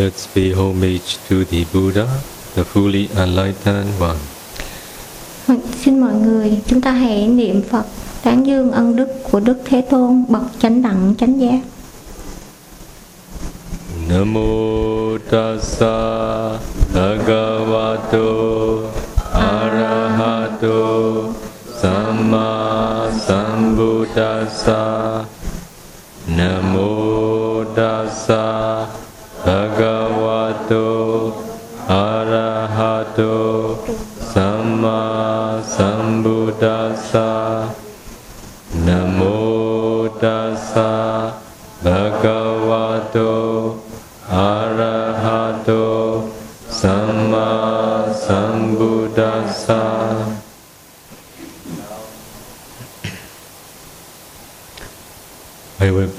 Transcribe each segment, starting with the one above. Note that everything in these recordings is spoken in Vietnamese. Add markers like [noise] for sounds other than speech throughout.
Let's pay homage to the Buddha, the fully enlightened one. Xin mọi người, chúng ta hãy niệm Phật tán dương ân đức của Đức Thế Tôn bậc chánh đẳng chánh giác. Namo tassa bhagavato arahato samma sambuddhassa Namo tassa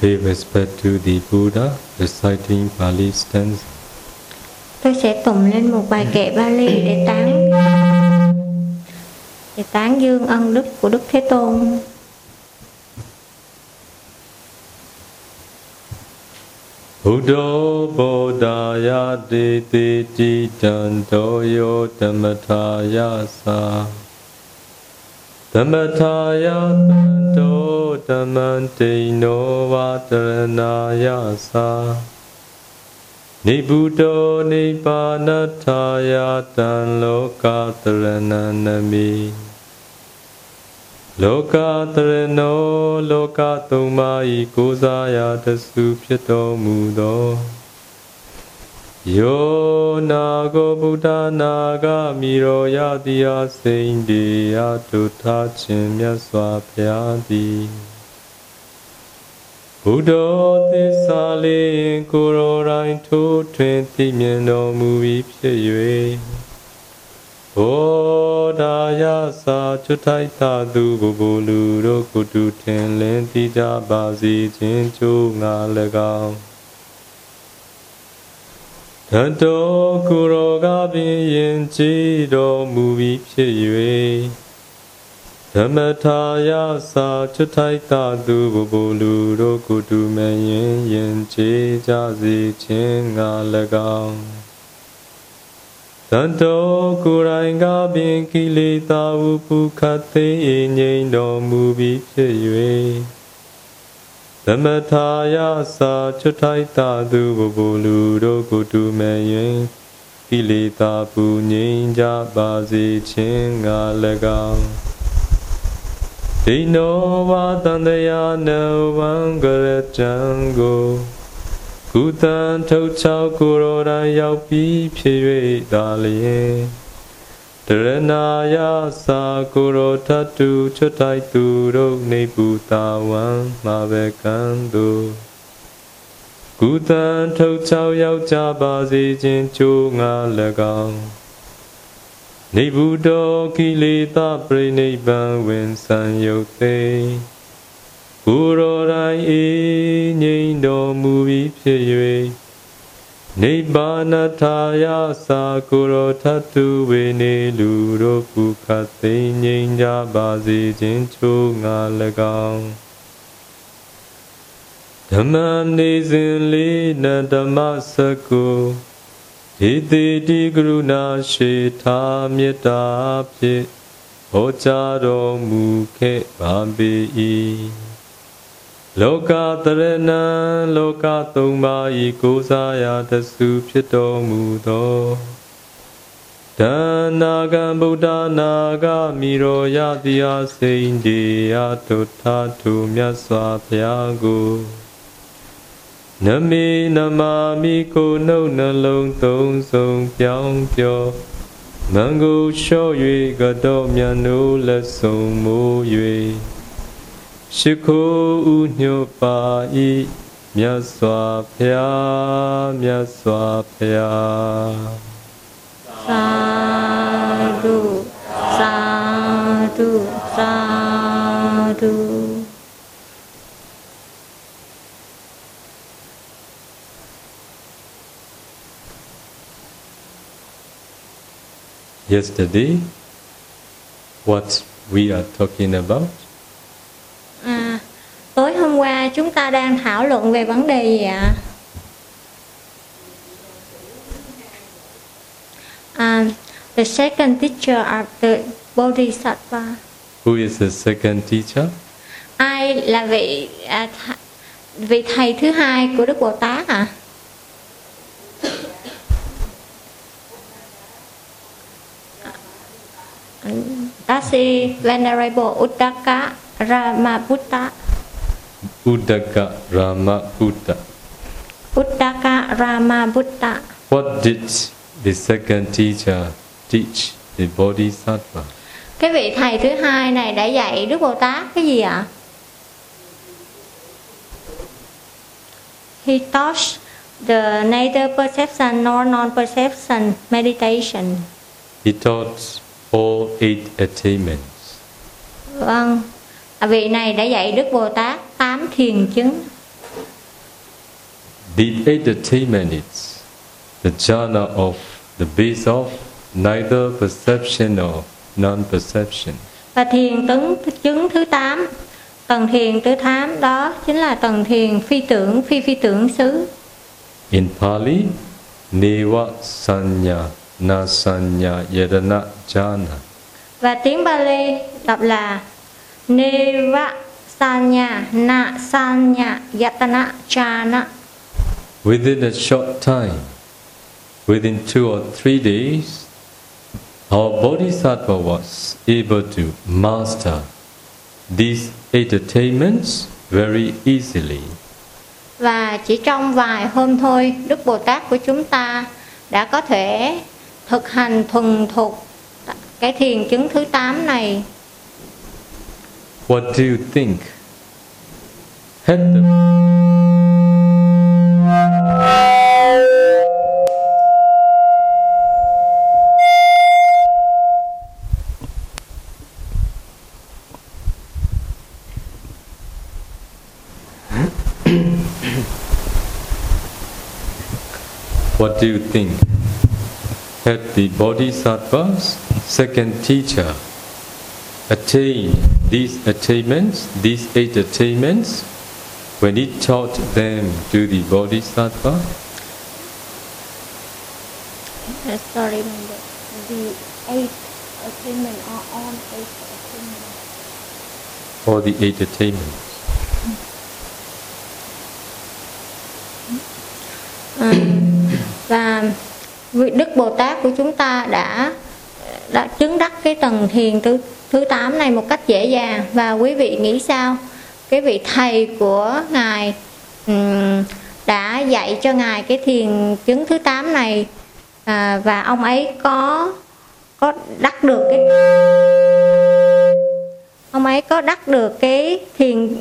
pay respect to the Buddha reciting Pali stanza. Tôi sẽ tụng lên một bài kệ Bali để tán để tán dương ân đức của Đức Thế Tôn. Buddho Bodhaya Diti Chitanto Yo Dhammataya Sa သမထာယတံတောတမန်တိန်နောဝတရဏာယသာနိဗ္ဗုတောနိဗ္ဗာနထာယတံလောကတရဏနမိလောကတရဏောလောကသုံးပါးဤကိုးစားရာတစုဖြစ်တော်မူသော ယောနာကိုဗုဒ္ဓနာဂမိရောယတိယစိန်ဒီယတုထားခြင်းမြတ်စွာဘုရားသည်ဘုဒ္ဓသစ္စာလေးကိုရောတိုင်းထိုးထွင်းသိမြင်တော်မူပြီးဖြစ်၍ဘောဓာယသာချွတ်ထိုက်သာသူဘဘလူတို့ကိုတူထင်လင်းသိကြပါစေခြင်းချိုးငါ၎င်း တတောကိုရောကပင်ယင်ကြည်တော်မူပြီးဖြစ်၍ဓမ္မထာယသာချွတ်ထိုက်သာသူဘဘလူတို့ကိုတူမရင်ယင်ကြည်ကြစေခြင်းငါ၎င်းတန်တော်ကိုယ်တိုင်ကပင်ကိလေသာဟုပုခတ်သိငြိမ်တော်မူပြီးဖြစ်၍ သမထာယသာချွတ်ထိုက်တာသူဘဘလူတို့ကိုတူမဲ့ရင်ကိလေသာပူငြိမ်ကြပါစေခြင်းငါ၎င်းဒိနောဝတန္တယာနဝံကရတံကိုကုသံထုတ်ချောက်ကိုရောတိုင်းရောက်ပြီးဖြစ်၍သာလျင်တ ရဏာယသာကိုရောထတုချွတ်တိုက်သူတို့နေပူတာဝံမှာပဲကံသူကုသံထုတ်ချောက်ရောက်ကြပါစေခြင်းချိုးငါ၎င်းနေဘူးတော်ကိလေသာပြိနိဗ္ဗာန်ဝင်ဆံယုတ်သိကိုရောတိုင်းအေးငြိမ်တော်မူပြီးဖြစ်၍ နိဗ္ဗာနထာယသာကိုရောထတုဝေနေလူတို့ပုခတ်သိငြိမ်ကြပါစေခြင်းချိုးငါ၎င်းဓမ္မနေစဉ်လေးနဓမ္မစကုဣတိတိကရုဏာရှိသာမေတ္တာဖြင့်ဟောကြားတော်မူခဲ့ပါပေ၏ လောကတရဏံလောကသုံးပါးဤကိုးစားရာတဆုဖြစ်တော်မူသောဒါနာကံဗုဒ္ဓနာဂမိရောယတိယစိန်ဒီယတုထာထုမြတ်စွာဘုရားကိုနမေနမာမိကိုနှုတ်နှလုံးသုံးဆုံးပြောင်းပြောမံကိုလျှော့၍ကတော်မြတ်နိုးလက်ဆုံးမိုး၍ ရှိခိုးဥညွတ်ပါဤမြတ်စွာဘုရားမြတ်စွာဘုရားသာဓုသာဓုသာဓု Yesterday, what we are talking about Tối hôm qua chúng ta đang thảo luận về vấn đề gì ạ? Um, the second teacher of the Bodhisattva. Who is the second teacher? Ai là vị à, th- vị thầy thứ hai của Đức Bồ Tát ạ? À? That's the Venerable Uttaka Ramaputta. Uddaka Ramabutta. Uddaka Ramabutta. What did the second teacher teach the Bodhisattva? Cái vị thầy thứ hai này đã dạy Đức Bồ Tát cái gì ạ? He taught the neither perception nor non-perception meditation. He taught all eight attainments. Vâng, vị này đã dạy Đức Bồ Tát tám thiền chứng. The eight attainments, the jhana of the base of neither perception nor non-perception. Và thiền tấn chứng thứ 8 Tầng thiền thứ 8 đó chính là tầng thiền phi tưởng, phi phi tưởng xứ In Pali, Neva Sanya Nasanya Yadana Jhana. Và tiếng Bali đọc là Neva Sanya Na Sanya Yatana Chana Within a short time, within two or three days, our Bodhisattva was able to master these eight attainments very easily. Và chỉ trong vài hôm thôi Đức Bồ Tát của chúng ta đã có thể thực hành thuần thục cái thiền chứng thứ 8 này What do you think? Had the What do you think? Had the Bodhisattva's second teacher attain these attainments, these eight attainments, when he taught them to the Bodhisattva, Uh, sorry, the eight attainment are on eight attainment. or the eight attainments? và vị Đức Bồ Tát của chúng ta đã đã chứng đắc cái tầng thiền thứ thứ 8 này một cách dễ dàng và quý vị nghĩ sao? Cái vị thầy của ngài um, đã dạy cho ngài cái thiền chứng thứ 8 này à, và ông ấy có có đắc được cái ông ấy có đắc được cái thiền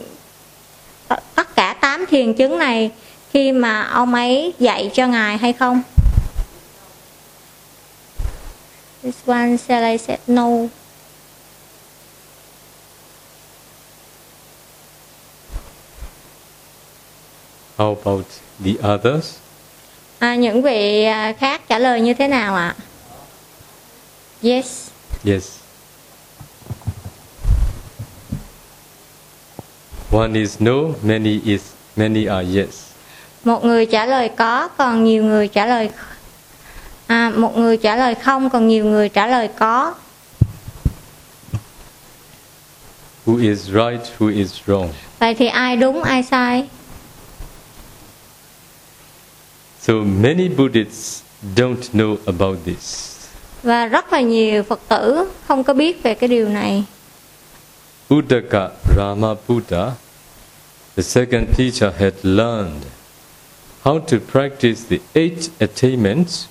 tất cả tám thiền chứng này khi mà ông ấy dạy cho ngài hay không? This one shall I said no. How about the others? À, những vị à, khác trả lời như thế nào ạ? Yes. Yes. One is no, many is many are yes. Một người trả lời có, còn nhiều người trả lời một người trả lời không, còn nhiều người trả lời có. Who is right, who is wrong? Vậy thì ai đúng, ai sai? So many Buddhists don't know about this. Và rất là nhiều Phật tử không có biết về cái điều này. Uddaka Ramabuddha, the second teacher, had learned how to practice the eight attainments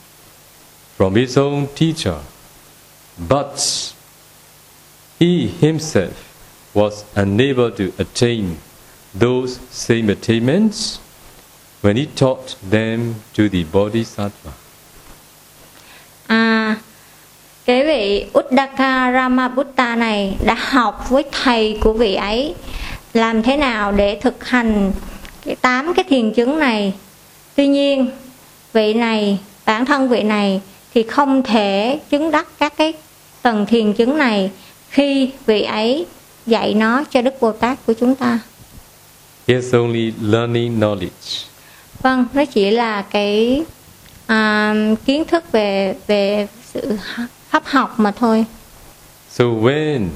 from his own teacher. But he himself was unable to attain those same attainments when he taught them to the Bodhisattva. À, cái vị Uddaka Ramabutta này đã học với thầy của vị ấy làm thế nào để thực hành cái tám cái thiền chứng này. Tuy nhiên, vị này, bản thân vị này thì không thể chứng đắc các cái tầng thiền chứng này khi vị ấy dạy nó cho Đức Bồ Tát của chúng ta. He is only learning knowledge. Vâng, nó chỉ là cái à, kiến thức về về sự pháp học mà thôi So when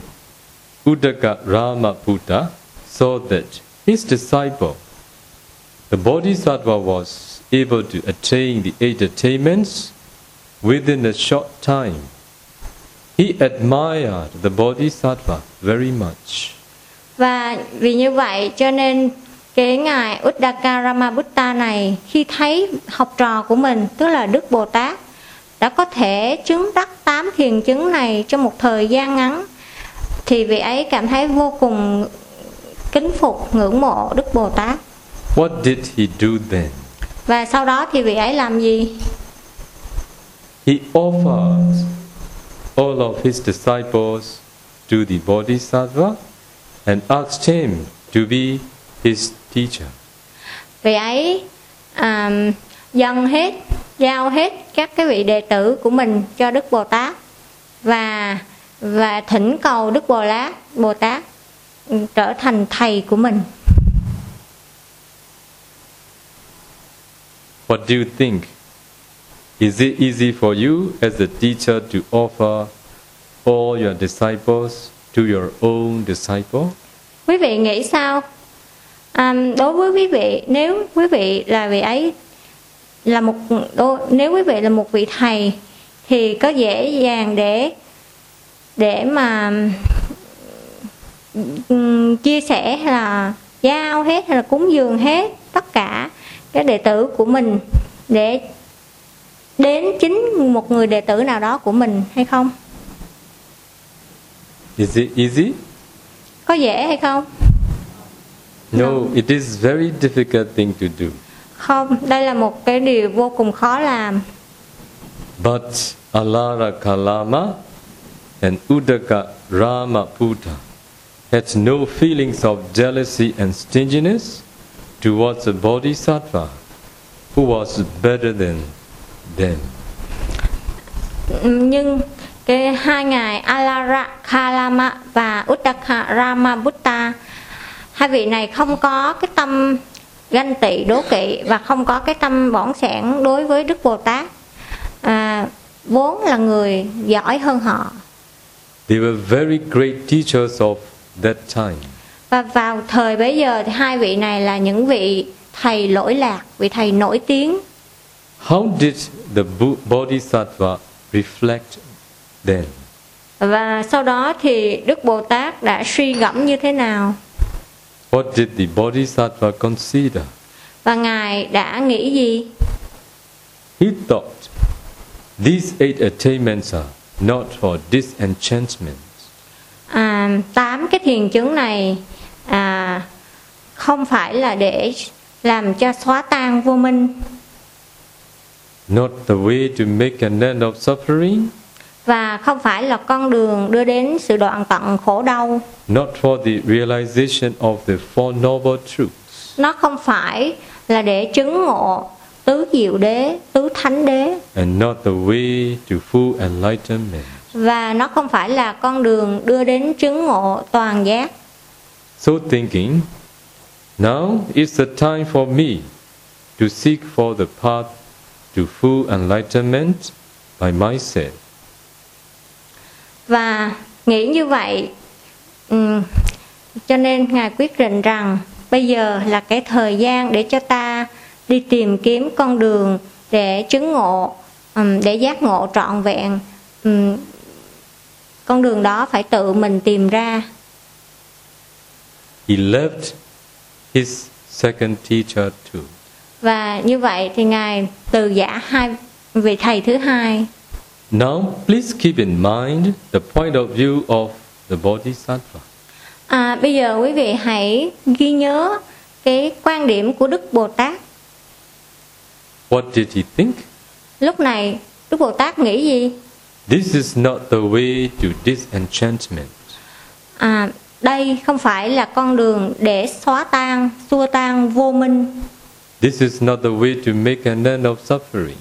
Uddaka Ramaputa saw that his disciple, the Bodhisattva, was able to attain the eight attainments within a short time, he admired the Bodhisattva very much. và vì như vậy cho nên cái ngài Uddaka Ramabutta này khi thấy học trò của mình tức là Đức Bồ Tát đã có thể chứng đắc tám thiền chứng này trong một thời gian ngắn thì vị ấy cảm thấy vô cùng kính phục ngưỡng mộ Đức Bồ Tát What did he do then? và sau đó thì vị ấy làm gì He offered all of his disciples to the Bodhisattva and asked him to be his teacher. vị ấy à, dâng hết giao hết các cái vị đệ tử của mình cho Đức Bồ Tát và và thỉnh cầu Đức Bồ Tát Bồ Tát trở thành thầy của mình What do you think? Is it easy for you as a teacher to offer all your disciples to your own disciple? quý vị nghĩ sao Um, đối với quý vị nếu quý vị là vị ấy là một đô, nếu quý vị là một vị thầy thì có dễ dàng để để mà ừm, chia sẻ hay là giao hết hay là cúng dường hết tất cả các đệ tử của mình để đến chính một người đệ tử nào đó của mình hay không Is it easy? có dễ hay không No, it is very difficult thing to do. không đây là một cái điều vô cùng khó làm But Alara Kalama and Uddaka Ramaputa had no feelings of jealousy and stinginess towards the Bodhisattva who was better than them. nhưng cái hai ngài Alara Kalama và Uddaka Ramabutta hai vị này không có cái tâm ganh tị đố kỵ và không có cái tâm bỏng sẻn đối với Đức Bồ Tát à, vốn là người giỏi hơn họ They were very great teachers of that time. và vào thời bấy giờ thì hai vị này là những vị thầy lỗi lạc vị thầy nổi tiếng How did the Bodhisattva reflect then? và sau đó thì Đức Bồ Tát đã suy gẫm như thế nào What did the Bodhisattva consider? và ngài đã nghĩ gì He thought these eight attainments are not for disenchantment. à, tám cái thiền chứng này à, không phải là để làm cho xóa tan vô minh not the way to make an end of suffering, và không phải là con đường đưa đến sự đoạn tận khổ đau. Not for the realization of the Four Noble Truths, nó không phải là để chứng ngộ tứ diệu đế tứ thánh đế. And not the way to full enlightenment. và nó không phải là con đường đưa đến chứng ngộ toàn giác. So thinking, now is the time for me to seek for the path to full enlightenment by myself. và nghĩ như vậy ừm, cho nên ngài quyết định rằng bây giờ là cái thời gian để cho ta đi tìm kiếm con đường để chứng ngộ ừm, để giác ngộ trọn vẹn Ừm, con đường đó phải tự mình tìm ra He left his second teacher too. Và như vậy thì ngài từ giả hai vị thầy thứ hai Now, please keep in mind the point of view of the Bodhisattva. à, bây giờ quý vị hãy ghi nhớ cái quan điểm của đức bồ tát What did he think? lúc này đức bồ tát nghĩ gì This is not the way to disenchantment. à, đây không phải là con đường để xóa tan xua tan vô minh This is not the way to make an end of suffering.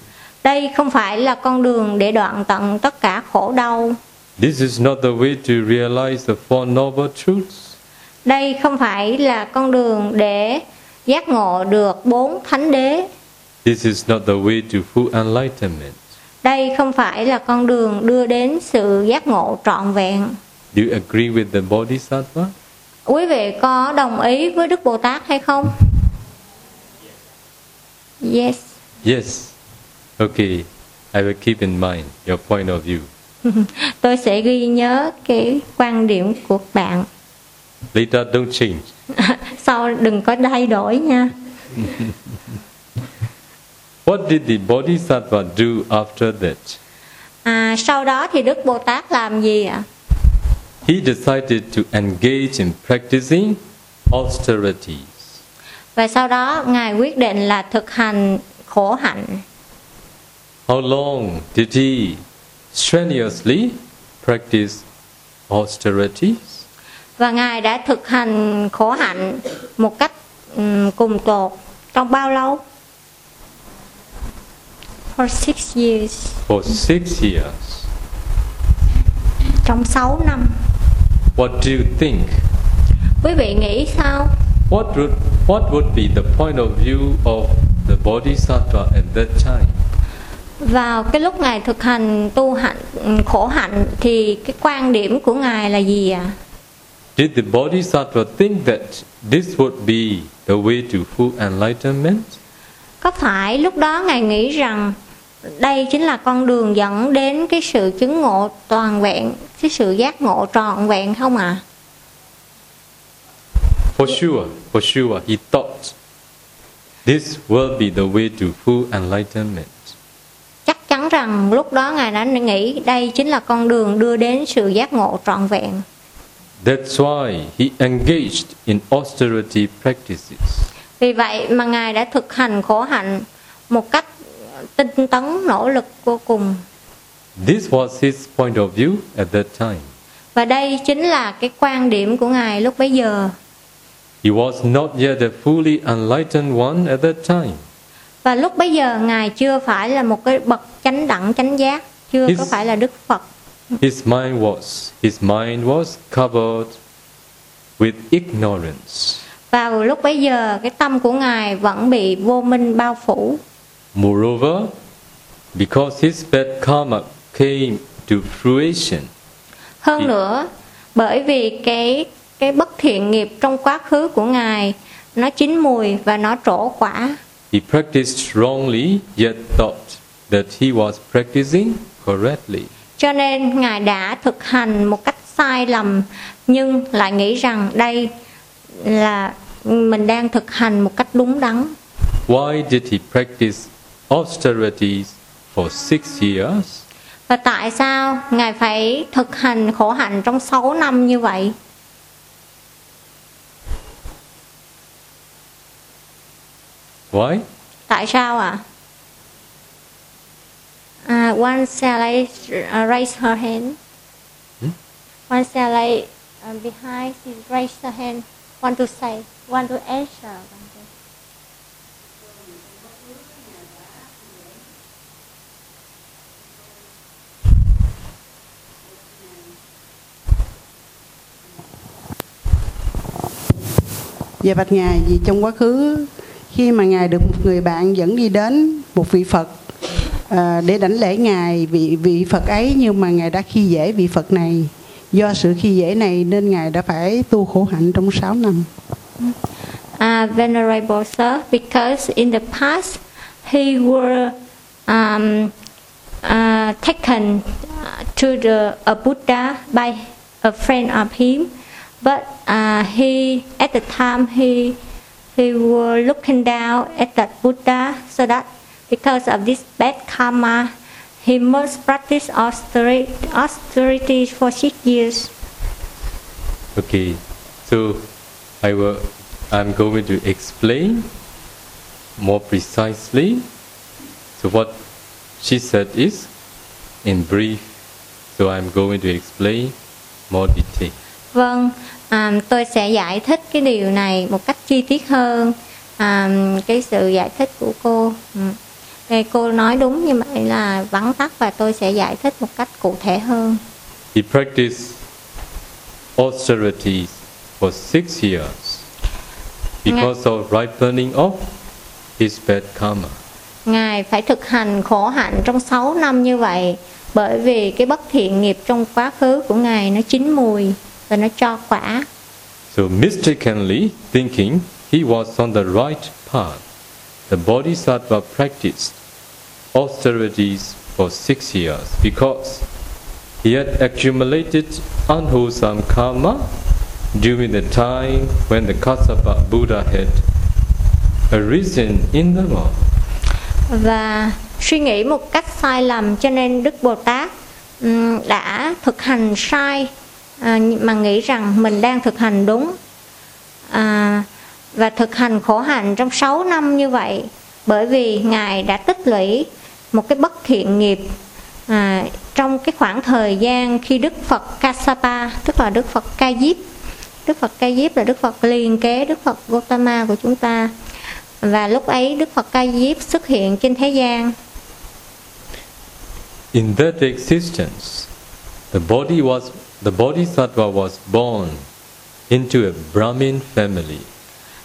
đây không phải là con đường để đoạn tận tất cả khổ đau This is not the way to realize the Four Noble Truths. đây không phải là con đường để giác ngộ được bốn thánh đế This is not the way to full enlightenment. đây không phải là con đường đưa đến sự giác ngộ trọn vẹn Do you agree with the Bodhisattva? quý vị có đồng ý với đức bồ tát hay không yes Yes. Okay, I will keep in mind your point of view. [laughs] tôi sẽ ghi nhớ cái quan điểm của bạn Later, don't change. [laughs] sau đừng có thay đổi nha [laughs] What did the Bodhisattva do after that? à, sau đó thì đức bồ tát làm gì ạ He decided to engage in practicing austerities. Và sau đó ngài quyết định là thực hành khổ hạnh How long did he strenuously practice austerities? và ngài đã thực hành khổ hạnh một cách ừm, cùng tột trong bao lâu for six years For six years. trong 6 năm What do you think? quý vị nghĩ sao What would, what would be the point of view of the Bodhisattva at that time? vào cái lúc ngài thực hành tu hạnh khổ hạnh thì cái quan điểm của ngài là gì ạ Did the Bodhisattva think that this would be the way to full enlightenment? có phải lúc đó ngài nghĩ rằng đây chính là con đường dẫn đến cái sự chứng ngộ toàn vẹn cái sự giác ngộ trọn vẹn không ạ For sure, for sure, he thought this will be the way to full enlightenment. chắc chắn rằng lúc đó ngài đã nghĩ đây chính là con đường đưa đến sự giác ngộ trọn vẹn That's why he engaged in austerity practices. vì vậy mà ngài đã thực hành khổ hạnh một cách tinh tấn nỗ lực vô cùng This was his point of view at that time. và đây chính là cái quan điểm của ngài lúc bấy giờ He was not yet a fully enlightened one at that time. và lúc bấy giờ ngài chưa phải là một cái bậc chánh đẳng chánh giác chưa His- có phải là đức phật His mind was his mind was covered with ignorance. vào lúc bấy giờ cái tâm của ngài vẫn bị vô minh bao phủ Moreover, because his bad karma came to fruition, hơn Thì- nữa bởi vì cái cái bất thiện nghiệp trong quá khứ của ngài nó chín mùi và nó trổ quả he practiced wrongly yet thought that he was practicing correctly. cho nên ngài đã thực hành một cách sai lầm nhưng lại nghĩ rằng đây là mình đang thực hành một cách đúng đắn Why did he practice austerities for six years? và tại sao ngài phải thực hành khổ hạnh trong 6 năm như vậy Why? tại sao ạ à? one shall I uh, raise her hand Hmm? one shall I uh, behind she raise her hand want to say want to answer Dạ bạch Ngài, vì trong quá khứ khi mà Ngài được một người bạn dẫn đi đến một vị Phật à, để đảnh lễ Ngài vị vị Phật ấy nhưng mà Ngài đã khi dễ vị Phật này. Do sự khi dễ này nên Ngài đã phải tu khổ hạnh trong 6 năm. uh, Venerable Sir, because in the past he were um, uh, taken to the a Buddha by a friend of him, but uh, he at the time he he were looking down at that Buddha, so that because of this bad karma, he must practice austerity, austerity for six years. Okay, so I will. I'm going to explain more precisely. So what she said is, in brief. So I'm going to explain more detail. Vâng, à, tôi sẽ giải thích cái điều này một cách chi tiết hơn à, cái sự giải thích của cô. Ừ. Thì cô nói đúng như vậy là vắn tắt và tôi sẽ giải thích một cách cụ thể hơn. He practiced austerities for six years because of ripening of his bad karma. ngài phải thực hành khổ hạnh trong 6 năm như vậy bởi vì cái bất thiện nghiệp trong quá khứ của ngài nó chín mùi và nó cho quả So mistakenly thinking he was on the right path, the Bodhisattva practiced austerities for six years because he had accumulated unwholesome karma during the time when the Kassapa Buddha had arisen in the world. và suy nghĩ một cách sai lầm cho nên Đức Bồ Tát đã thực hành sai à, mà nghĩ rằng mình đang thực hành đúng. À, và thực hành khổ hạnh trong 6 năm như vậy bởi vì ngài đã tích lũy một cái bất thiện nghiệp à, trong cái khoảng thời gian khi Đức Phật Kassapa tức là Đức Phật Ca Diếp Đức Phật Ca Diếp là Đức Phật liên kế Đức Phật Gautama của chúng ta. Và lúc ấy Đức Phật Ca Diếp xuất hiện trên thế gian. In that existence, the body was the Bodhisattva was born into a Brahmin family.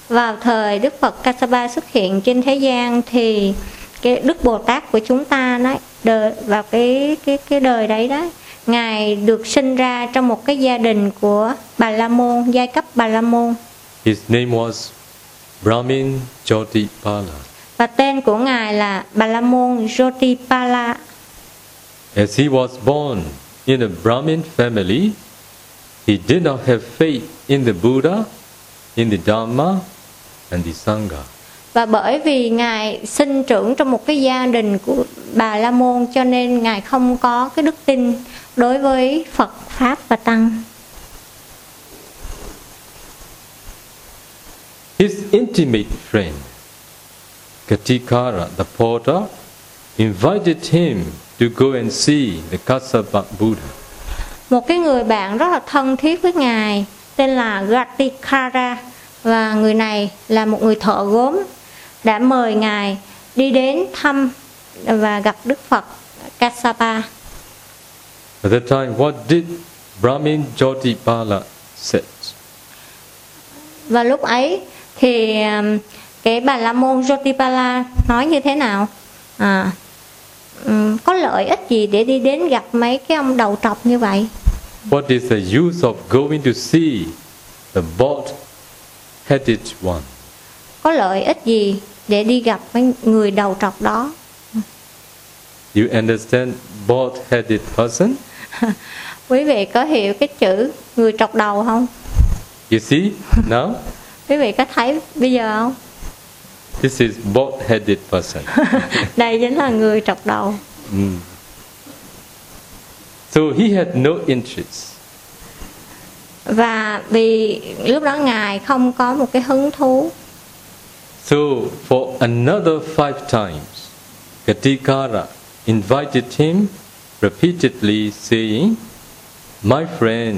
vào thời Đức Phật Kassapa xuất hiện trên thế gian thì cái Đức Bồ Tát của chúng ta đó đời, vào cái cái cái đời đấy đó ngài được sinh ra trong một cái gia đình của Bà La Môn giai cấp Bà La Môn His name was Brahmin Jyotipala. và tên của ngài là Bà La Môn Jyotipala As he was born in a Brahmin family, he did not have faith in the Buddha, in the Dhamma, and the Sangha. và bởi vì ngài sinh trưởng trong một cái gia đình của Bà La Môn cho nên ngài không có cái đức tin đối với Phật pháp và tăng His intimate friend, Katikara, the porter, invited him to go and see the Kassapa Buddha. một cái người bạn rất là thân thiết với ngài tên là Gatikara và người này là một người thợ gốm đã mời ngài đi đến thăm và gặp Đức Phật Kassapa At that time, what did Brahmin Jyotipala said? và lúc ấy thì um, cái bà la môn Jotipala nói như thế nào à, ừm, có lợi ích gì để đi đến gặp mấy cái ông đầu trọc như vậy What is the use of going to see the bald-headed one? có lợi ích gì để đi gặp mấy người đầu trọc đó You understand bald-headed person? [laughs] quý vị có hiểu cái chữ người trọc đầu không You see now? [laughs] quý vị có thấy bây giờ không This is bald-headed person. [laughs] đây chính là người trọc đầu Mm. So he had no interest. và vì lúc đó ngài không có một cái hứng thú So for another five times, Katikara invited him repeatedly saying, My friend,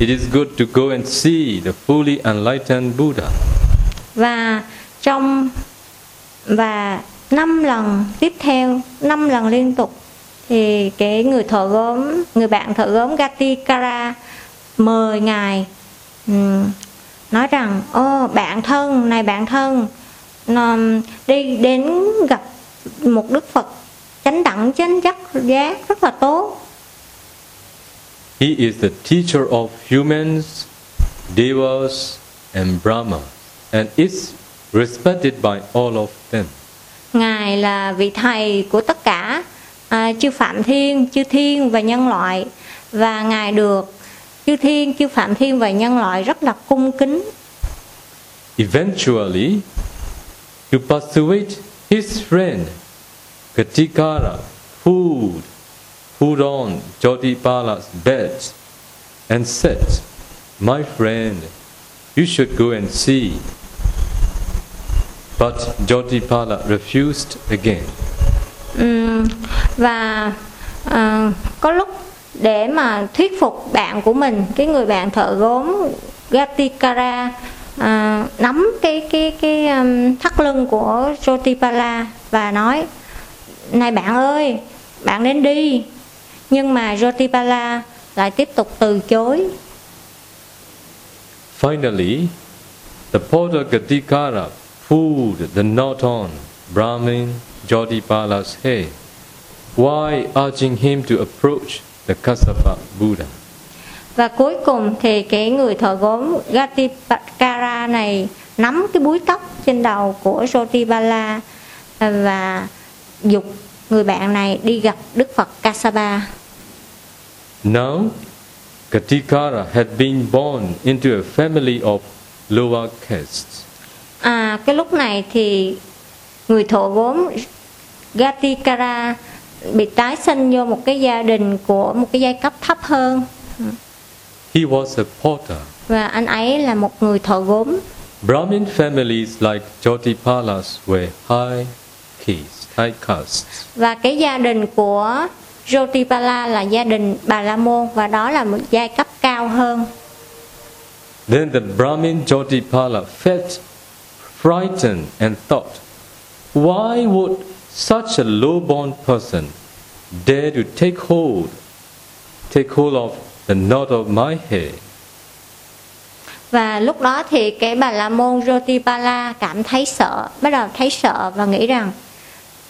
it is good to go and see the fully enlightened Buddha. và trong và năm lần tiếp theo năm lần liên tục thì cái người thợ gốm người bạn thợ gốm Gatikara mời ngài um, nói rằng ô bạn thân này bạn thân um, đi đến gặp một đức phật chánh đẳng chánh giác giác rất là tốt. He is the teacher of humans, devas, and Brahma, and is respected by all of them. Ngài là vị thầy của tất cả à, chư Phạm Thiên, chư Thiên và nhân loại và Ngài được chư Thiên, chư Phạm Thiên và nhân loại rất là cung kính. Eventually, to persuade his friend Katikara, food, put on Jotipala's bed, and said, My friend, you should go and see. But Jotipala refused again. Ừm, và à, có lúc để mà thuyết phục bạn của mình, cái người bạn thợ gốm Gatikara à, nắm cái cái cái um, thắt lưng của Jotipala và nói này bạn ơi bạn nên đi nhưng mà Jotipala lại tiếp tục từ chối Finally, the porter Katikara pulled the knot on Brahmin Jodipala's hair while urging him to approach the Kassapa Buddha. và cuối cùng thì cái người thợ gốm Gatipakara này nắm cái búi tóc trên đầu của Jotipala và dục người bạn này đi gặp Đức Phật Kassapa. Now, Katikara had been born into a family of lower castes. À, cái lúc này thì người thợ gốm Gatikara bị tái sinh vô một cái gia đình của một cái giai cấp thấp hơn He was a porter. và anh ấy là một người thợ gốm Brahmin families like Jotipalas were high caste, high castes. và cái gia đình của Jotipala là gia đình Bà La Môn và đó là một giai cấp cao hơn Then the Brahmin Jotipala felt frightened and thought, why would such a low-born person dare to take hold, take hold of the knot of my hair? và lúc đó thì cái Bà La Môn Jotipala cảm thấy sợ bắt đầu thấy sợ và nghĩ rằng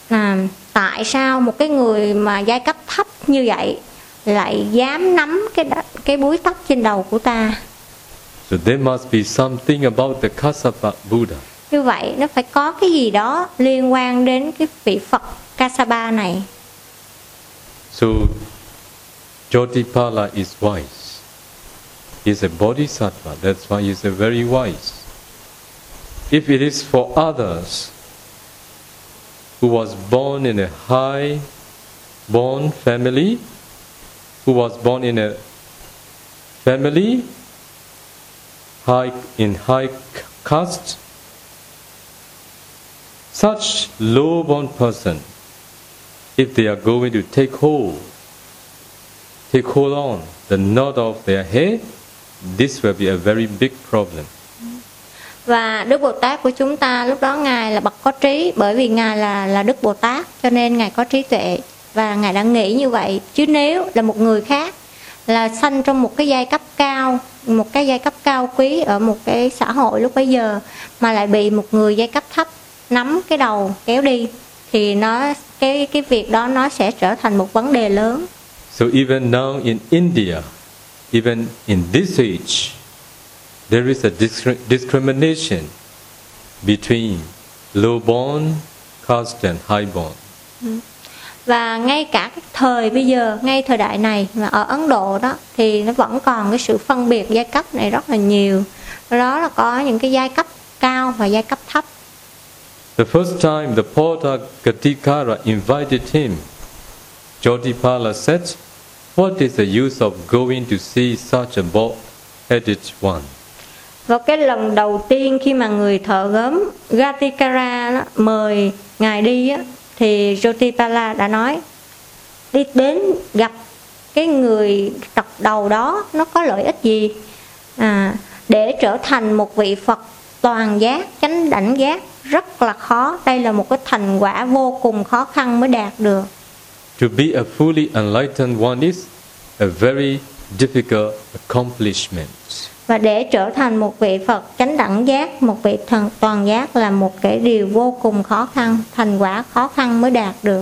là tại sao một cái người mà giai cấp thấp như vậy lại dám nắm cái cái búi tóc trên đầu của ta So there must be something about the Kassapa Buddha. Như vậy nó phải có cái gì đó liên quan đến cái vị Phật Kassapa này So Jotipala is wise. He's a bodhisattva, that's why he's a very wise. If it is for others who was born in a high born family, who was born in a family high in high caste, such low born person if they are going to take hold, take hold on the knot of their head, this will be a very big problem. và Đức Bồ Tát của chúng ta lúc đó ngài là bậc có trí bởi vì ngài là là Đức Bồ Tát cho nên ngài có trí tuệ và ngài đã nghĩ như vậy chứ nếu là một người khác là sanh trong một cái giai cấp cao một cái giai cấp cao quý ở một cái xã hội lúc bấy giờ mà lại bị một người giai cấp thấp nắm cái đầu kéo đi thì nó cái cái việc đó nó sẽ trở thành một vấn đề lớn. So even now in India, even in this age, there is a discri- discrimination between low-born caste and high-born. và ngay cả cái thời bây giờ ngay thời đại này mà ở Ấn Độ đó thì nó vẫn còn cái sự phân biệt giai cấp này rất là nhiều. Đó là có những cái giai cấp cao và giai cấp thấp The first time the porter Gatikara invited him, Jodipala said, What is the use of going to see such a bald-headed one? vào cái lần đầu tiên khi mà người thợ gốm Gatikara đó, mời ngài đi á, thì Jotipala đã nói đi đến gặp cái người tộc đầu đó nó có lợi ích gì à, để trở thành một vị Phật toàn giác chánh đảnh giác rất là khó đây là một cái thành quả vô cùng khó khăn mới đạt được To be a fully enlightened one is a very difficult accomplishment. và để trở thành một vị Phật chánh đẳng giác một vị thần toàn giác là một cái điều vô cùng khó khăn thành quả khó khăn mới đạt được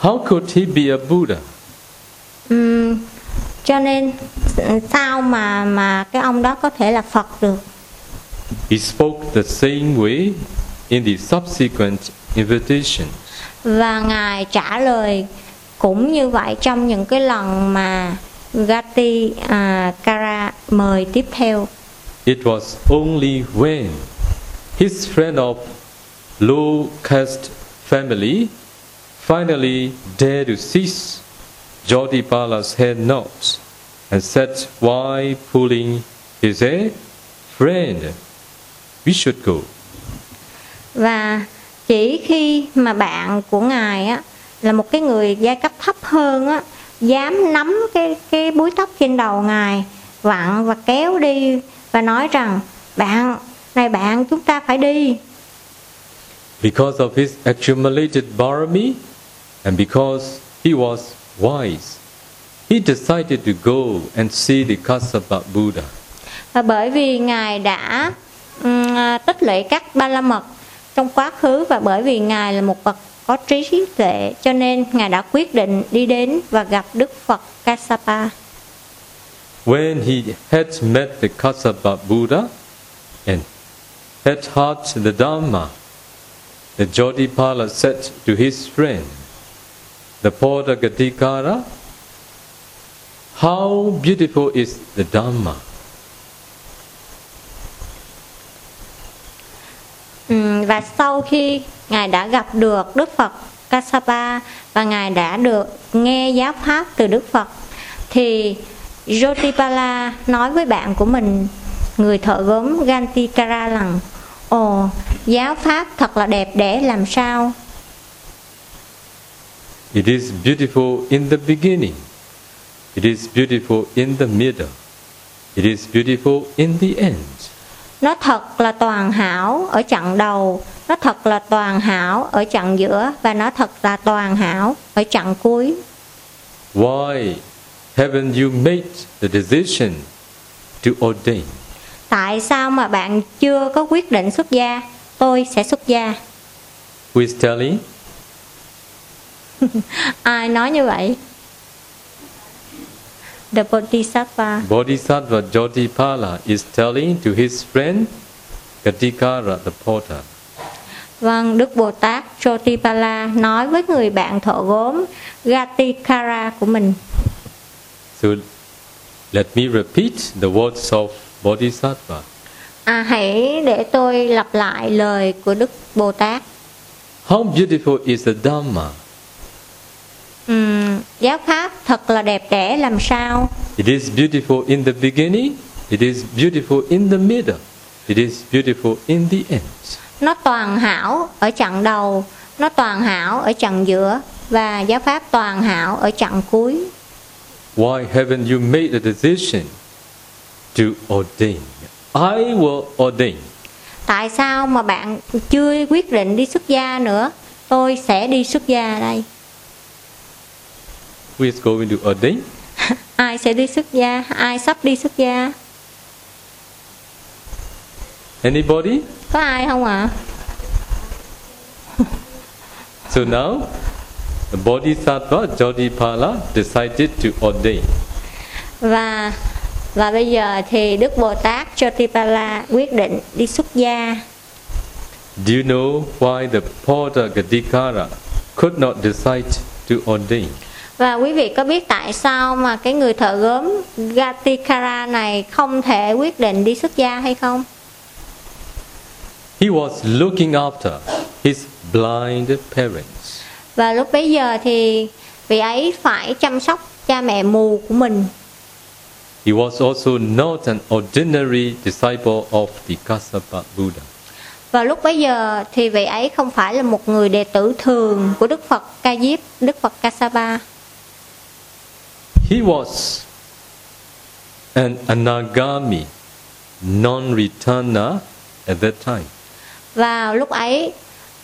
How could he be a Buddha? Ừm, cho nên sao mà mà cái ông đó có thể là Phật được He spoke the same way in the subsequent invitations. và ngài trả lời cũng như vậy trong những cái lần mà Gati à, Kara mời tiếp theo It was only when his friend of low caste family finally dared to seize Jodipala's head knots and said, Why pulling his hair? Friend, we should go. và chỉ khi mà bạn của ngài á là một cái người giai cấp thấp hơn á dám nắm cái cái búi tóc trên đầu ngài vặn và kéo đi và nói rằng bạn này bạn chúng ta phải đi Because of his accumulated barami and because he was wise, he decided to go and see the Kassapa Buddha. và bởi vì ngài đã À, tích lũy các ba la mật trong quá khứ và bởi vì ngài là một bậc có trí tuệ cho nên ngài đã quyết định đi đến và gặp Đức Phật Kassapa. When he had met the Kassapa Buddha and had heard the Dhamma, the Jodhipala said to his friend, the Porta Gatikara, How beautiful is the Dhamma! Ừ, và sau khi ngài đã gặp được Đức Phật Kassapa và ngài đã được nghe giáo pháp từ Đức Phật thì Jotipala nói với bạn của mình người thợ gốm Gantikara rằng ồ giáo pháp thật là đẹp đẽ làm sao It is beautiful in the beginning. It is beautiful in the middle. It is beautiful in the end nó thật là toàn hảo ở chặng đầu. Nó thật là toàn hảo ở chặng giữa và nó thật là toàn hảo ở chặng cuối. Why haven't you made the decision to ordain? tại sao mà bạn chưa có quyết định xuất gia? Tôi sẽ xuất gia. Who is telling? [laughs] ai nói như vậy the bodhisattva Bodhisattva Jotipala is telling to his friend Gatikara the porter. Vâng, Đức Bồ Tát Jotipala nói với người bạn thợ gốm Gatikara của mình. So let me repeat the words of Bodhisattva. À, hãy để tôi lặp lại lời của Đức Bồ Tát. How beautiful is the Dhamma! Ừm, giáo pháp thật là đẹp đẽ làm sao? It is beautiful in the beginning, it is beautiful in the middle, it is beautiful in the end. Nó toàn hảo ở chặng đầu, nó toàn hảo ở chặng giữa và giáo pháp toàn hảo ở chặng cuối. Why haven't you made a decision to ordain? I will ordain. Tại sao mà bạn chưa quyết định đi xuất gia nữa? Tôi sẽ đi xuất gia đây. Who is going to ordain? [laughs] ai sẽ đi xuất gia? Ai sắp đi xuất gia? Anybody? Có ai không ạ? So now, the Bodhisattva Jodhipala decided to ordain. và và bây giờ thì Đức Bồ Tát Jotipala quyết định đi xuất gia. Do you know why the Porta Gadikara could not decide to ordain? Và quý vị có biết tại sao mà cái người thợ gốm Gatikara này không thể quyết định đi xuất gia hay không? He was looking after his blind parents. Và lúc bấy giờ thì vị ấy phải chăm sóc cha mẹ mù của mình. He was also not an ordinary disciple of the Kassapa Buddha. Và lúc bấy giờ thì vị ấy không phải là một người đệ tử thường của Đức Phật Ca Diếp, Đức Phật Kassapa. He was an anagami, non-returner at that time. Và lúc ấy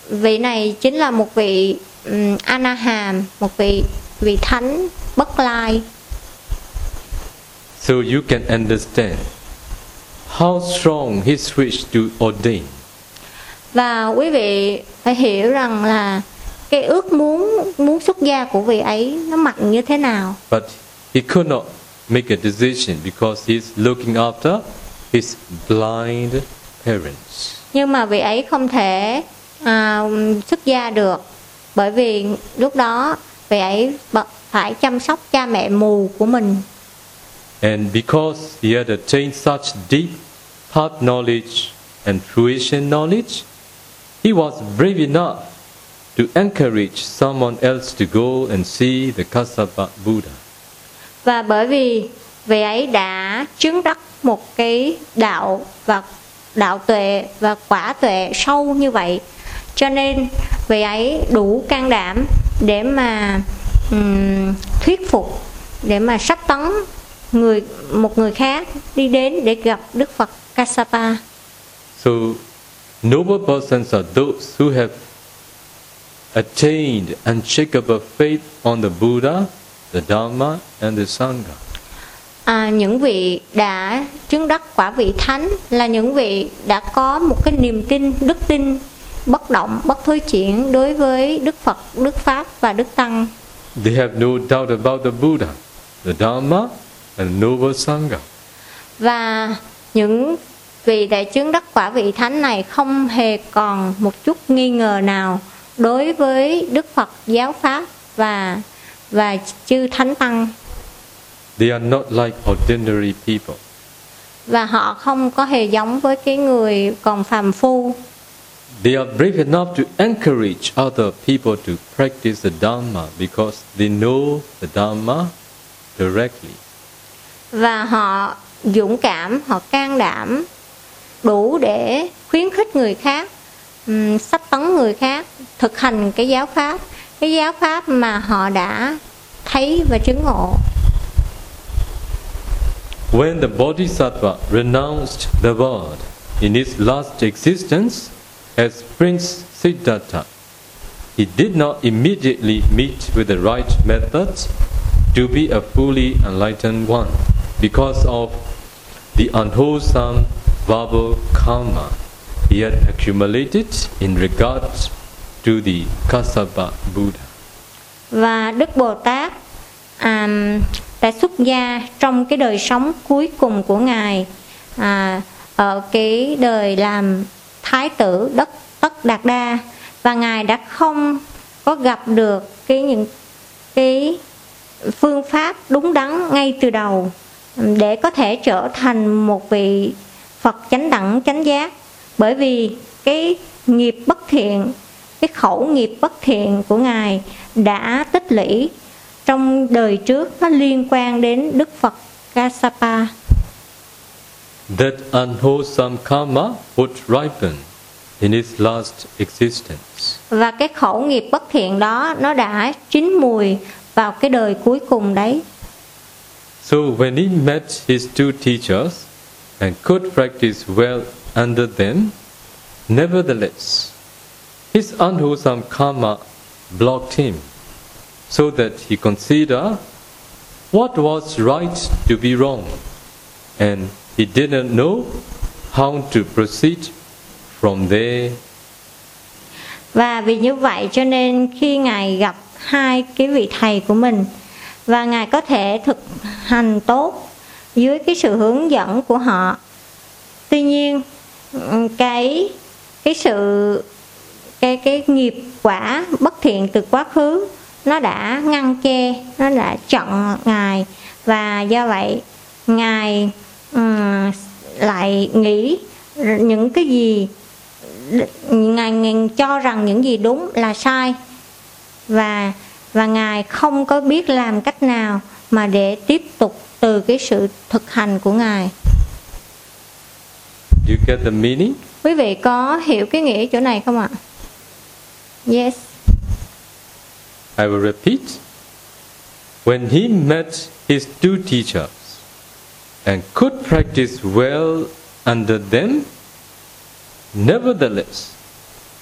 vị này chính là một vị um, Anaham, một vị vị thánh bất lai. So you can understand how strong his wish to ordain. Và quý vị phải hiểu rằng là cái ước muốn muốn xuất gia của vị ấy nó mạnh như thế nào. But he could not make a decision because he's looking after his blind parents. Nhưng mà vị ấy không thể xuất gia được bởi vì lúc đó vị ấy phải chăm sóc cha mẹ mù của mình And because he had attained such deep heart knowledge and fruition knowledge, he was brave enough to encourage someone else to go and see the Kassapa Buddha. Và bởi vì vị ấy đã chứng đắc một cái đạo và đạo tuệ và quả tuệ sâu như vậy cho nên vị ấy đủ can đảm để mà um, thuyết phục để mà sách tấn người một người khác đi đến để gặp Đức Phật Kassapa. So, noble persons are those who have attained unshakable faith on the Buddha, the Dharma, and the Sangha. à, những vị đã chứng đắc quả vị thánh là những vị đã có một cái niềm tin đức tin bất động bất thối chuyển đối với đức phật đức pháp và đức tăng They have no doubt about the Buddha, the Dharma, and noble Sangha. và những vị đại chứng đắc quả vị thánh này không hề còn một chút nghi ngờ nào đối với đức phật giáo pháp và và chư thánh tăng They are not like ordinary people. và họ không có hề giống với cái người còn phàm phu They are brave enough to encourage other people to practice the Dharma because they know the Dharma directly. và họ dũng cảm họ can đảm đủ để khuyến khích người khác um, sách tấn người khác thực hành cái giáo pháp cái giáo pháp mà họ đã thấy và chứng ngộ. When the Bodhisattva renounced the world in his last existence as Prince Siddhartha, he did not immediately meet with the right methods to be a fully enlightened one because of the unwholesome verbal karma he had accumulated in regard to the Kassapa Buddha. và đức bồ tát à, đã xuất gia trong cái đời sống cuối cùng của ngài à, ở cái đời làm thái tử đất tất đạt đa và ngài đã không có gặp được cái những cái phương pháp đúng đắn ngay từ đầu để có thể trở thành một vị Phật chánh đẳng chánh giác bởi vì cái nghiệp bất thiện cái khẩu nghiệp bất thiện của ngài đã tích lũy trong đời trước nó liên quan đến Đức Phật Kassapa That unwholesome karma would ripen in his last existence. và cái khẩu nghiệp bất thiện đó nó đã chín mùi vào cái đời cuối cùng đấy So when he met his two teachers and could practice well under them, nevertheless, his unwholesome karma blocked him, so that he considered what was right to be wrong, and he didn't know how to proceed from there. và vì như vậy cho nên khi ngài gặp hai cái vị thầy của mình và ngài có thể thực hành tốt dưới cái sự hướng dẫn của họ tuy nhiên cái cái sự cái cái nghiệp quả bất thiện từ quá khứ nó đã ngăn che nó đã chặn ngài. Và do vậy ngài ừm, lại nghĩ những cái gì ngài, ngài cho rằng những gì đúng là sai. Và và ngài không có biết làm cách nào mà để tiếp tục từ cái sự thực hành của ngài. You get the meaning? quý vị có hiểu cái nghĩa chỗ này không ạ yes I will repeat. When he met his two teachers and could practice well under them, nevertheless,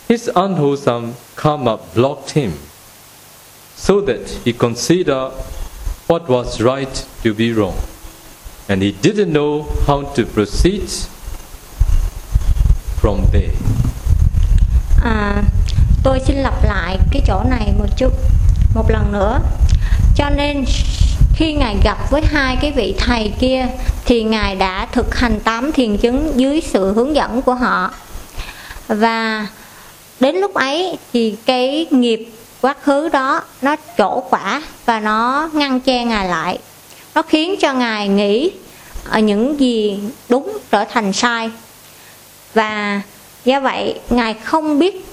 his unwholesome karma blocked him, so that he considered what was right to be wrong, and he didn't know how to proceed from there. à, tôi xin lặp lại cái chỗ này một chút, một lần nữa. Cho nên khi ngài gặp với hai cái vị thầy kia thì ngài đã thực hành tám thiền chứng dưới sự hướng dẫn của họ. Và đến lúc ấy thì cái nghiệp quá khứ đó nó trổ quả và nó ngăn che ngài lại. Nó khiến cho ngài nghĩ ở những gì đúng trở thành sai. Và do vậy ngài không biết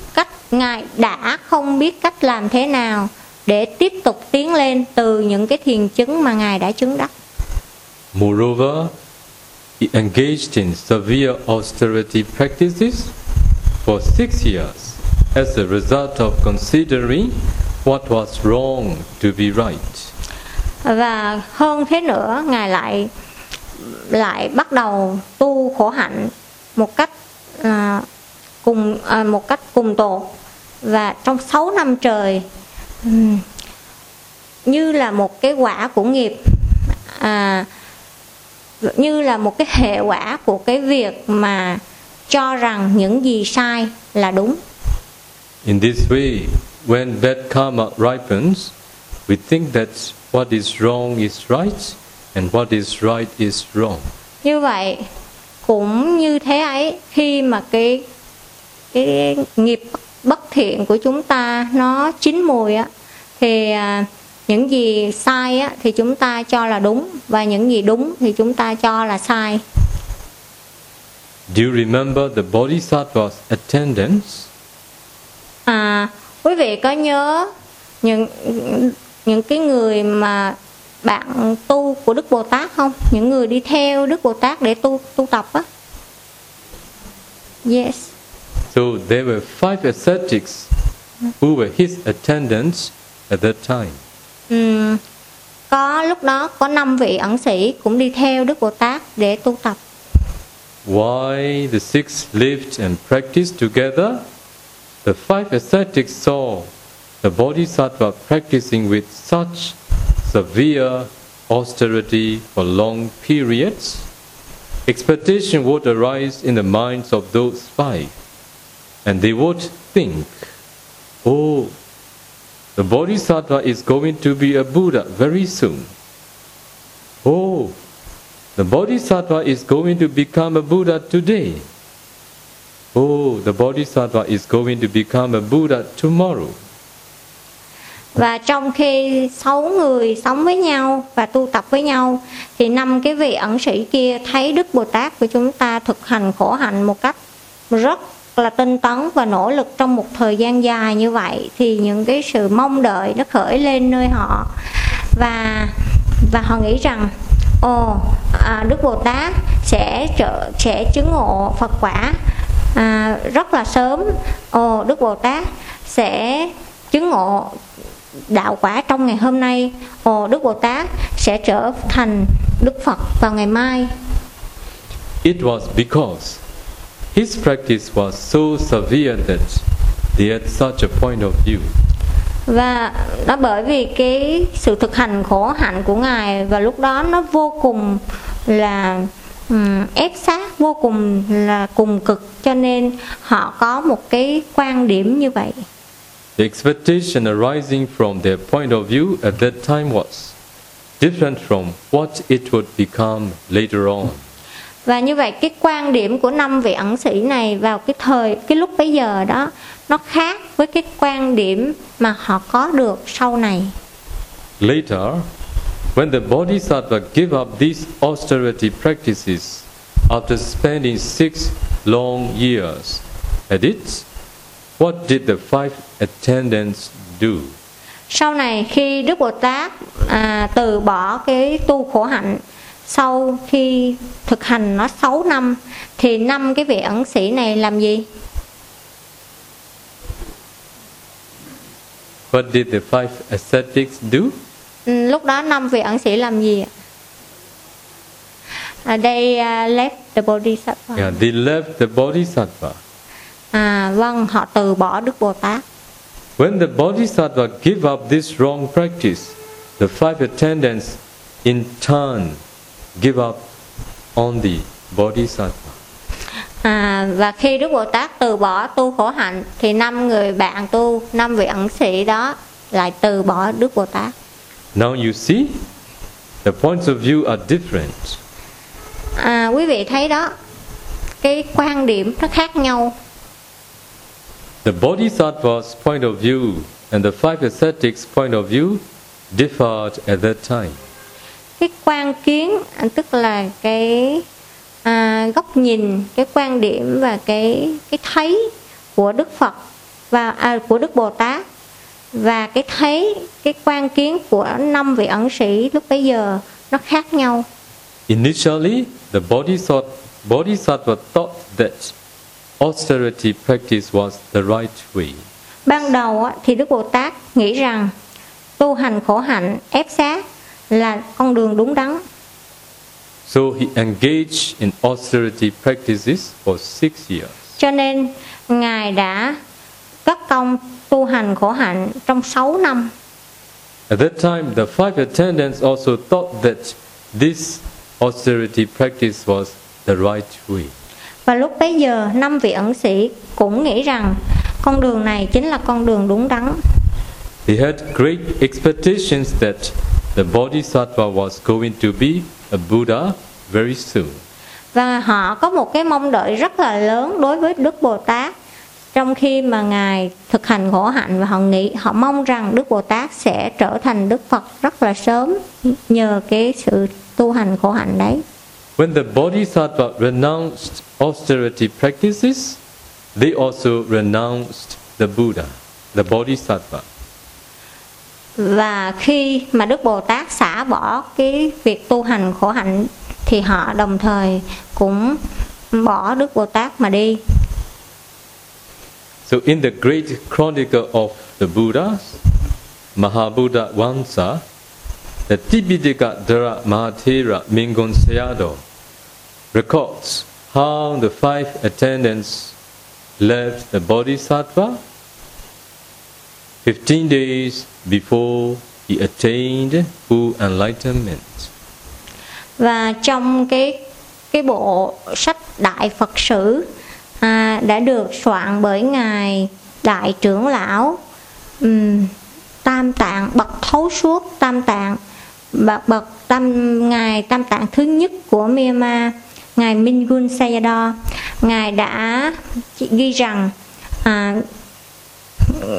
ngài đã không biết cách làm thế nào để tiếp tục tiến lên từ những cái thiền chứng mà ngài đã chứng đắc Moreover, he engaged in severe austerity practices for six years as a result of considering what was wrong to be right. và hơn thế nữa ngài lại lại bắt đầu tu khổ hạnh một cách à, cùng à, một cách cùng tột và trong 6 năm trời như là một cái quả của nghiệp à, như là một cái hệ quả của cái việc mà cho rằng những gì sai là đúng In this way, when bad karma ripens, we think that what is wrong is right and what is right is wrong. như vậy cũng như thế ấy khi mà cái cái nghiệp bất thiện của chúng ta nó chín mùi á thì à, những gì sai á thì chúng ta cho là đúng và những gì đúng thì chúng ta cho là sai Do you remember the Bodhisattva's attendants? à quý vị có nhớ những những cái người mà bạn tu của Đức Bồ Tát không? Những người đi theo Đức Bồ Tát để tu tu tập á. Yes. So there were five ascetics who were his attendants at that time. Ừm, có lúc đó có năm vị ẩn sĩ cũng đi theo Đức Bồ Tát để tu tập. Why the six lived and practiced together? The five ascetics saw the Bodhisattva practicing with such severe austerity for long periods. Expectation would arise in the minds of those five, and they would think, Oh, the Bodhisattva is going to be a Buddha very soon. Oh, the Bodhisattva is going to become a Buddha today. Oh, the Bodhisattva is going to become a Buddha tomorrow. Và trong khi sáu người sống với nhau và tu tập với nhau thì năm cái vị ẩn sĩ kia thấy Đức Bồ Tát của chúng ta thực hành khổ hạnh một cách rất là tinh tấn và nỗ lực trong một thời gian dài như vậy thì những cái sự mong đợi nó khởi lên nơi họ. Và và họ nghĩ rằng ồ à, Đức Bồ Tát sẽ trợ sẽ chứng ngộ Phật quả à, rất là sớm. Ồ Đức Bồ Tát sẽ chứng ngộ đạo quả trong ngày hôm nay. Ồ Đức Bồ Tát sẽ trở thành Đức Phật vào ngày mai. It was because his practice was so severe that they had such a point of view. và đó bởi vì cái sự thực hành khổ hạnh của ngài và lúc đó nó vô cùng là um, ép sát vô cùng là cùng cực cho nên họ có một cái quan điểm như vậy The expectation arising from their point of view at that time was different from what it would become later on. Và như vậy cái quan điểm của năm vị ẩn sĩ này vào cái thời cái lúc bấy giờ đó nó khác với cái quan điểm mà họ có được sau này Later, when the Bodhisattva gave up these austerity practices after spending six long years at it, what did the five attendants do? sau này khi Đức Bồ Tát à, từ bỏ cái tu khổ hạnh sau khi thực hành nó 6 năm thì năm cái vị ẩn sĩ này làm gì What did the five ascetics do? Ừ, lúc đó năm vị ẩn sĩ làm gì à, they uh, left the bodhisattva Yeah, they left the Bodhisattva. à vâng họ từ bỏ Đức Bồ Tát When the Bodhisattva gave up this wrong practice, the five attendants in turn give up on the Bodhisattva. À, và khi Đức Bồ Tát từ bỏ tu khổ hạnh thì năm người bạn tu, năm vị ẩn sĩ đó lại từ bỏ Đức Bồ Tát. Now you see, the points of view are different. À, quý vị thấy đó, cái quan điểm nó khác nhau. The Bodhisattva's point of view and the five ascetics' point of view differed at that time. Cái quan kiến tức là cái à, góc nhìn, cái quan điểm và cái cái thấy của Đức Phật và à, của Đức Bồ Tát và cái thấy cái quan kiến của năm vị ẩn sĩ lúc bấy giờ nó khác nhau. Initially, the Bodhisattva, Bodhisattva thought that austerity practice was the right way. Ban đầu á, thì Đức Bồ Tát nghĩ rằng tu hành khổ hạnh ép sát là con đường đúng đắn. So he engaged in austerity practices for six years. Cho nên Ngài đã cất công tu hành khổ hạnh trong 6 năm. At that time, the five attendants also thought that this austerity practice was the right way. Và lúc bấy giờ năm vị ẩn sĩ cũng nghĩ rằng con đường này chính là con đường đúng đắn He had great expectations that the Bodhisattva was going to be a Buddha very soon. và họ có một cái mong đợi rất là lớn đối với Đức Bồ Tát trong khi mà ngài thực hành khổ hạnh và họ nghĩ họ mong rằng Đức Bồ Tát sẽ trở thành Đức Phật rất là sớm nhờ cái sự tu hành khổ hạnh đấy When the Bodhisattva renounced austerity practices, they also renounced the Buddha, the Bodhisattva và khi mà Đức Bồ Tát xả bỏ cái việc tu hành khổ hạnh thì họ đồng thời cũng bỏ Đức Bồ Tát mà đi. So in the great chronicle of the Buddhas, Mahabuddha Vansa, the Tipitaka Dara Mahathera Mingon Sayadaw records how the five attendants left the Bodhisattva 15 days before he attained full enlightenment. và trong cái cái bộ sách Đại Phật sử à, đã được soạn bởi ngài Đại trưởng lão um, Tam Tạng bậc thấu suốt Tam Tạng bậc bậc tam ngài Tam Tạng thứ nhất của Myanmar ngài Mingun Sayadaw ngài đã ghi rằng à,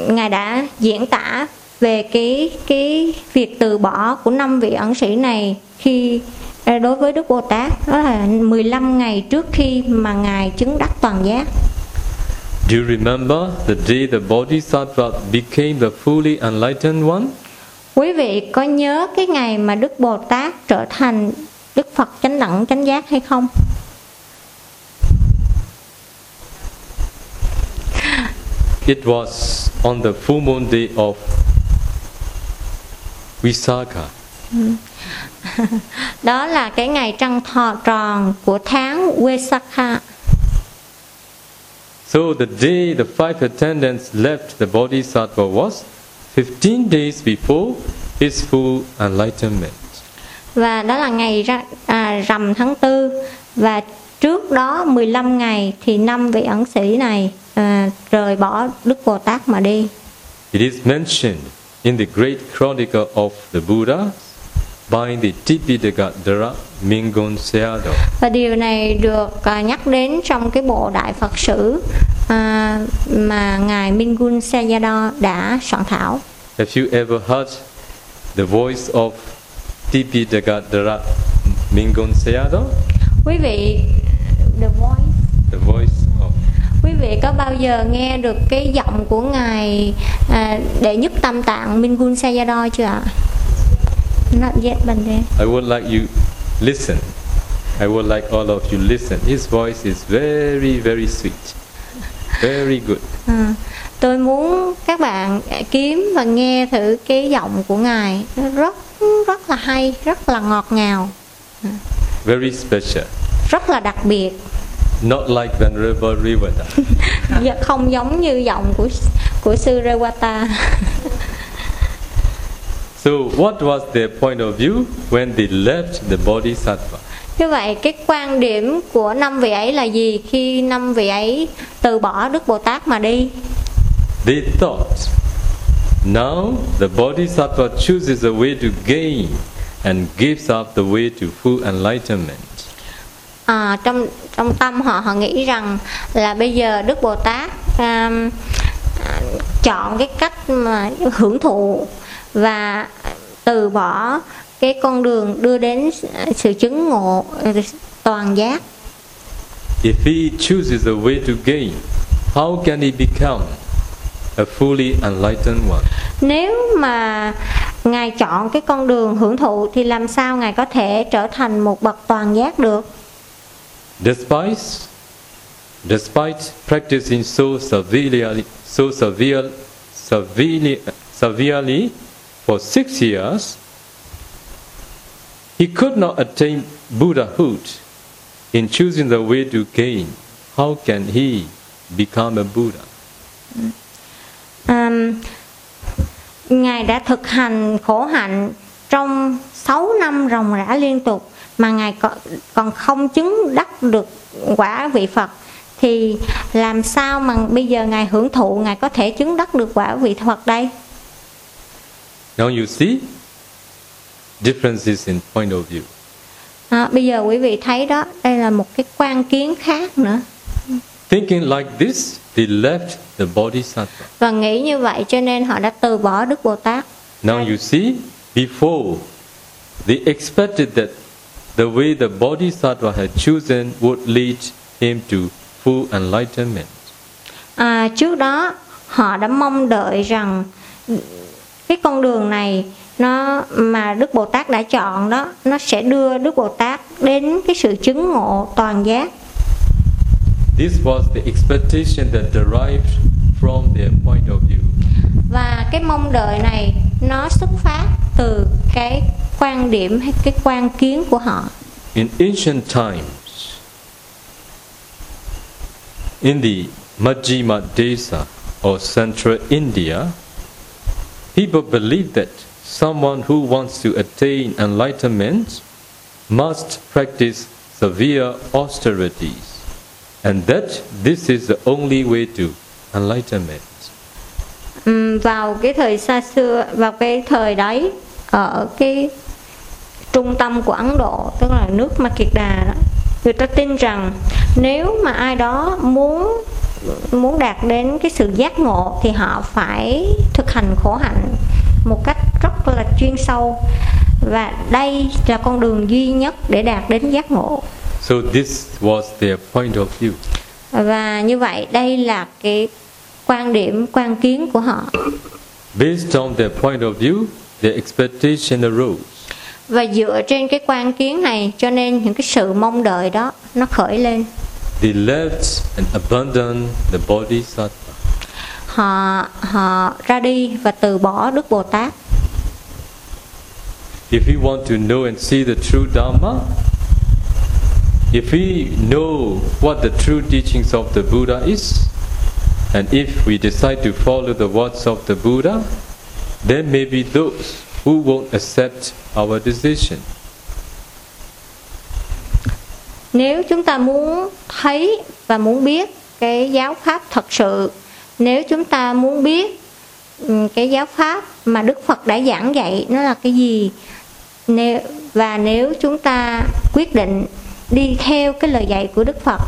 ngài đã diễn tả về cái cái việc từ bỏ của năm vị ẩn sĩ này khi à, đối với Đức Bồ Tát đó là 15 ngày trước khi mà ngài chứng đắc toàn giác. Do you remember the day the Bodhisattva became the fully enlightened one? Quý vị có nhớ cái ngày mà Đức Bồ Tát trở thành Đức Phật chánh đẳng chánh giác hay không? It was on the full moon day of Visakha. [laughs] Đó là cái ngày trăng thọ tròn của tháng Vesakha. So the day the five attendants left the Bodhisattva was 15 days before his full enlightenment. Và đó là ngày ra, à, rằm tháng tư và trước đó 15 ngày thì năm vị ẩn sĩ này à, rời bỏ Đức Bồ Tát mà đi. It is mentioned in the great chronicle of the Buddha by the Tipitaka Mingon Sayadaw. Và điều này được à, nhắc đến trong cái bộ Đại Phật sử à, mà ngài Mingun Sayadaw đã soạn thảo. Have you ever heard the voice of Tipitaka Mingon Sayadaw? Quý vị The Voice The voice Quý vị có bao giờ nghe được cái giọng của ngài à, đệ nhất tam tạng Mingun Sayadaw chưa ạ? Not yet, there. I would like you listen. I would like all of you listen. His voice is very very sweet. Very good. [laughs] À, tôi muốn các bạn kiếm và nghe thử cái giọng của ngài nó rất rất là hay rất là ngọt ngào Very special. rất là đặc biệt Not like Venerable Rivada. [laughs] Không giống như giọng của của sư Rewata [laughs] so what was their point of view when they left the Bodhisattva? như vậy cái quan điểm của năm vị ấy là gì khi năm vị ấy từ bỏ Đức Bồ Tát mà đi They thought, now the Bodhisattva chooses a way to gain and gives up the way to full enlightenment. à, trong trong tâm họ họ nghĩ rằng là bây giờ Đức Bồ Tát à, chọn cái cách mà hưởng thụ và từ bỏ cái con đường đưa đến sự chứng ngộ toàn giác If he chooses a way to gain, how can he become a fully enlightened one? nếu mà ngài chọn cái con đường hưởng thụ thì làm sao ngài có thể trở thành một bậc toàn giác được Despite, despite practicing so severely, so severe, severely, severely for six years, he could not attain Buddhahood. In choosing the way to gain, how can he become a Buddha? Um, ngài đã thực hành khổ hạnh trong 6 năm ròng rã liên tục mà ngài còn, không chứng đắc được quả vị Phật thì làm sao mà bây giờ ngài hưởng thụ ngài có thể chứng đắc được quả vị Phật đây Now you see differences in point of view. à, bây giờ quý vị thấy đó đây là một cái quan kiến khác nữa Thinking like this, they left the bodhisattva. và nghĩ như vậy cho nên họ đã từ bỏ Đức Bồ Tát Now you see, before they expected that the way the bodhisattva had chosen would lead him to full enlightenment. à, trước đó họ đã mong đợi rằng cái con đường này nó mà Đức Bồ Tát đã chọn đó nó sẽ đưa Đức Bồ Tát đến cái sự chứng ngộ toàn giác This was the expectation that derived from their point of view. và cái mong đợi này nó xuất phát từ cái quan điểm hay cái quan kiến của họ In ancient times, in the Majjhima Desa or central India, people believe that someone who wants to attain enlightenment must practice severe austerities, and that this is the only way to enlightenment. Ừm, vào cái thời xa xưa vào cái thời đấy ở cái trung tâm của Ấn Độ tức là nước Ma Kiệt Đà đó người ta tin rằng nếu mà ai đó muốn muốn đạt đến cái sự giác ngộ thì họ phải thực hành khổ hạnh một cách rất là chuyên sâu và đây là con đường duy nhất để đạt đến giác ngộ So this was their point of view. và như vậy đây là cái quan điểm quan kiến của họ Based on their point of view, their expectation arose. Và dựa trên cái quan kiến này cho nên những cái sự mong đợi đó nó khởi lên They left and abandoned the bodhisattva. họ họ ra đi và từ bỏ đức bồ tát If we want to know and see the true Dharma, if we know what the true teachings of the Buddha is, and if we decide to follow the words of the Buddha, then maybe those who won't accept our decision. nếu chúng ta muốn thấy và muốn biết cái giáo pháp thật sự nếu chúng ta muốn biết ừ, cái giáo pháp mà đức phật đã giảng dạy nó là cái gì nếu và nếu chúng ta quyết định đi theo cái lời dạy của đức phật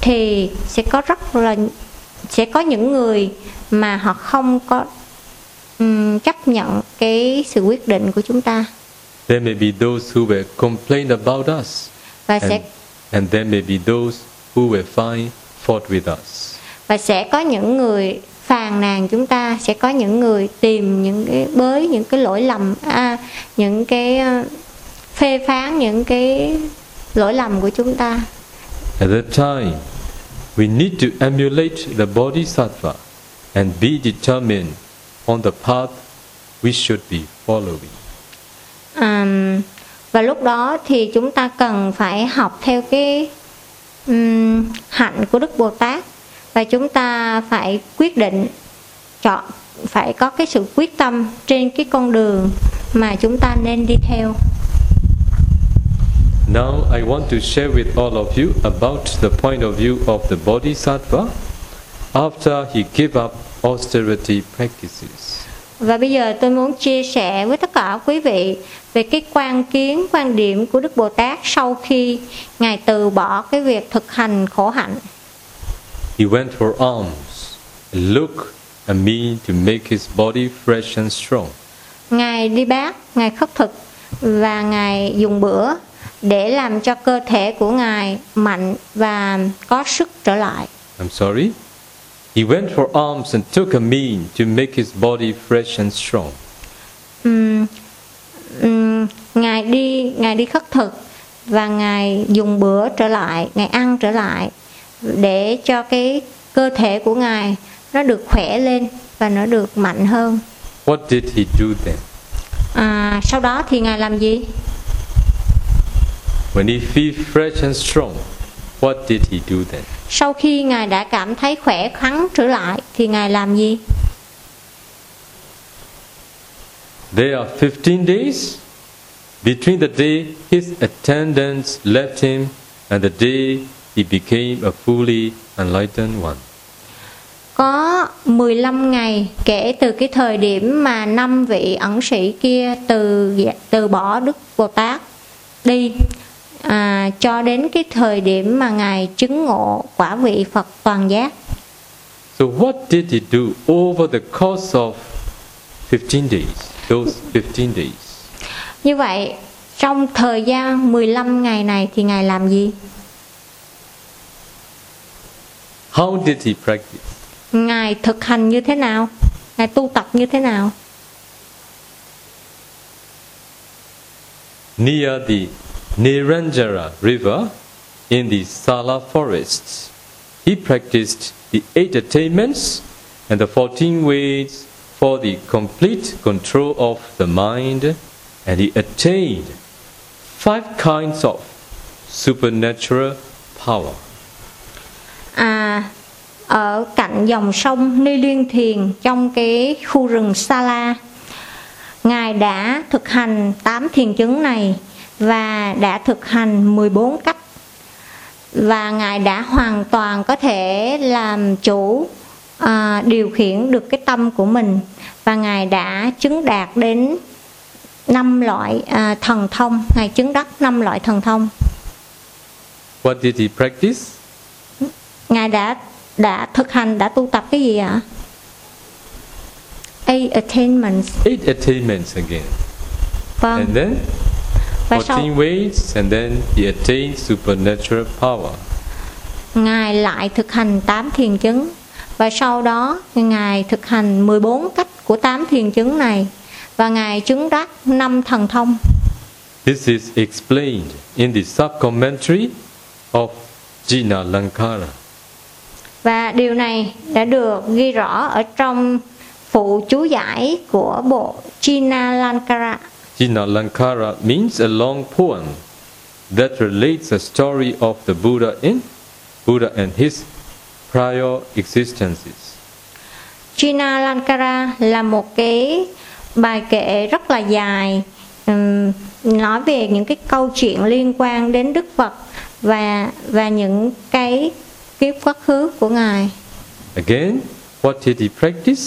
thì sẽ có rất là sẽ có những người mà họ không có um, chấp nhận cái sự quyết định của chúng ta There may be those who will complain about us, và sẽ and, and there may be those who will find fault with us. và sẽ có những người phàn nàn chúng ta sẽ có những người tìm những cái bới những cái lỗi lầm à, những cái phê phán những cái lỗi lầm của chúng ta At that time, we need to emulate the Bodhisattva and be determined on the path we should be following. À, và lúc đó thì chúng ta cần phải học theo cái um, hạnh của đức bồ tát và chúng ta phải quyết định chọn phải có cái sự quyết tâm trên cái con đường mà chúng ta nên đi theo Now, I want to share with all of you about the point of view of the Bodhisattva after he gave up austerity practices. Và bây giờ tôi muốn chia sẻ với tất cả quý vị về cái quan kiến, quan điểm của Đức Bồ Tát sau khi Ngài từ bỏ cái việc thực hành khổ hạnh. He went for alms, a look, a mean to make his body fresh and strong. Ngài đi bát, Ngài khất thực và Ngài dùng bữa để làm cho cơ thể của Ngài mạnh và có sức trở lại. I'm sorry. He went for alms and took a mean to make his body fresh and strong. Ừm, ừm, ngài đi Ngài đi khất thực và Ngài dùng bữa trở lại, Ngài ăn trở lại để cho cái cơ thể của Ngài nó được khỏe lên và nó được mạnh hơn. What did he do then? À, sau đó thì Ngài làm gì? When he felt fresh and strong, what did he do then? Sau khi Ngài đã cảm thấy khỏe khoắn trở lại thì Ngài làm gì? There are 15 days between the day his attendants left him and the day he became a fully enlightened one. Có 15 ngày kể từ cái thời điểm mà năm vị ẩn sĩ kia từ từ bỏ Đức Bồ Tát đi à, cho đến cái thời điểm mà ngài chứng ngộ quả vị Phật toàn giác. So what did he do over the course of 15 days? Those 15 days. Như vậy trong thời gian 15 ngày này thì ngài làm gì? How did he practice? Ngài thực hành như thế nào? Ngài tu tập như thế nào? Near the Niranjara river in the Sala forests, he practiced the eight attainments and the 14 ways for the complete control of the mind, and he attained five kinds of supernatural power. À, ở cạnh dòng sông Ni Liên Thiền trong cái khu rừng Sala, Ngài đã thực hành 8 thiền chứng này và đã thực hành 14 cách và Ngài đã hoàn toàn có thể làm chủ à, điều khiển được cái tâm của mình và Ngài đã chứng đạt đến năm loại à, thần thông Ngài chứng đắc năm loại thần thông What did he practice? Ngài đã đã thực hành đã tu tập cái gì ạ? Eight attainments. Eight attainments again. Vâng. And then Và sau 14 ways, and then he attained supernatural power. Ngài lại thực hành 8 thiền chứng và sau đó Ngài thực hành 14 cách của 8 thiền chứng này và Ngài chứng đắc năm thần thông. This is explained in the sub-commentary of Jina Lankara. Và điều này đã được ghi rõ ở trong phụ chú giải của bộ China Lankara. Jina Lankara means a long poem that relates the story of the Buddha in Buddha and his prior existences. China Lankara là một cái bài kệ rất là dài ừm, nói về những cái câu chuyện liên quan đến Đức Phật và và những cái kiếp quá khứ của ngài. Again, what did he practice?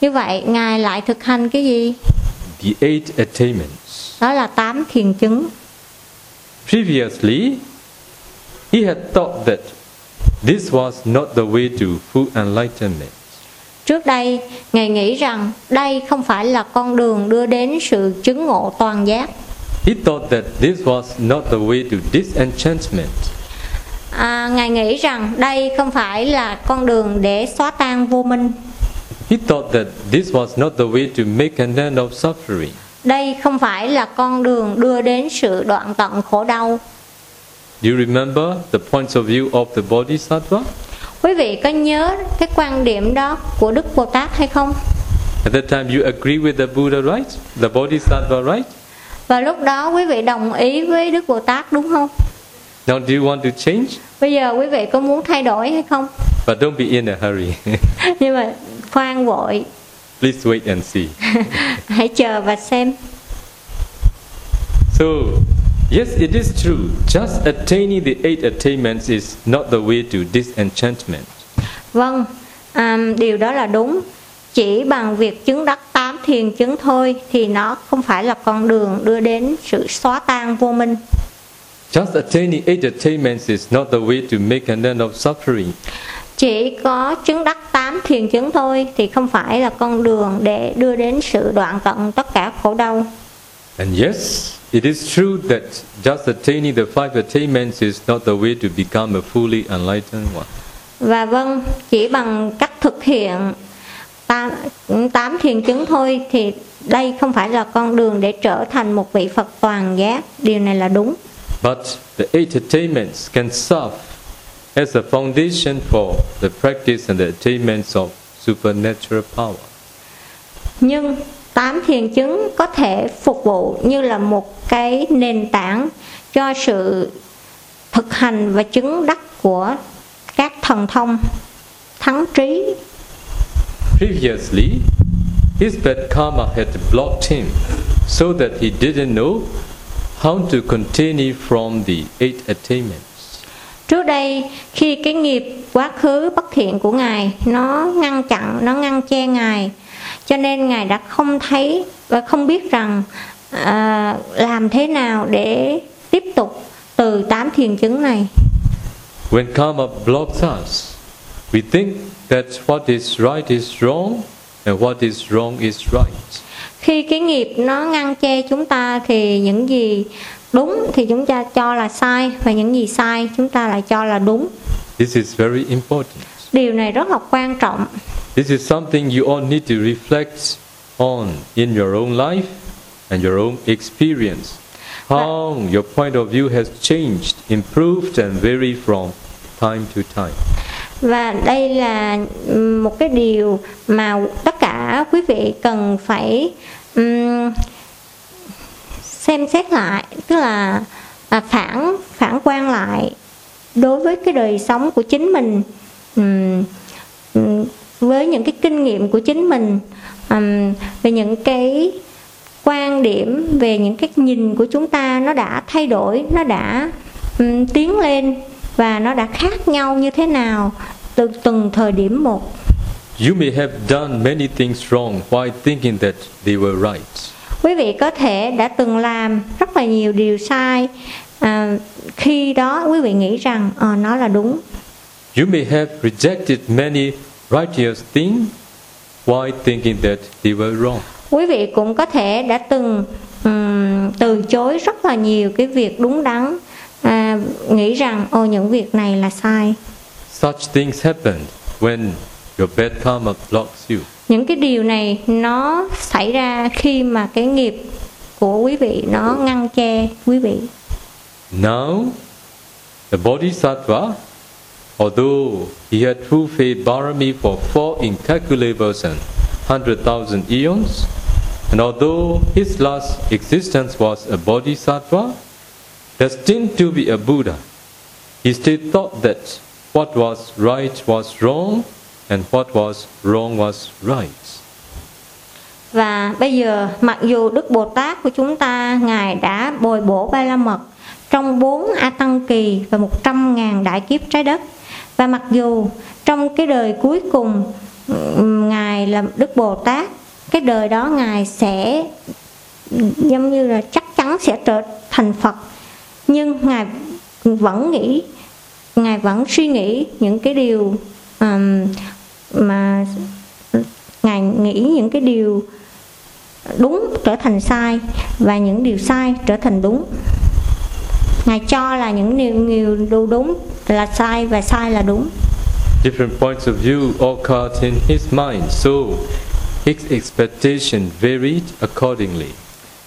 Như vậy ngài lại thực hành cái gì? The eight attainments. Đó là tám thiền chứng. Previously, he had thought that this was not the way to full enlightenment. Trước đây, ngài nghĩ rằng đây không phải là con đường đưa đến sự chứng ngộ toàn giác. He thought that this was not the way to disenchantment. À, ngài nghĩ rằng đây không phải là con đường để xóa tan vô minh. He thought that this was not the way to make an end of suffering. Đây không phải là con đường đưa đến sự đoạn tận khổ đau. Do you remember the points of view of the Bodhisattva? Quý vị có nhớ cái quan điểm đó của Đức Bồ Tát hay không? At that time, you agree with the Buddha, right? The Bodhisattva, right? Và lúc đó quý vị đồng ý với Đức Bồ Tát đúng không? Now, do you want to change? Bây giờ quý vị có muốn thay đổi hay không? But don't be in a hurry. [laughs] Nhưng mà khoan vội, Please wait and see. [laughs] hãy chờ và xem. So, yes, it is true. Just attaining the eight attainments is not the way to disenchantment. Vâng, à, điều đó là đúng. Chỉ bằng việc chứng đắc tám thiền chứng thôi thì nó không phải là con đường đưa đến sự xóa tan vô minh. Just attaining eight attainments is not the way to make an end of suffering. Chỉ có chứng đắc tám thiền chứng thôi thì không phải là con đường để đưa đến sự đoạn tận tất cả khổ đau. And yes, it is true that just attaining the five attainments is not the way to become a fully enlightened one. Và vâng, chỉ bằng cách thực hiện tám, tám thiền chứng thôi thì đây không phải là con đường để trở thành một vị Phật toàn giác. Điều này là đúng. But the eight attainments can serve as a foundation for the practice and the attainments of supernatural power. Nhưng tám thiền chứng có thể phục vụ như là một cái nền tảng cho sự thực hành và chứng đắc của các thần thông thắng trí Previously, his bad karma had blocked him so that he didn't know how to continue from the eight attainments. Trước đây khi cái nghiệp quá khứ bất thiện của ngài nó ngăn chặn nó ngăn che ngài cho nên ngài đã không thấy và không biết rằng à, làm thế nào để tiếp tục từ tám thiền chứng này When karma blocks us, we think that what is right is wrong and what is wrong is right. khi cái nghiệp nó ngăn che chúng ta thì những gì đúng thì chúng ta cho là sai và những gì sai chúng ta lại cho là đúng This is very important. điều này rất là quan trọng This is something you all need to reflect on in your own life and your own experience. How your point of view has changed, improved, and varied from time to time. và đây là một cái điều mà tất cả quý vị cần phải ừm, xem xét lại tức là à, phản phản quan lại đối với cái đời sống của chính mình um, với những cái kinh nghiệm của chính mình um, về những cái quan điểm về những cái nhìn của chúng ta nó đã thay đổi nó đã um, tiến lên và nó đã khác nhau như thế nào từ từng thời điểm một You may have done many things wrong while thinking that they were right quý vị có thể đã từng làm rất là nhiều điều sai à, khi đó quý vị nghĩ rằng ờ, nó là đúng You may have rejected many righteous things while thinking that they were wrong. quý vị cũng có thể đã từng ừm, từ chối rất là nhiều cái việc đúng đắn à, nghĩ rằng ô những việc này là sai Such things happen when your bad karma blocks you những cái điều này nó xảy ra khi mà cái nghiệp của quý vị nó ngăn che quý vị. Now, the Bodhisattva, although he had fulfilled Barami for four incalculable and hundred thousand eons, and although his last existence was a Bodhisattva, destined to be a Buddha, he still thought that what was right was wrong and what was wrong was right. Và bây giờ mặc dù Đức Bồ Tát của chúng ta Ngài đã bồi bổ ba la mật trong bốn A Tăng Kỳ và một trăm ngàn đại kiếp trái đất Và mặc dù trong cái đời cuối cùng Ngài là Đức Bồ Tát Cái đời đó Ngài sẽ giống như là chắc chắn sẽ trở thành Phật Nhưng Ngài vẫn nghĩ Ngài vẫn suy nghĩ những cái điều um, mà Ngài nghĩ những cái điều đúng trở thành sai và những điều sai trở thành đúng ngài cho là những điều, điều đúng là sai và sai là đúng Different points of view occurred in his mind, so his expectation varied accordingly.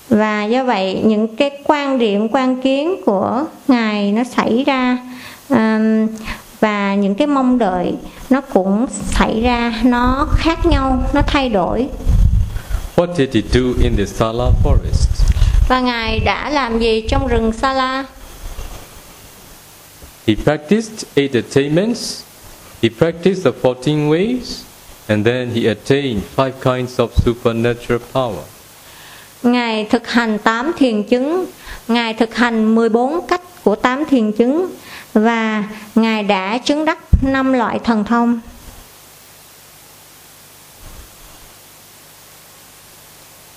và do vậy những cái quan điểm quan kiến của ngài nó xảy ra um, và những cái mong đợi nó cũng xảy ra nó khác nhau nó thay đổi What did he do in the Sala forest? và ngài đã làm gì trong rừng Sala He practiced eight attainments, he practiced the 14 ways, and then he attained five kinds of supernatural power. Ngài thực hành 8 thiền chứng, Ngài thực hành 14 cách của 8 thiền chứng và Ngài đã chứng đắc năm loại thần thông.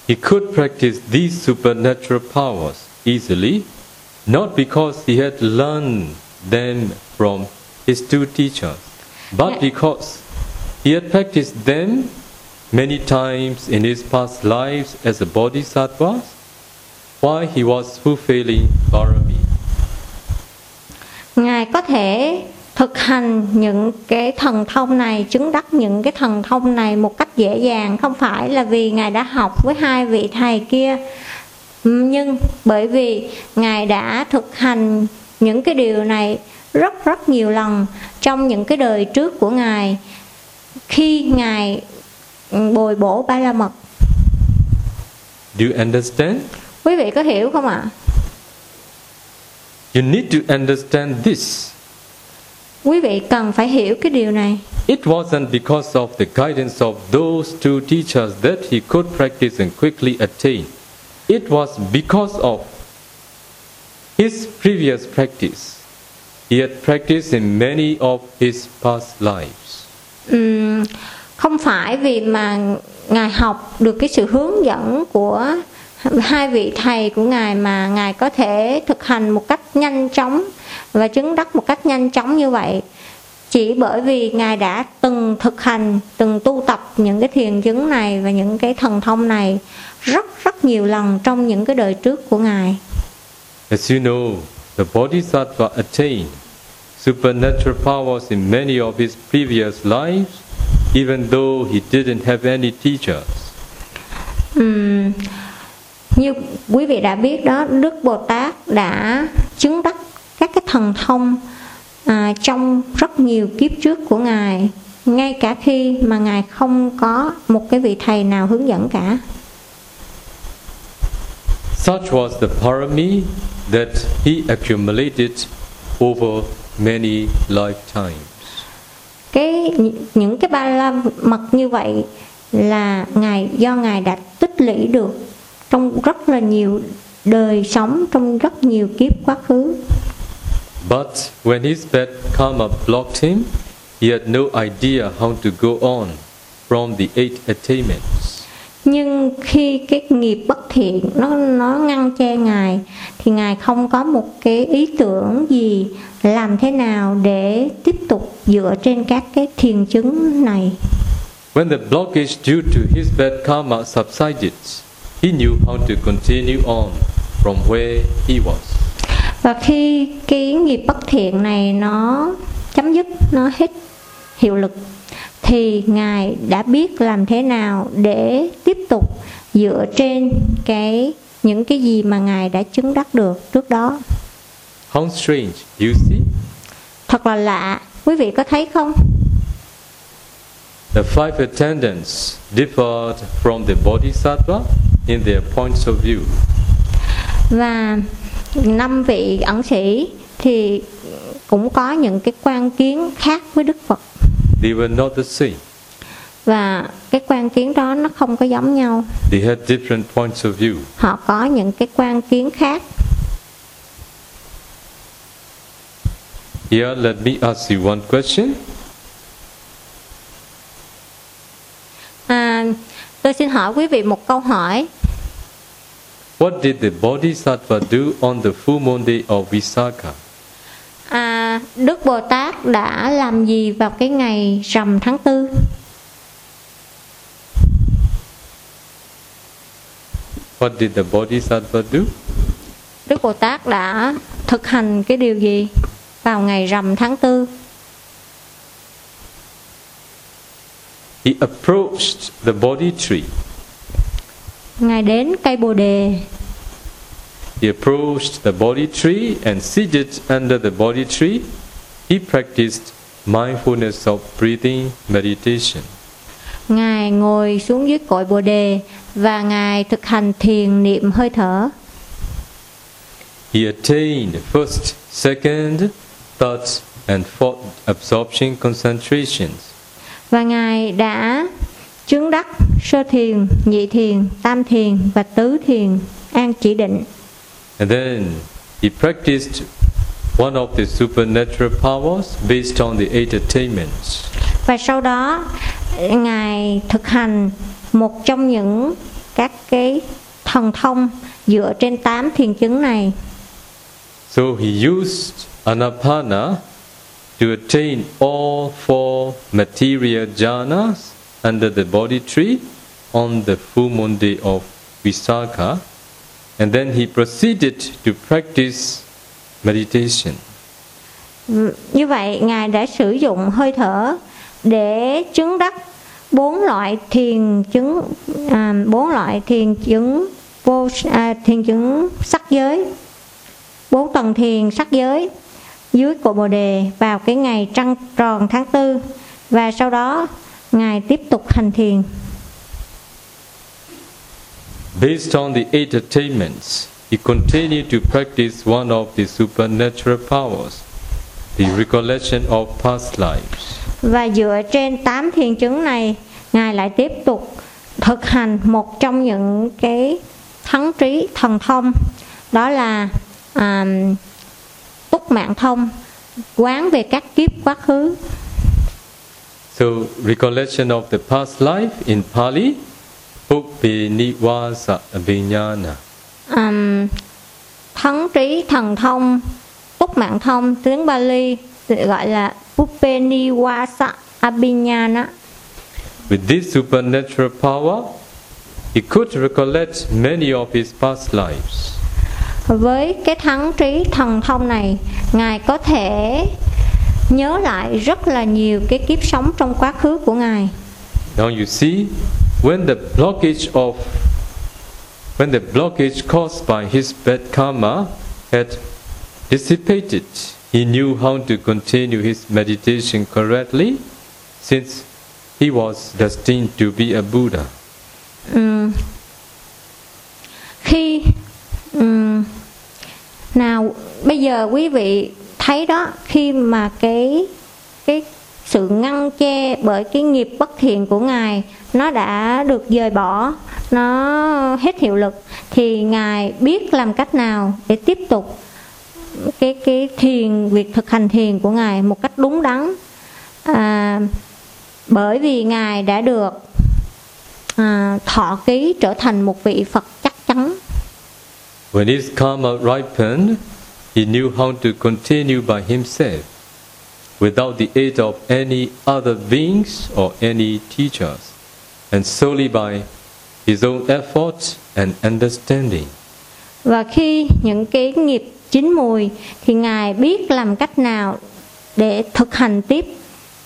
He could practice these supernatural powers easily, not because he had learned them from his two teachers, but because he had practiced them many times in his past lives as a bodhisattva while he was fulfilling Barami. Ngài có thể thực hành những cái thần thông này, chứng đắc những cái thần thông này một cách dễ dàng, không phải là vì Ngài đã học với hai vị thầy kia, nhưng bởi vì Ngài đã thực hành những cái điều này rất rất nhiều lần trong những cái đời trước của Ngài khi Ngài bồi bổ ba la mật. Do you understand? Quý vị có hiểu không ạ? You need to understand this. Quý vị cần phải hiểu cái điều này. It wasn't because of the guidance of those two teachers that he could practice and quickly attain. It was because of his previous practice. he had practiced in many of his past lives. Ừm, không phải vì mà ngài học được cái sự hướng dẫn của hai vị thầy của ngài mà ngài có thể thực hành một cách nhanh chóng và chứng đắc một cách nhanh chóng như vậy chỉ bởi vì ngài đã từng thực hành từng tu tập những cái thiền chứng này và những cái thần thông này rất rất nhiều lần trong những cái đời trước của ngài As you know, the Bodhisattva attained supernatural powers in many of his previous lives, even though he didn't have any teachers. Ừm, như quý vị đã biết đó Đức Bồ Tát đã chứng đắc các cái thần thông à, trong rất nhiều kiếp trước của ngài. Ngay cả khi mà ngài không có một cái vị thầy nào hướng dẫn cả. Such was the parami that he accumulated over many lifetimes. cái những cái ba la mật như vậy là ngài do ngài đã tích lũy được trong rất là nhiều đời sống trong rất nhiều kiếp quá khứ But when his bad karma blocked him, he had no idea how to go on from the eight attainments. nhưng khi cái nghiệp bất thiện nó nó ngăn che ngài thì ngài không có một cái ý tưởng gì làm thế nào để tiếp tục dựa trên các cái thiền chứng này When the blockage due to his bad karma subsided, he knew how to continue on from where he was. và khi cái nghiệp bất thiện này nó chấm dứt nó hết hiệu lực thì ngài đã biết làm thế nào để tiếp tục dựa trên cái những cái gì mà ngài đã chứng đắc được trước đó How strange, you see? thật là lạ quý vị có thấy không The five attendants differed from the bodhisattva in their points of view. và năm vị ẩn sĩ thì cũng có những cái quan kiến khác với đức phật They were not the same. và cái quan kiến đó nó không có giống nhau They had different points of view. họ có những cái quan kiến khác Here, let me ask you one question. À, tôi xin hỏi quý vị một câu hỏi What did the bodhisattva do on the full moon day of Visakha? à, đức bồ tát đã làm gì vào cái ngày rằm tháng tư What did the bodhisattva do? đức bồ tát đã thực hành cái điều gì vào ngày rằm tháng tư He approached the Bodhi tree. ngài đến cây bồ đề He approached the Bodhi tree and seated under the Bodhi tree, he practiced mindfulness of breathing meditation. ngài ngồi xuống dưới cội bồ đề và ngài thực hành thiền niệm hơi thở He attained first, second, third, and fourth absorption concentrations. Và ngài đã chứng đắc sơ thiền nhị thiền tam thiền và tứ thiền an chỉ định And then he practiced one of the supernatural powers based on the eight attainments. và sau đó ngài thực hành một trong những các cái thần thông dựa trên tám thiền chứng này So he used anapana to attain all four material jhanas under the body tree on the full moon day of Visakha. And then he proceeded to practice meditation. như vậy ngài đã sử dụng hơi thở để chứng đắc bốn loại thiền chứng à, bốn loại thiền chứng vô à, thiền chứng sắc giới bốn tầng thiền sắc giới dưới cội bồ đề vào cái ngày trăng tròn tháng tư. Và sau đó ngài tiếp tục hành thiền. Based on the eight attainments, he continued to practice one of the supernatural powers, the recollection of past lives. và dựa trên tám thiền chứng này ngài lại tiếp tục thực hành một trong những cái thắng trí thần thông. Đó là à, túc mạng thông quán về các kiếp quá khứ So, recollection of the past life in Pali, Uppinivasa Abhinyana. um, thấn trí thần thông túc mạng thông tiếng Bali gọi là Upeniwasa Abhinyana With this supernatural power, he could recollect many of his past lives. Với cái thắng trí thần thông này ngài có thể nhớ lại rất là nhiều cái kiếp sống trong quá khứ của ngài Now you see, when the blockage of when the blockage caused by his bad karma had dissipated, he knew how to continue his meditation correctly, since he was destined to be a Buddha. Ừm. khi ừm, nào bây giờ quý vị thấy đó khi mà cái cái sự ngăn che bởi cái nghiệp bất thiện của ngài nó đã được dời bỏ nó hết hiệu lực thì ngài biết làm cách nào để tiếp tục cái cái thiền việc thực hành thiền của ngài một cách đúng đắn. À, bởi vì ngài đã được à, thọ ký trở thành một vị Phật chắc chắn. When it's karma ripened, he knew how to continue by himself, without the aid of any other beings or any teachers, and solely by his own effort and understanding. và khi những cái nghiệp chín mùi thì ngài biết làm cách nào để thực hành tiếp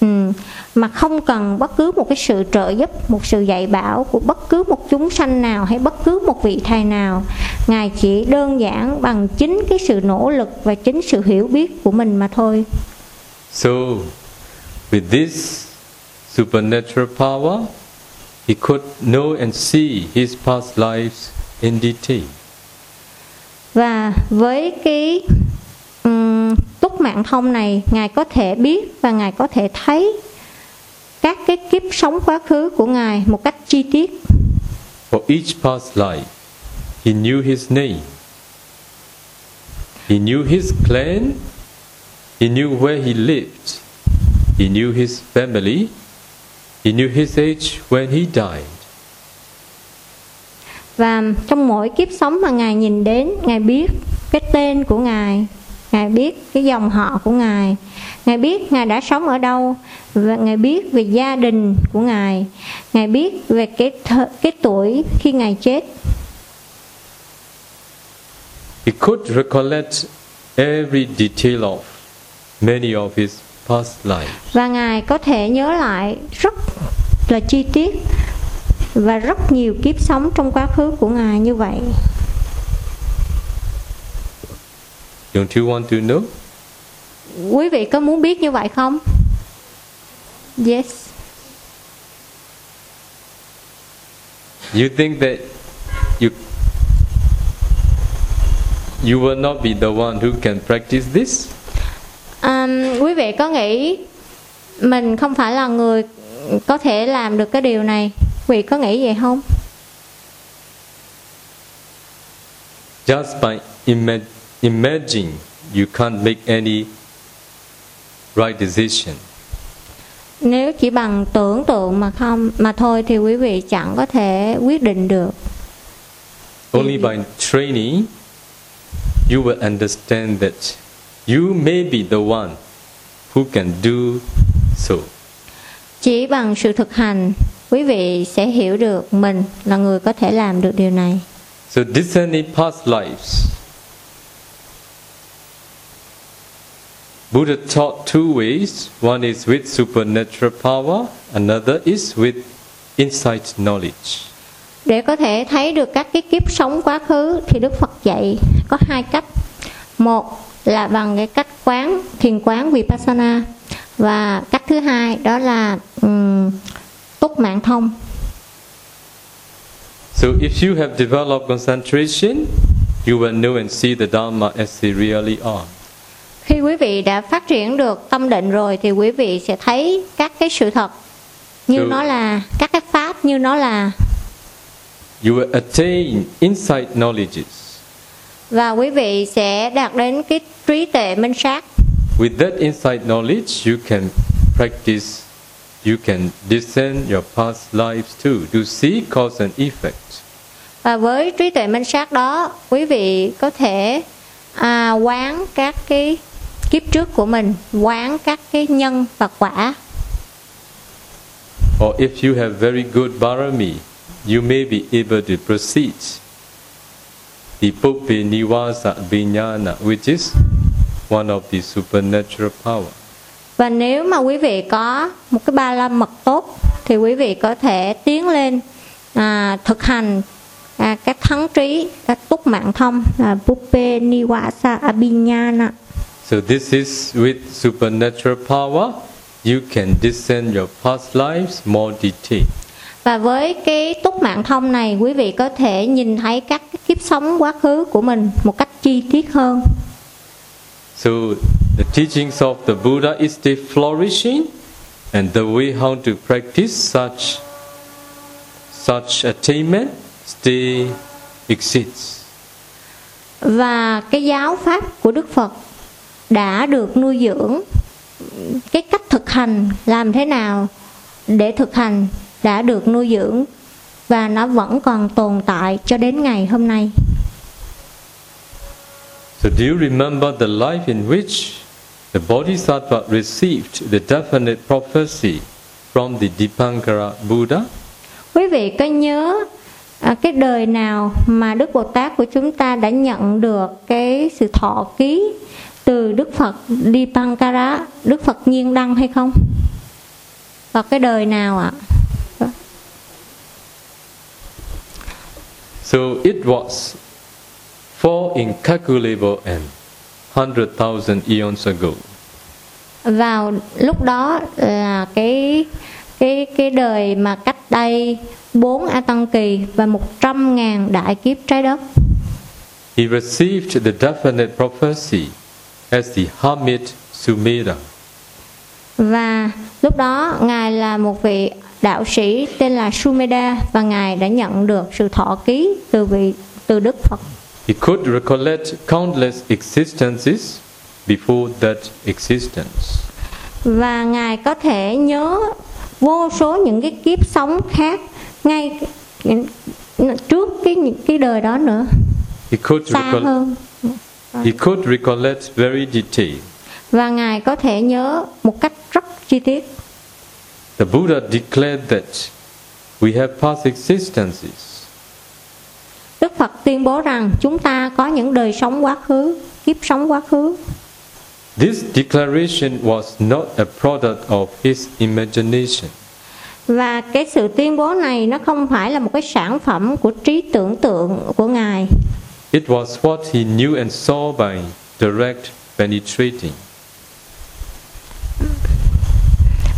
ừ, mà không cần bất cứ một cái sự trợ giúp một sự dạy bảo của bất cứ một chúng sanh nào hay bất cứ một vị thầy nào. Ngài chỉ đơn giản bằng chính cái sự nỗ lực và chính sự hiểu biết của mình mà thôi. So, with this supernatural power, he could know and see his past lives in detail. và với cái mạng thông này ngài có thể biết và ngài có thể thấy các cái kiếp sống quá khứ của ngài một cách chi tiết For each past life, he knew his name. He knew his clan. He knew where he lived. He knew his family. He knew his age when he died. và trong mỗi kiếp sống mà ngài nhìn đến ngài biết cái tên của ngài ngài biết cái dòng họ của ngài. Ngài biết ngài đã sống ở đâu. Và ngài biết về gia đình của ngài. Ngài biết về cái th- cái tuổi khi ngài chết. He could recollect every detail of many of his past lives. và ngài có thể nhớ lại rất là chi tiết và rất nhiều kiếp sống trong quá khứ của ngài như vậy Don't you want to know? quý vị có muốn biết như vậy không yes You think that you you will not be the one who can practice this? um, quý vị có nghĩ mình không phải là người có thể làm được cái điều này quý vị có nghĩ vậy không Just by ima- imagining, you can't make any right decision. nếu chỉ bằng tưởng tượng mà không mà thôi thì quý vị chẳng có thể quyết định được Only by training, you will understand that you may be the one who can do so. chỉ bằng sự thực hành quý vị sẽ hiểu được mình là người có thể làm được điều này So, discerning past lives. Buddha taught two ways. One is with supernatural power, another is with insight knowledge. để có thể thấy được các cái kiếp sống quá khứ thì đức phật dạy có hai cách một là bằng cái cách quán thiền quán vipassana và cách thứ hai đó là um, túc mạng thông So, if you have developed concentration, you will know and see the Dharma as they really are. Khi quý vị đã phát triển được tâm định rồi thì quý vị sẽ thấy các cái sự thật như Ừ. nó là các cái pháp như nó là You will attain insight knowledges. và quý vị sẽ đạt đến cái trí tuệ minh sát with that insight knowledge, you can practice, you can discern your past lives too, to see cause and effect. và với trí tuệ minh sát đó quý vị có thể à, quán các cái kiếp trước của mình quán các cái nhân và quả. Or if you have very good barami, you may be able to proceed. The Puppe Nivasa Vinyana, which is one of the supernatural power. và nếu mà quý vị có một cái ba la mật tốt thì quý vị có thể tiến lên à, thực hành à, các thắng trí các túc mạng thông là Puppe Niwasa Abhinyana So this is with supernatural power, you can discern your past lives more detailed. và với cái túc mạng thông này quý vị có thể nhìn thấy các kiếp sống quá khứ của mình một cách chi tiết hơn So the teachings of the Buddha is still flourishing, and the way how to practice such such attainment still exists. và cái giáo pháp của Đức Phật đã được nuôi dưỡng cái cách thực hành làm thế nào để thực hành đã được nuôi dưỡng và nó vẫn còn tồn tại cho đến ngày hôm nay So do you remember the life in which the Bodhisattva received the definite prophecy from the Dipankara Buddha? quý vị có nhớ à, cái đời nào mà Đức Bồ Tát của chúng ta đã nhận được cái sự thọ ký từ Đức Phật Dipankara Đức Phật Nhiên Đăng hay không? Vào cái đời nào ạ? So it was four incalculable and hundred thousand eons ago. vào lúc đó là cái cái cái đời mà cách đây 4 A Tăng Kỳ và 100 ngàn đại kiếp trái đất. He received the definite prophecy as the hermit Sumedha. và lúc đó ngài là một vị đạo sĩ tên là Sumeda và ngài đã nhận được sự thọ ký từ vị từ Đức Phật He could recollect countless existences before that existence. và ngài có thể nhớ vô số những cái kiếp sống khác ngay trước cái những cái đời đó nữa He could, hơn he could recollect very detailed. và ngài có thể nhớ một cách rất chi tiết The Buddha declared that we have past existences. Đức Phật tuyên bố rằng chúng ta có những đời sống quá khứ, kiếp sống quá khứ. This declaration was not a product of his imagination. Và cái sự tuyên bố này nó không phải là một cái sản phẩm của trí tưởng tượng của Ngài It was what he knew and saw by direct penetrating.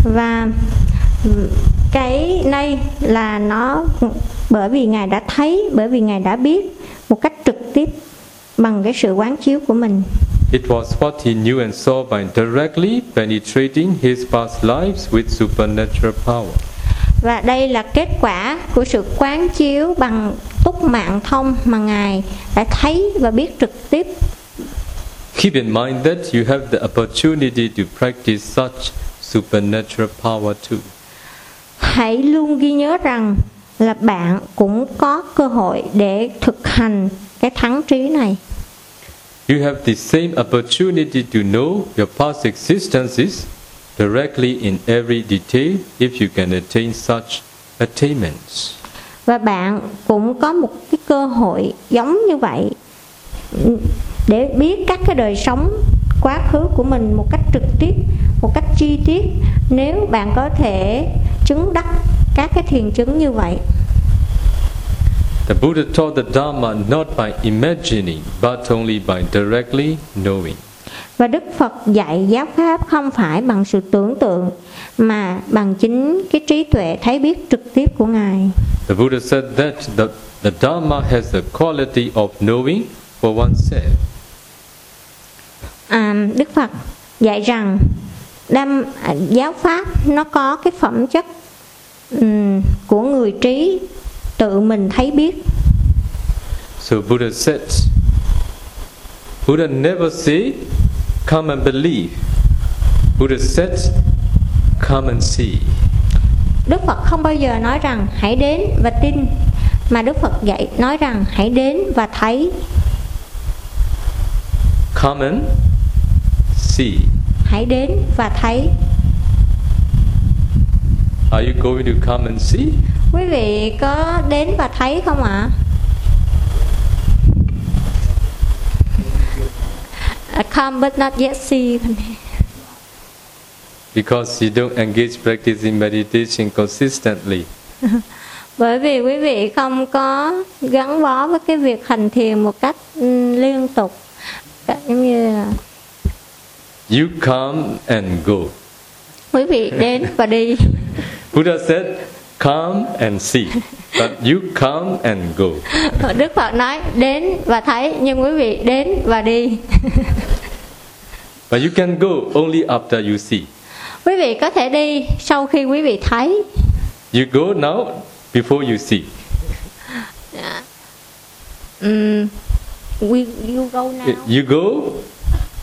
và cái này là nó bởi vì Ngài đã thấy, bởi vì Ngài đã biết một cách trực tiếp bằng cái sự quán chiếu của mình. It was what he knew and saw by directly penetrating his past lives with supernatural power. Và đây là kết quả của sự quán chiếu bằng túc mạng thông mà Ngài đã thấy và biết trực tiếp Keep in mind that you have the opportunity to practice such supernatural power too. hãy luôn ghi nhớ rằng là bạn cũng có cơ hội để thực hành cái thắng trí này You have the same opportunity to know your past existences directly in every detail if you can attain such attainments. và bạn cũng có một cái cơ hội giống như vậy để biết các cái đời sống quá khứ của mình một cách trực tiếp một cách chi tiết nếu bạn có thể chứng đắc các cái thiền chứng như vậy The Buddha taught the Dharma not by imagining but only by directly knowing. Và Đức Phật dạy giáo pháp không phải bằng sự tưởng tượng mà bằng chính cái trí tuệ thấy biết trực tiếp của Ngài. The Buddha said that the, the Dharma has the quality of knowing for oneself. À, Đức Phật dạy rằng đam à, giáo pháp nó có cái phẩm chất ừm, của người trí tự mình thấy biết So Buddha said, Buddha never say come and believe. Buddha said, come and see. Đức Phật không bao giờ nói rằng hãy đến và tin mà Đức Phật dạy nói rằng hãy đến và thấy Come and see. hãy đến và thấy Are you going to come and see? quý vị có đến và thấy không ạ À, come but not yet see Because you don't engage practicing meditation consistently. [laughs] bởi vì quý vị không có gắn bó với cái việc hành thiền một cách ừ, liên tục giống như là You come and go. quý vị đến và đi [laughs] Buddha said, come and see. But you come and go. [laughs] Đức Phật nói đến và thấy nhưng quý vị đến và đi But you can go only after you see. quý vị có thể đi sau khi quý vị thấy You go now before you see. um, we, you go now You go,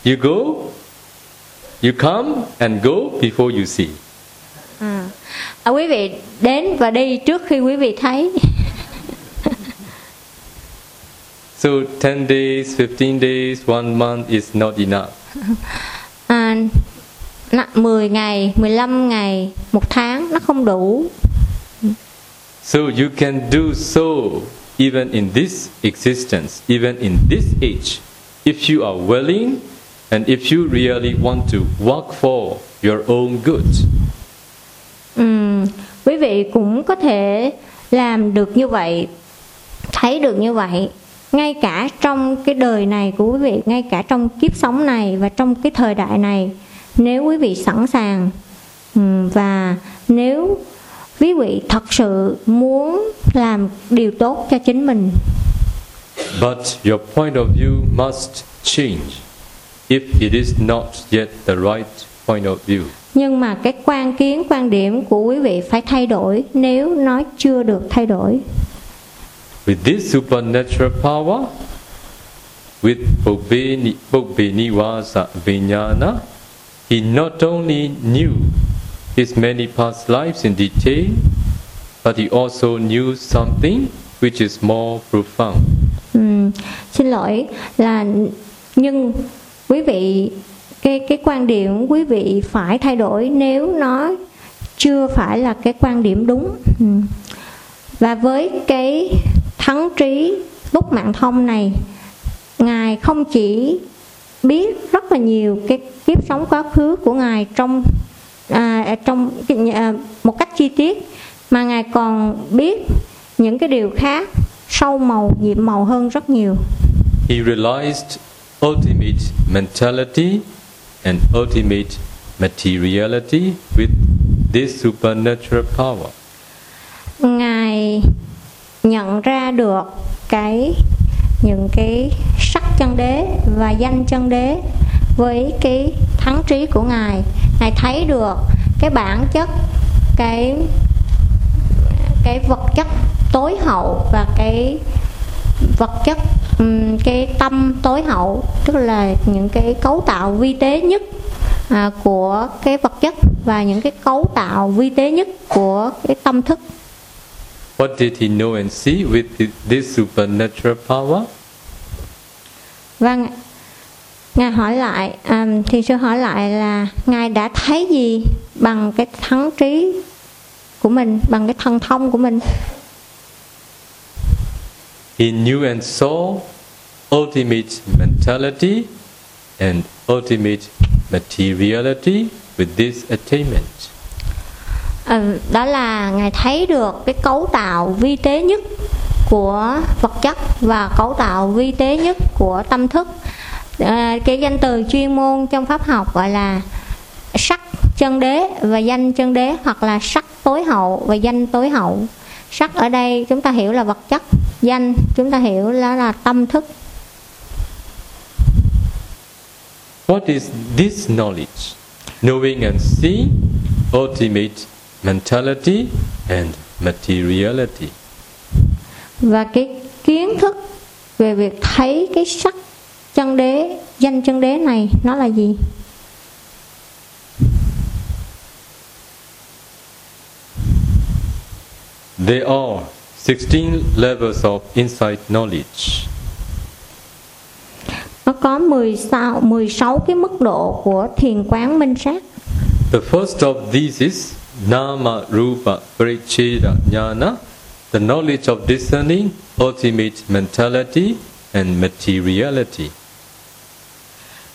you go, you come and go before you see. à. À, quý vị đến và đi trước khi quý vị thấy [laughs] So 10 days, 15 days, one month is not enough. [laughs] à, nạ- 10 ngày 15 ngày một tháng nó không đủ So you can do so even in this existence, even in this age, if you are willing and if you really want to work for your own good. Ừm, quý vị cũng có thể làm được như vậy thấy được như vậy ngay cả trong cái đời này của quý vị ngay cả trong kiếp sống này và trong cái thời đại này nếu quý vị sẵn sàng ừm, và nếu quý vị thật sự muốn làm điều tốt cho chính mình But your point of view must change if it is not yet the right point of view nhưng mà cái quan kiến quan điểm của quý vị phải thay đổi nếu nó chưa được thay đổi With this supernatural power, with Nivasa Vijnana, he not only knew his many past lives in detail, but he also knew something which is more profound. Ừm, xin lỗi là nhưng quý vị cái cái quan điểm quý vị phải thay đổi nếu nó chưa phải là cái quan điểm đúng. Ừ. Và với cái thắng trí bút mạng thông này ngài không chỉ biết rất là nhiều cái kiếp sống quá khứ của ngài trong à, trong à, một cách chi tiết mà ngài còn biết những cái điều khác sâu màu nhiệm màu hơn rất nhiều. He realized ultimate mentality and ultimate materiality with this supernatural power. ngài nhận ra được cái, những cái sắc chân đế và danh chân đế với cái thắng trí của ngài ngài thấy được cái bản chất, cái cái vật chất tối hậu và cái vật chất cái tâm tối hậu tức là những cái cấu tạo vi tế nhất à, của cái vật chất và những cái cấu tạo vi tế nhất của cái tâm thức. What did he know and see with thi- this supernatural power? và ng- ngài hỏi lại à, thì sư hỏi lại là ngài đã thấy gì bằng cái thắng trí của mình bằng cái thần thông của mình? He knew and saw ultimate mentality and ultimate materiality with this attainment. À, đó là ngài thấy được cái cấu tạo vi tế nhất của vật chất và cấu tạo vi tế nhất của tâm thức. À, cái danh từ chuyên môn trong pháp học gọi là sắc chân đế và danh chân đế hoặc là sắc tối hậu và danh tối hậu. Sắc ở đây chúng ta hiểu là vật chất danh chúng ta hiểu là là tâm thức. What is this knowledge? Knowing and seeing ultimate mentality and materiality. và cái kiến thức về việc thấy cái sắc chân đế danh chân đế này nó là gì There are 16 levels of insight knowledge. Nó có 16 16 cái mức độ của thiền quán minh sát The first of these is Nama Rupa Paricheda Jnana, the knowledge of discerning ultimate mentality and materiality.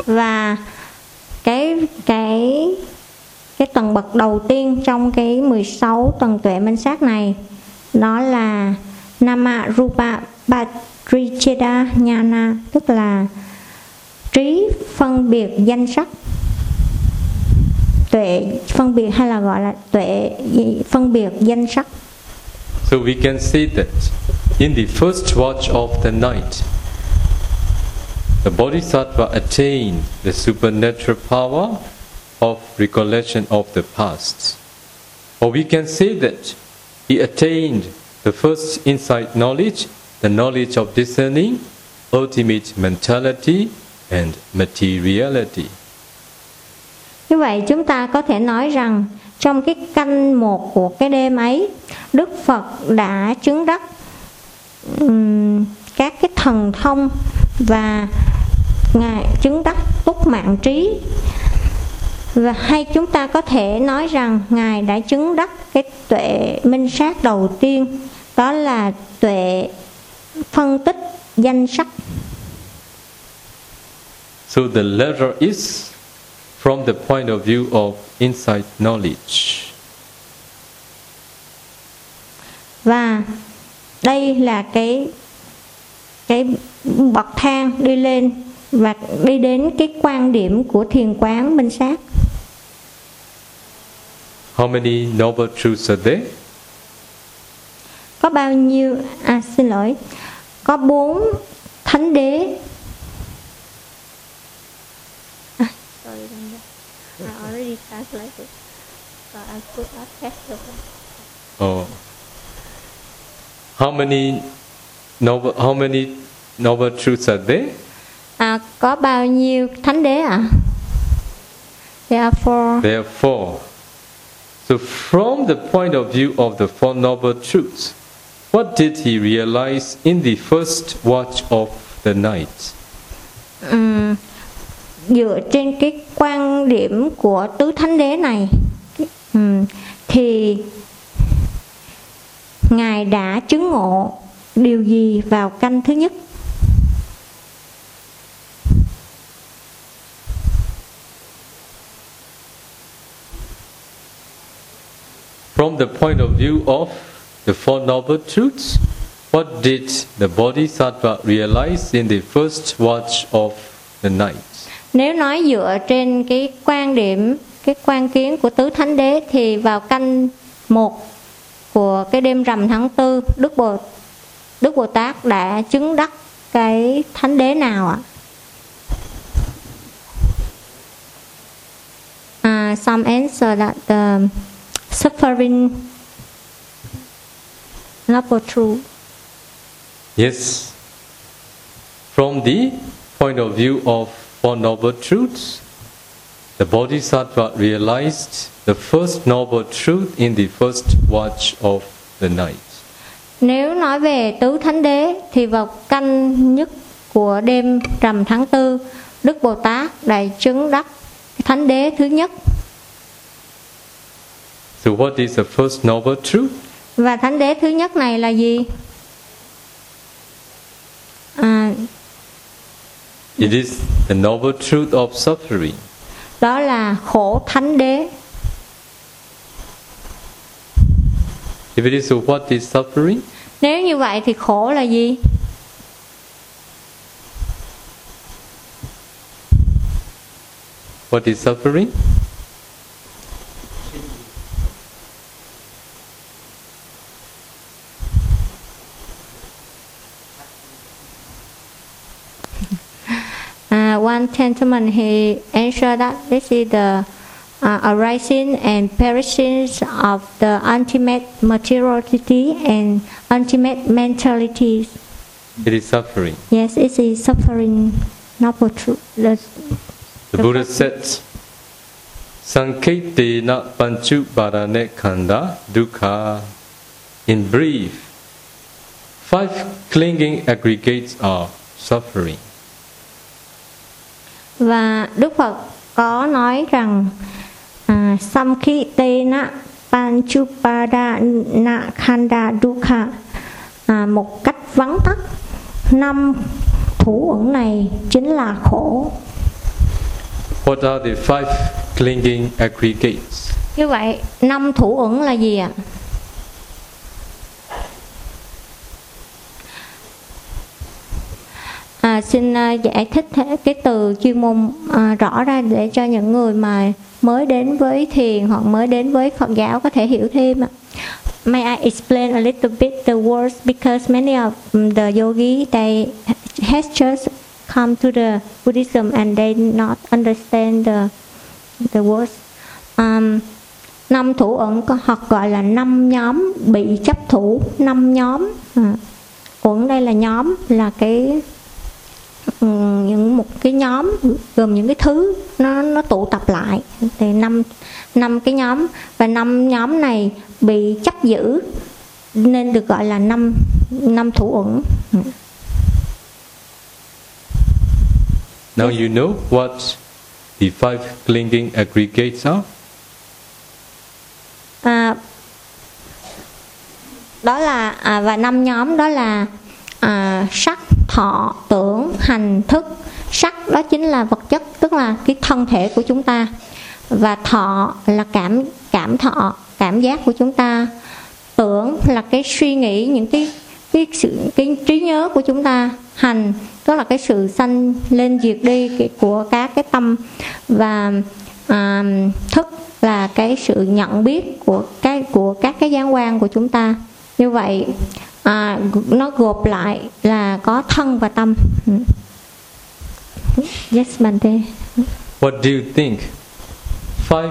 và cái cái cái tầng bậc đầu tiên trong cái 16 tầng tuệ minh sát này đó là Nama Rupa Paricheda Jnana tức là trí phân biệt danh sắc tuệ phân biệt hay là gọi là tuệ phân biệt danh sắc So we can say that in the first watch of the night, the Bodhisattva attained the supernatural power of recollection of the past. Or we can say that he attained the first insight knowledge, the knowledge of discerning, ultimate mentality, and materiality. Như vậy chúng ta có thể nói rằng trong cái canh một của cái đêm ấy, Đức Phật đã chứng đắc um, các cái thần thông và ngài chứng đắc túc mạng trí và hay chúng ta có thể nói rằng ngài đã chứng đắc cái tuệ minh sát đầu tiên đó là tuệ phân tích danh sắc So the letter is from the point of view of insight knowledge. và đây là cái cái bậc thang đi lên và đi đến cái quan điểm của thiền quán minh sát How many noble truths are there? có bao nhiêu à xin lỗi có bốn thánh đế I already translated so I not catch the Oh. How many noble how many noble truths are there? à, có bao nhiêu thánh đế ạ à? there are four There are four. So from the point of view of the Four Noble Truths, what did he realize in the first watch of the night? Ừm, dựa trên cái quan điểm của tứ thánh đế này ừ, thì ngài đã chứng ngộ điều gì vào canh thứ nhất From the point of view of the Four Noble Truths, what did the Bodhisattva realize in the first watch of the night? Nếu nói dựa trên cái quan điểm cái quan kiến của tứ thánh đế thì vào canh một của cái đêm rằm tháng tư đức bồ đức bồ tát đã chứng đắc cái thánh đế nào ạ à, some answer that the suffering noble true. Yes. From the point of view of Four Noble Truths, the Bodhisattva realized the first noble truth in the first watch of the night. Nếu nói về tứ thánh đế thì vào canh nhất của đêm rằm tháng tư, Đức Bồ Tát đã chứng đắc thánh đế thứ nhất So, what is the first noble truth? và thánh đế thứ nhất này là gì? À, It is the noble truth of suffering. đó là khổ thánh đế. If it is so, what is suffering? Nếu như vậy thì khổ là gì? What is suffering? Uh, one gentleman he answered that this is the uh, arising and perishing of the ultimate materiality and ultimate mentality. It is suffering. Yes, it is suffering. Noble truth. The, The Buddha said, Sanketena Panchu Parane kanda Dukkha. In brief, five clinging aggregates are suffering. Và Đức Phật có nói rằng à, Samkhitena Panchupada Na Khanda Dukkha à, một cách vắn tắt năm thủ uẩn này chính là khổ. What are the five clinging aggregates? như vậy năm thủ uẩn là gì ạ? À, À, xin à, giải thích thế- cái từ chuyên môn à, rõ ra để cho những người mà mới đến với thiền hoặc mới đến với Phật giáo có thể hiểu thêm ạ. May I explain a little bit the words because many of um, the yogi they has just come to the Buddhism and they not understand the the words. Um, năm thủ ẩn có hoặc gọi là năm nhóm bị chấp thủ năm nhóm à, uẩn đây là nhóm là cái những một cái nhóm gồm những cái thứ nó nó tụ tập lại thì năm năm cái nhóm và năm nhóm này bị chấp giữ nên được gọi là năm năm thủ uẩn. Now you know what the five clinging aggregates are? à, đó là à, và năm nhóm đó là à, sắc thọ tưởng hành thức. Sắc đó chính là vật chất tức là cái thân thể của chúng ta. Và thọ là cảm cảm thọ cảm giác của chúng ta. Tưởng là cái suy nghĩ những cái cái sự cái trí nhớ của chúng ta. Hành tức là cái sự sanh lên diệt đi của các cái tâm. Và à, thức là cái sự nhận biết của cái của các cái giác quan của chúng ta. Như vậy à, nó gộp lại là có thân và tâm Ừ. yes Bante What do you think? Five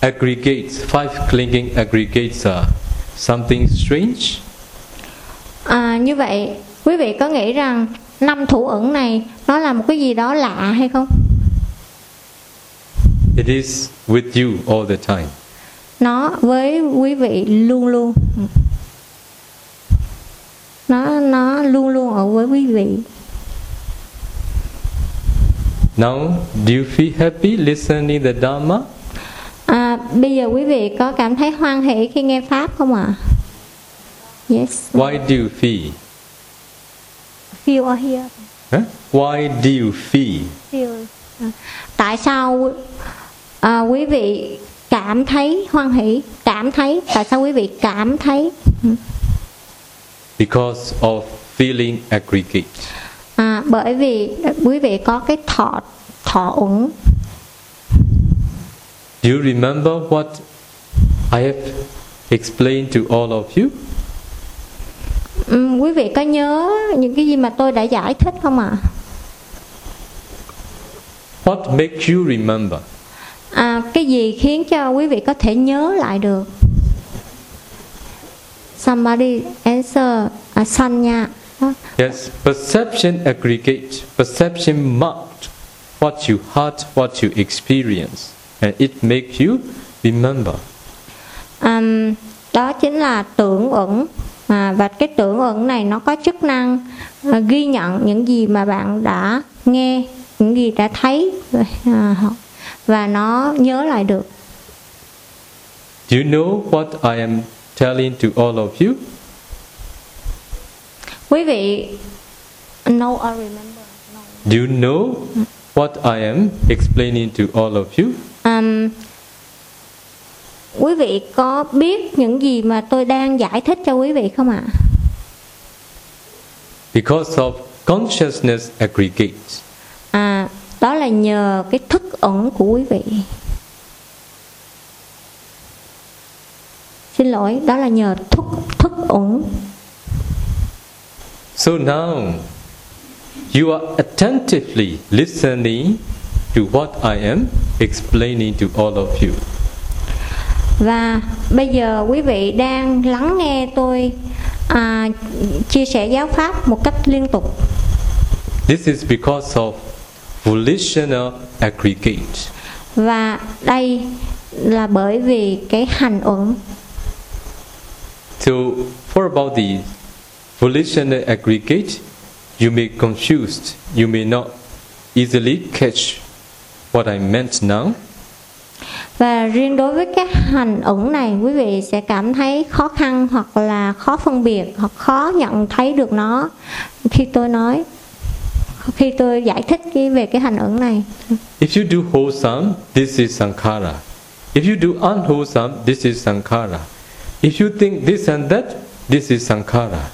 aggregates, five clinging aggregates are something strange? à, như vậy quý vị có nghĩ rằng năm thủ ẩn này nó là một cái gì đó lạ hay không It is with you all the time. nó với quý vị luôn luôn Ừ. nó nó luôn luôn ở với quý vị Now, do you feel happy listening the Dharma? à, bây giờ quý vị có cảm thấy hoan hỷ khi nghe pháp không ạ yes Why do you feel? feel or hear Huh? Why do you feel? feel À, tại sao à, quý vị cảm thấy hoan hỷ cảm thấy tại sao quý vị cảm thấy Because of feeling aggregate. à, bởi vì quý vị có cái thọ thọ uẩn Do you remember what I have explained to all of you? Ừm, quý vị có nhớ những cái gì mà tôi đã giải thích không ạ What makes you remember? à, cái gì khiến cho quý vị có thể nhớ lại được somebody answer à, sanya Đó. Yes, perception aggregate. Perception marked what you heard, what you experienced, and it makes you remember. Ừm, đó chính là tưởng ẩn à, và cái tưởng ẩn này nó có chức năng à, ghi nhận những gì mà bạn đã nghe những gì đã thấy à, và nó nhớ lại được Do you know what I am telling to all of you? quý vị no I remember no. Do you know what I am explaining to all of you? Ừm, quý vị có biết những gì mà tôi đang giải thích cho quý vị không ạ Because of consciousness aggregates. à đó là nhờ cái thức ẩn của quý vị xin lỗi đó là nhờ thức thức ẩn So now you are attentively listening to what I am explaining to all of you. và bây giờ quý vị đang lắng nghe tôi à, chia sẻ giáo pháp một cách liên tục This is because of volitional aggregate. và đây là bởi vì cái hành uẩn So, for about the volitional aggregate, you may confused. You may not easily catch what I meant now. và riêng đối với các hành ẩn này quý vị sẽ cảm thấy khó khăn hoặc là khó phân biệt hoặc khó nhận thấy được nó khi tôi nói khi tôi giải thích cái về cái hành ẩn này If you do wholesome, this is sankhara. If you do unwholesome, this is sankhara. If you think this and that, this is sankhara.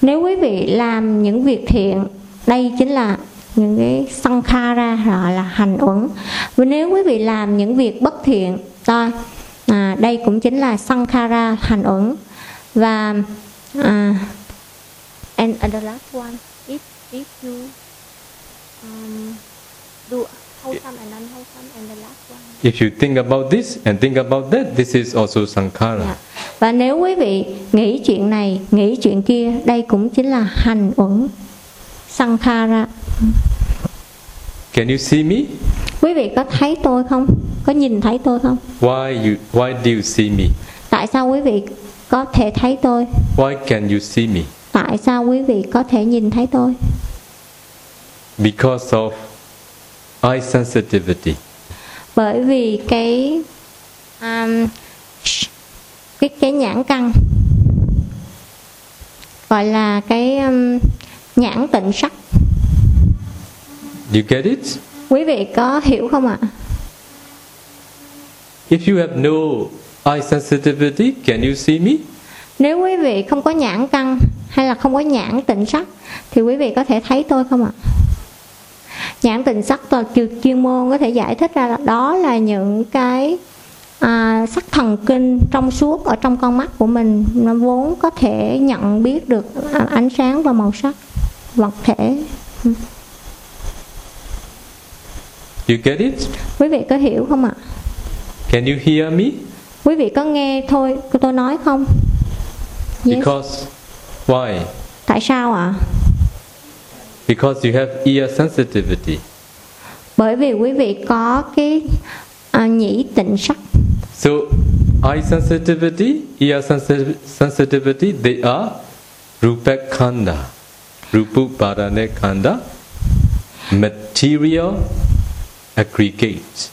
nếu quý vị làm những việc thiện đây chính là những cái sankhara gọi là hành uẩn và nếu quý vị làm những việc bất thiện đó à, đây cũng chính là sankhara hành uẩn và à, and, and the last one if if you um, do wholesome and unwholesome and the last If you think about this and think about that, this is also sankhara. Dạ. Và nếu quý vị nghĩ chuyện này, nghĩ chuyện kia, đây cũng chính là hành uẩn sankhara. Can you see me? Quý vị có thấy tôi không? Có nhìn thấy tôi không? Why you why do you see me? Tại sao quý vị có thể thấy tôi? Why can you see me? Tại sao quý vị có thể nhìn thấy tôi? Because of eye sensitivity. Bởi vì cái um, cái cái nhãn căn gọi là cái um, nhãn tịnh sắc. You get it? Quý vị có hiểu không ạ? If you have no eye sensitivity, can you see me? Nếu quý vị không có nhãn căn hay là không có nhãn tịnh sắc thì quý vị có thể thấy tôi không ạ? Nhãn tịnh sắc là chuyên chuyên môn có thể giải thích ra là đó là những cái à, sắc thần kinh trong suốt ở trong con mắt của mình nó vốn có thể nhận biết được à, ánh sáng và màu sắc vật thể. You get it? Quý vị có hiểu không ạ? Can you hear me? Quý vị có nghe thôi tôi nói không? Yes. Because why? Tại sao ạ? Because you have ear sensitivity. Bởi vì quý vị có cái à, nhĩ tịnh sắc So eye sensitivity, ear sensi- sensitivity, they are rupak khanda, rupuparane khanda, material aggregates.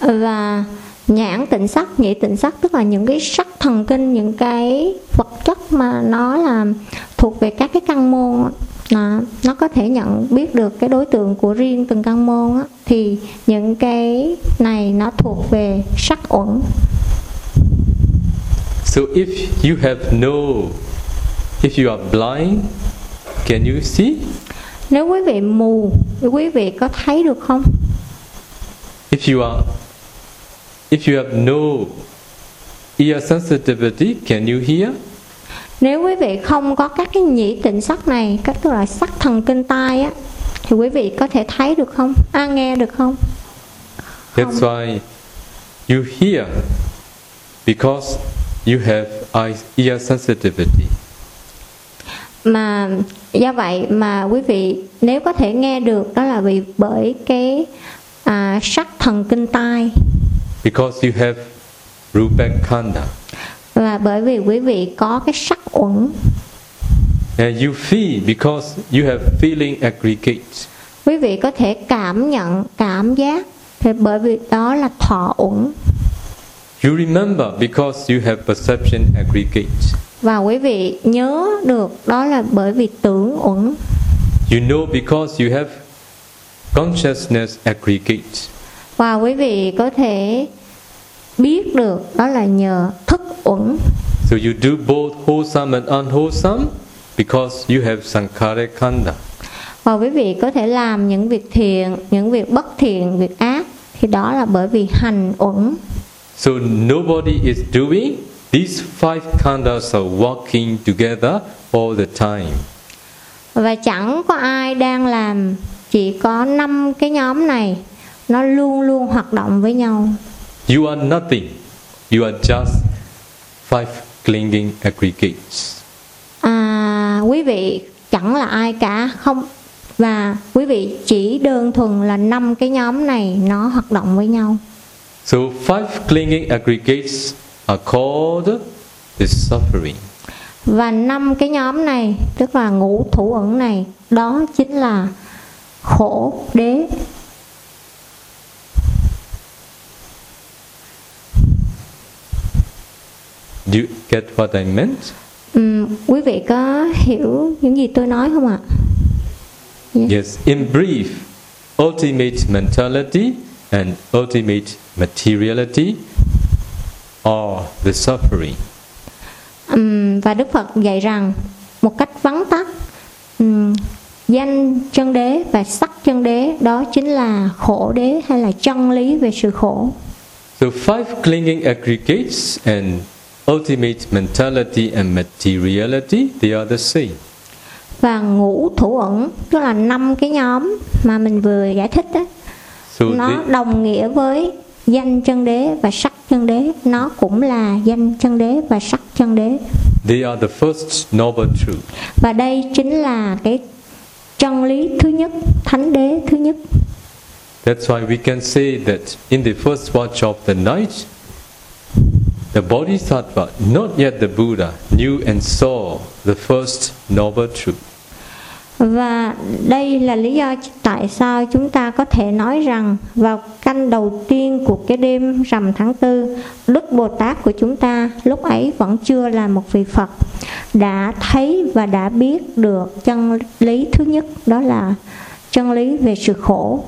và nhãn tịnh sắc nhĩ tịnh sắc tức là những cái sắc thần kinh những cái vật chất mà nó là thuộc về các cái căn môn nó, nó có thể nhận biết được cái đối tượng của riêng từng căn môn á, thì những cái này nó thuộc về sắc uẩn So if you have no, if you are blind, can you see? nếu quý vị mù thì quý vị có thấy được không If you are, if you have no ear sensitivity, can you hear? Nếu quý vị không có các cái nhĩ tịnh sắc này các tức là sắc thần kinh tai á thì quý vị có thể thấy được không à, nghe được không That's why you hear because you have eye, ear sensitivity. mà do vậy mà quý vị nếu có thể nghe được đó là vì bởi cái à, sắc thần kinh tai Because you have rupak khanda. Và bởi vì quý vị có cái sắc uẩn And you feel because you have feeling aggregates. quý vị có thể cảm nhận cảm giác thì bởi vì đó là thọ uẩn You remember because you have perception aggregates. và quý vị nhớ được đó là bởi vì tưởng uẩn You know because you have consciousness aggregates. và quý vị có thể biết được đó là nhờ thức uẩn So you do both wholesome and unwholesome because you have sankhara khanda. và quý vị có thể làm những việc thiện những việc bất thiện việc ác thì đó là bởi vì hành uẩn So nobody is doing. These five khandas are working together all the time. và chẳng có ai đang làm chỉ có năm cái nhóm này nó luôn luôn hoạt động với nhau You are nothing. You are just five clinging aggregates. à, quý vị chẳng là ai cả không và quý vị chỉ đơn thuần là năm cái nhóm này nó hoạt động với nhau So five clinging aggregates are called the suffering. và năm cái nhóm này tức là ngũ thủ ẩn này đó chính là khổ đế Do you get what I meant? Ừm, quý vị có hiểu những gì tôi nói không ạ Yes. In brief, ultimate mentality and ultimate materiality are the suffering. Ừm, và Đức Phật dạy rằng một cách vắn tắt ừm, danh chân đế và sắc chân đế đó chính là khổ đế hay là chân lý về sự khổ So five clinging aggregates and ultimate mentality and materiality, they are the same. và ngũ thủ ẩn tức là năm cái nhóm mà mình vừa giải thích đó So nó they, đồng nghĩa với danh chân đế và sắc chân đế nó cũng là danh chân đế và sắc chân đế they are the first noble truth. và đây chính là cái chân lý thứ nhất thánh đế thứ nhất That's why we can say that in the first watch of the night, the Bodhisattva, not yet the Buddha, knew and saw the first noble truth. Và đây là lý do tại sao chúng ta có thể nói rằng vào canh đầu tiên của cái đêm rằm tháng tư, Đức Bồ Tát của chúng ta lúc ấy vẫn chưa là một vị Phật, đã thấy và đã biết được chân lý thứ nhất đó là chân lý về sự khổ.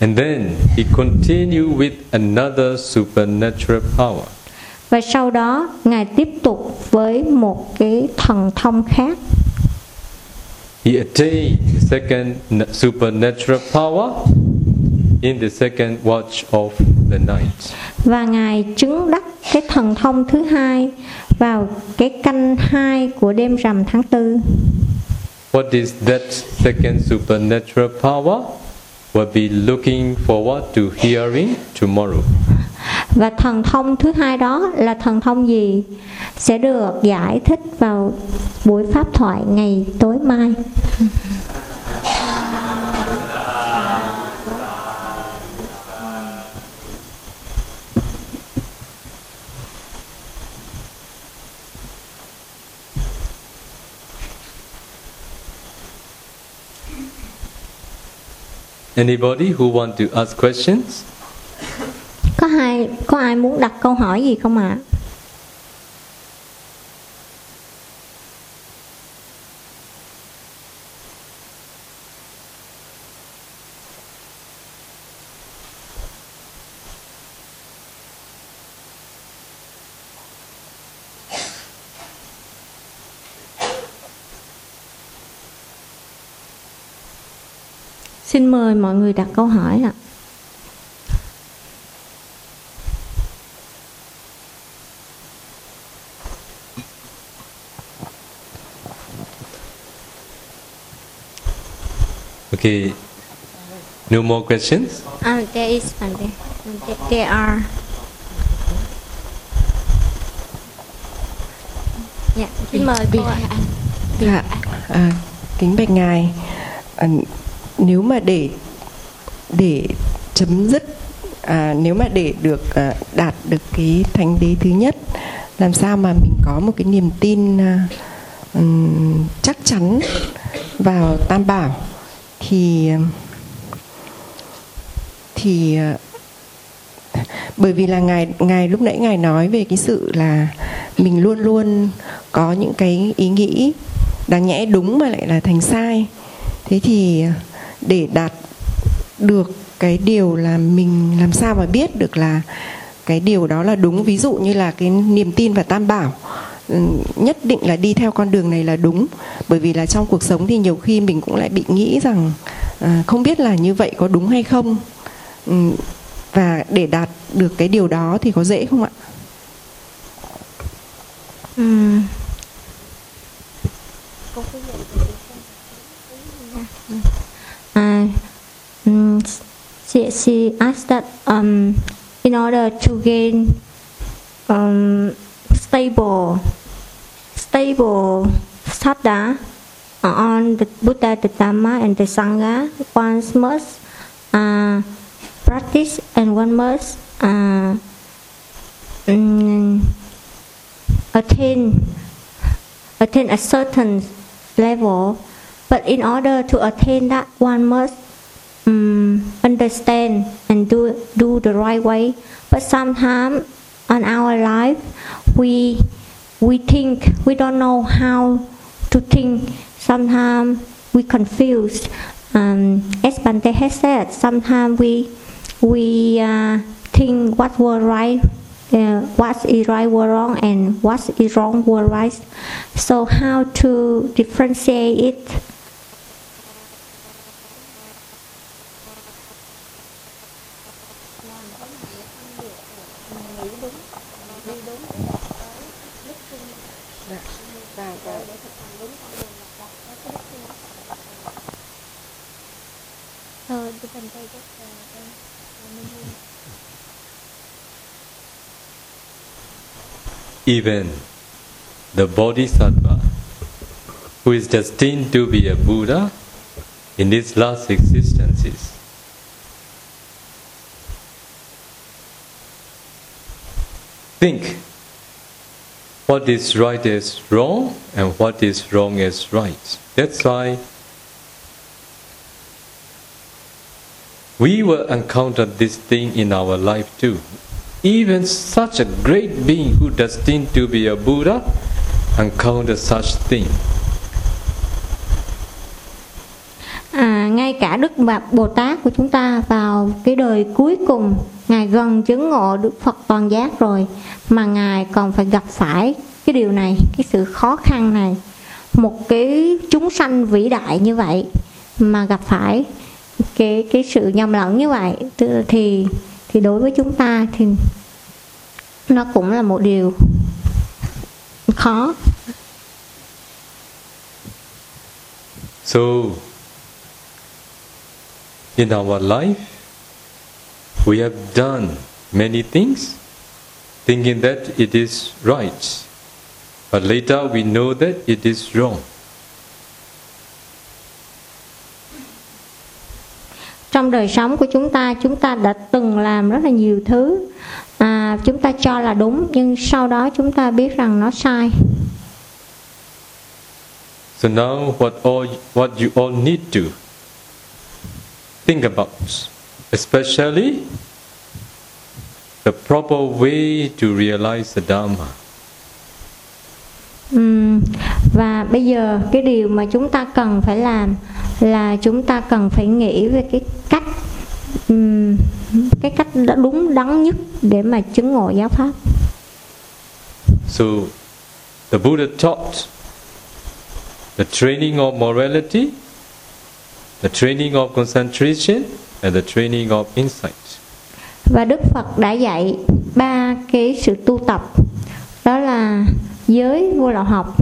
And then he continued with another supernatural power. Và sau đó Ngài tiếp tục với một cái thần thông khác He attained the second supernatural power in the second watch of the night. và ngài chứng đắc cái thần thông thứ hai vào cái canh hai của đêm rằm tháng tư What is that second supernatural power? Will be looking forward to hearing tomorrow. và thần thông thứ hai đó là thần thông gì sẽ được giải thích vào buổi pháp thoại ngày tối mai Anybody who want to ask questions? có ai có ai muốn đặt câu hỏi gì không ạ À? Xin mời mọi người đặt câu hỏi ạ. Okay. No more questions? Ah, there is one there. There, are. Dạ, xin mời cô ạ. Dạ, à, kính bạch ngài, à, nếu mà để để chấm dứt, à, nếu mà để được à, đạt được cái thánh đế thứ nhất, làm sao mà mình có một cái niềm tin à, um, chắc chắn vào Tam Bảo? Thì thì à, bởi vì là ngài ngài lúc nãy ngài nói về cái sự là mình luôn luôn có những cái ý nghĩ đáng nhẽ đúng mà lại là thành sai. Thế thì à, để đạt được cái điều là mình làm sao mà biết được là cái điều đó là đúng. Ví dụ như là cái niềm tin và tam bảo ừ, nhất định là đi theo con đường này là đúng. Bởi vì là trong cuộc sống thì nhiều khi mình cũng lại bị nghĩ rằng à, không biết là như vậy có đúng hay không. Ừ, và để đạt được cái điều đó thì có dễ không ạ? Ừ. mm, she, she asked that um, in order to gain um, stable stable sadhana on the Buddha, the Dhamma, and the Sangha, one must uh, practice and one must uh, mm, attain attain a certain level. But in order to attain that, one must um, understand and do do the right way. But sometimes on our life, we we think we don't know how to think. Sometimes we confused. Um, as Bante has said, sometimes we we uh, think what was right, uh, what is right was wrong, and what is wrong was right. So how to differentiate it? Even the Bodhisattva, who is destined to be a Buddha in his last existences, think what is right is wrong and what is wrong is right. That's why we will encounter this thing in our life too. Even such a great being who destined to be a Buddha encounter such thing. À, ngay cả Đức Bạc Bồ Tát của chúng ta vào cái đời cuối cùng Ngài gần chứng ngộ Đức Phật toàn giác rồi Mà Ngài còn phải gặp phải cái điều này, cái sự khó khăn này Một cái chúng sanh vĩ đại như vậy Mà gặp phải cái cái sự nhầm lẫn như vậy thì thì đối với chúng ta thì nó cũng là một điều khó So, in our life, we have done many things thinking that it is right, but later we know that it is wrong. Trong đời sống của chúng ta chúng ta đã từng làm rất là nhiều thứ à, chúng ta cho là đúng nhưng sau đó chúng ta biết rằng nó sai So now, what all what you all need to think about, especially the proper way to realize the Dharma. Uhm, và bây giờ cái điều mà chúng ta cần phải làm là chúng ta cần phải nghĩ về cái cách um, cái cách đúng đắn nhất để mà chứng ngộ giáo pháp. So, the Buddha taught the training of morality, the training of concentration, and the training of insight. Và Đức Phật đã dạy ba cái sự tu tập đó là giới vô lậu học,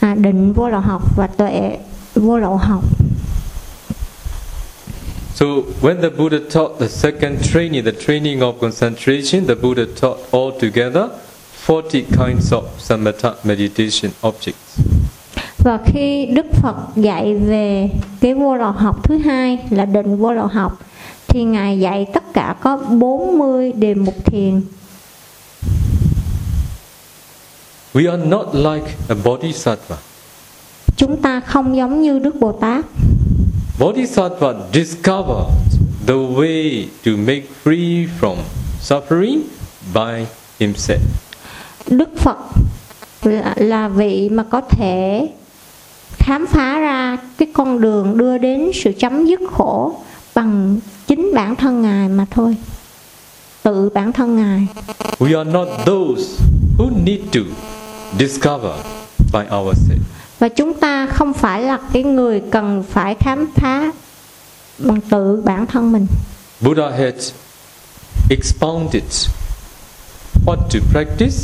à, định vô lậu học và tuệ vô lậu học. So when the Buddha taught the second training, the training of concentration, the Buddha taught altogether 40 kinds of samatha meditation objects. Và khi Đức Phật dạy về cái vô lậu học thứ hai là định vô lậu học thì Ngài dạy tất cả có 40 đề mục thiền. We are not like a bodhisattva. Chúng ta không giống như Đức Bồ Tát. Bodhisattva discovered the way to make free from suffering by himself. Đức Phật là, là vị mà có thể khám phá ra cái con đường đưa đến sự chấm dứt khổ bằng chính bản thân ngài mà thôi tự bản thân ngài We are not those who need to discover by ourselves. Và chúng ta không phải là cái người cần phải khám phá bằng tự bản thân mình Buddha had expounded what to practice,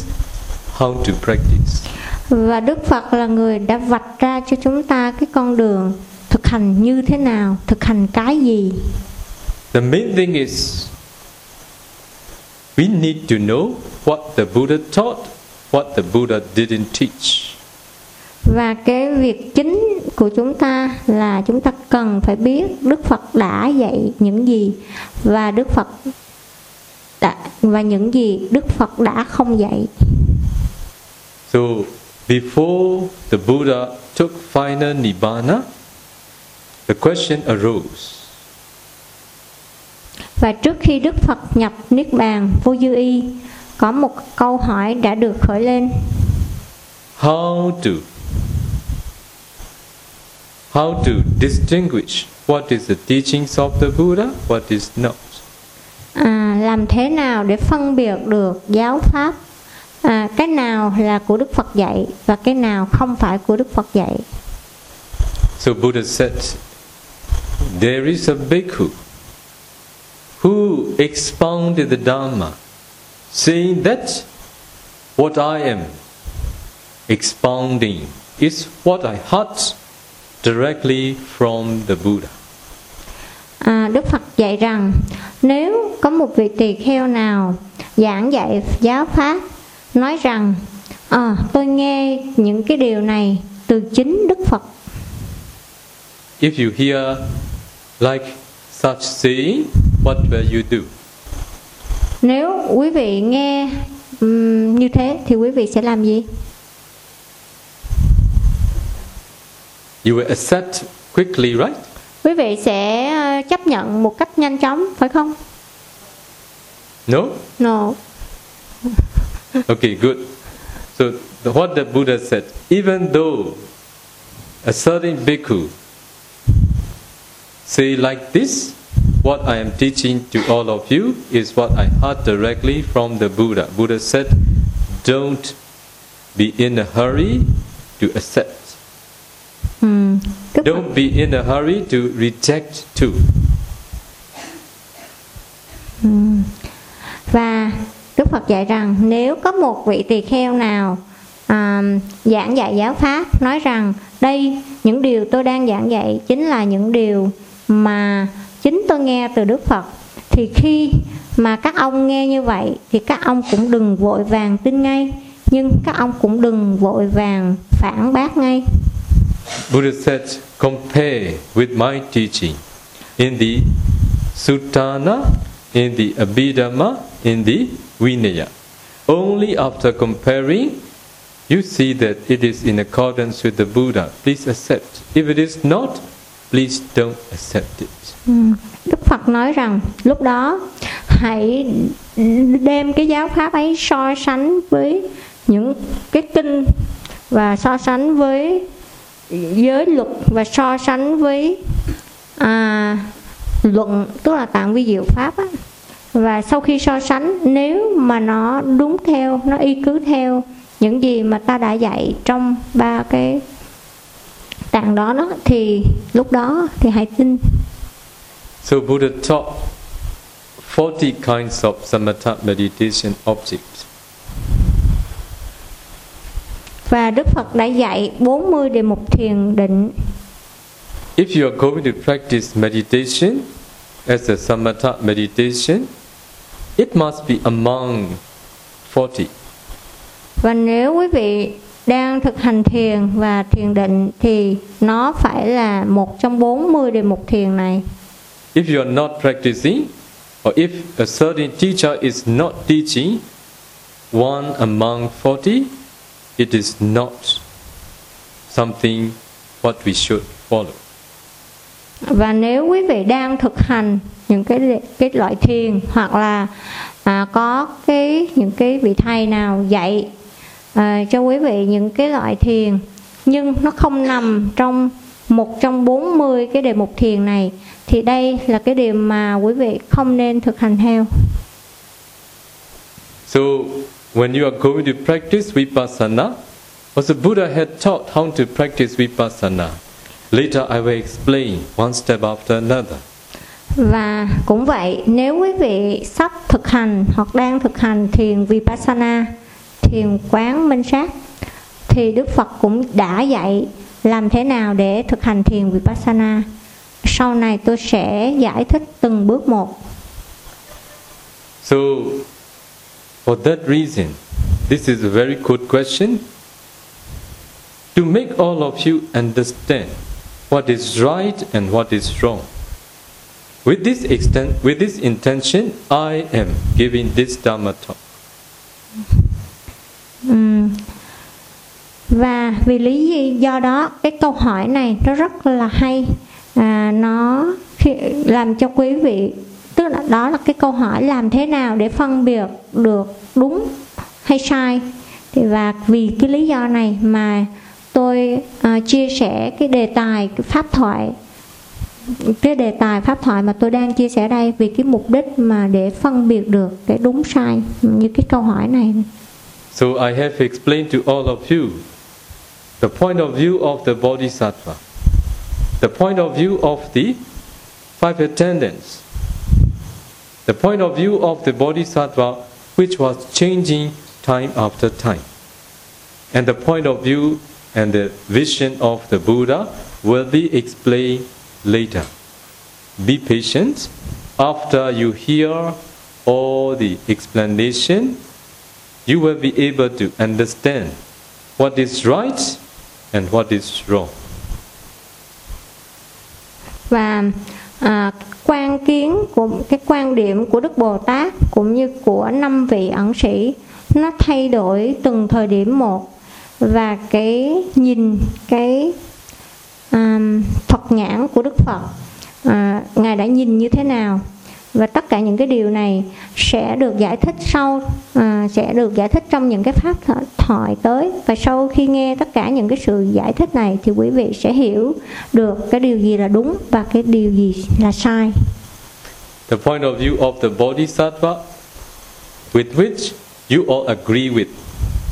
how to practice. và Đức Phật là người đã vạch ra cho chúng ta cái con đường thực hành như thế nào thực hành cái gì The main thing is we need to know what the Buddha taught, what the Buddha didn't teach. Và cái việc chính của chúng ta là chúng ta cần phải biết Đức Phật đã dạy những gì và Đức Phật đã, và những gì Đức Phật đã không dạy. So, before the Buddha took final Nibbana, the question arose Và trước khi Đức Phật nhập Niết Bàn vô dư y, có một câu hỏi đã được khởi lên. how to how to distinguish what is the teachings of the Buddha, what is not. À, làm thế nào để phân biệt được giáo pháp à, cái nào là của Đức Phật dạy và cái nào không phải của Đức Phật dạy. So Buddha said, there is a bhikkhu who expounded the Dhamma, saying that what I am expounding is what I heard directly from the Buddha. À, Đức Phật dạy rằng nếu có một vị tỳ kheo nào giảng dạy giáo pháp nói rằng à, tôi nghe những cái điều này từ chính Đức Phật If you hear like such saying, what will you do? nếu quý vị nghe ừm, như thế thì quý vị sẽ làm gì You will accept quickly, right? quý vị sẽ chấp nhận một cách nhanh chóng phải không No? no Okay, good. So the, what the Buddha said, even though a certain bhikkhu say like this, what I am teaching to all of you is what I heard directly from the Buddha. Buddha said, don't be in a hurry to accept. Phật Don't be in a hurry to reject too. Và Đức Phật dạy rằng nếu có một vị tỳ kheo nào à, giảng dạy giáo pháp nói rằng đây những điều tôi đang giảng dạy chính là những điều mà chính tôi nghe từ Đức Phật thì khi mà các ông nghe như vậy thì các ông cũng đừng vội vàng tin ngay nhưng các ông cũng đừng vội vàng phản bác ngay Buddha said, compare with my teaching in the Suttana, in the Abhidhamma, in the Vinaya. Only after comparing, you see that it is in accordance with the Buddha. Please accept. If it is not, please don't accept it. Hmm. Đức Phật nói rằng lúc đó hãy đem cái giáo pháp ấy so sánh với những cái kinh và so sánh với giới luật và so sánh với à, luận tức là tạng vi diệu pháp á. và sau khi so sánh nếu mà nó đúng theo nó y cứ theo những gì mà ta đã dạy trong ba cái tạng đó đó thì lúc đó thì hãy tin So Buddha taught 40 kinds of samatha meditation objects. Và Đức Phật đã dạy 40 đề mục thiền định. If you are going to practice meditation as a samatha meditation, it must be among 40. Và nếu quý vị đang thực hành thiền và thiền định thì nó phải là một trong 40 đề mục thiền này. If you are not practicing, or if a certain teacher is not teaching one among 40, it is not something what we should follow. Và nếu quý vị đang thực hành những cái cái loại thiền hoặc là à, có cái những cái vị thầy nào dạy à, cho quý vị những cái loại thiền nhưng nó không nằm trong một trong 40 cái đề mục thiền này thì đây là cái điều mà quý vị không nên thực hành theo. So, when you are going to practice vipassana, also Buddha had taught how to practice vipassana. Later, I will explain one step after another. Và cũng vậy, nếu quý vị sắp thực hành hoặc đang thực hành thiền Vipassana, thiền quán minh sát, thì Đức Phật cũng đã dạy làm thế nào để thực hành thiền Vipassana. Sau này tôi sẽ giải thích từng bước một. So, for that reason, this is a very good question. to make all of you understand what is right and what is wrong. With this extent, with this intention, I am giving this Dhamma talk. Ừm. và vì lý do đó cái câu hỏi này nó rất là hay à, nó khi, làm cho quý vị tức là đó là cái câu hỏi làm thế nào để phân biệt được đúng hay sai. Thì và vì cái lý do này mà tôi uh, chia sẻ cái đề tài cái pháp thoại cái đề tài pháp thoại mà tôi đang chia sẻ đây vì cái mục đích mà để phân biệt được cái đúng sai như cái câu hỏi này. So I have explained to all of you the point of view of the Bodhisattva, the point of view of the five attendants, the point of view of the Bodhisattva which was changing time after time, and the point of view and the vision of the Buddha will be explained later. Be patient. After you hear all the explanation, you will be able to understand what is right and what is wrong. và à, quan kiến của cái quan điểm của đức bồ tát cũng như của năm vị ẩn sĩ nó thay đổi từng thời điểm một. Và cái nhìn cái um, thuật nhãn của đức phật à, ngài đã nhìn như thế nào? Và tất cả những cái điều này sẽ được giải thích sau à, sẽ được giải thích trong những cái pháp thoại tới và sau khi nghe tất cả những cái sự giải thích này thì quý vị sẽ hiểu được cái điều gì là đúng và cái điều gì là sai The point of view of the Bodhisattva with which you all agree with.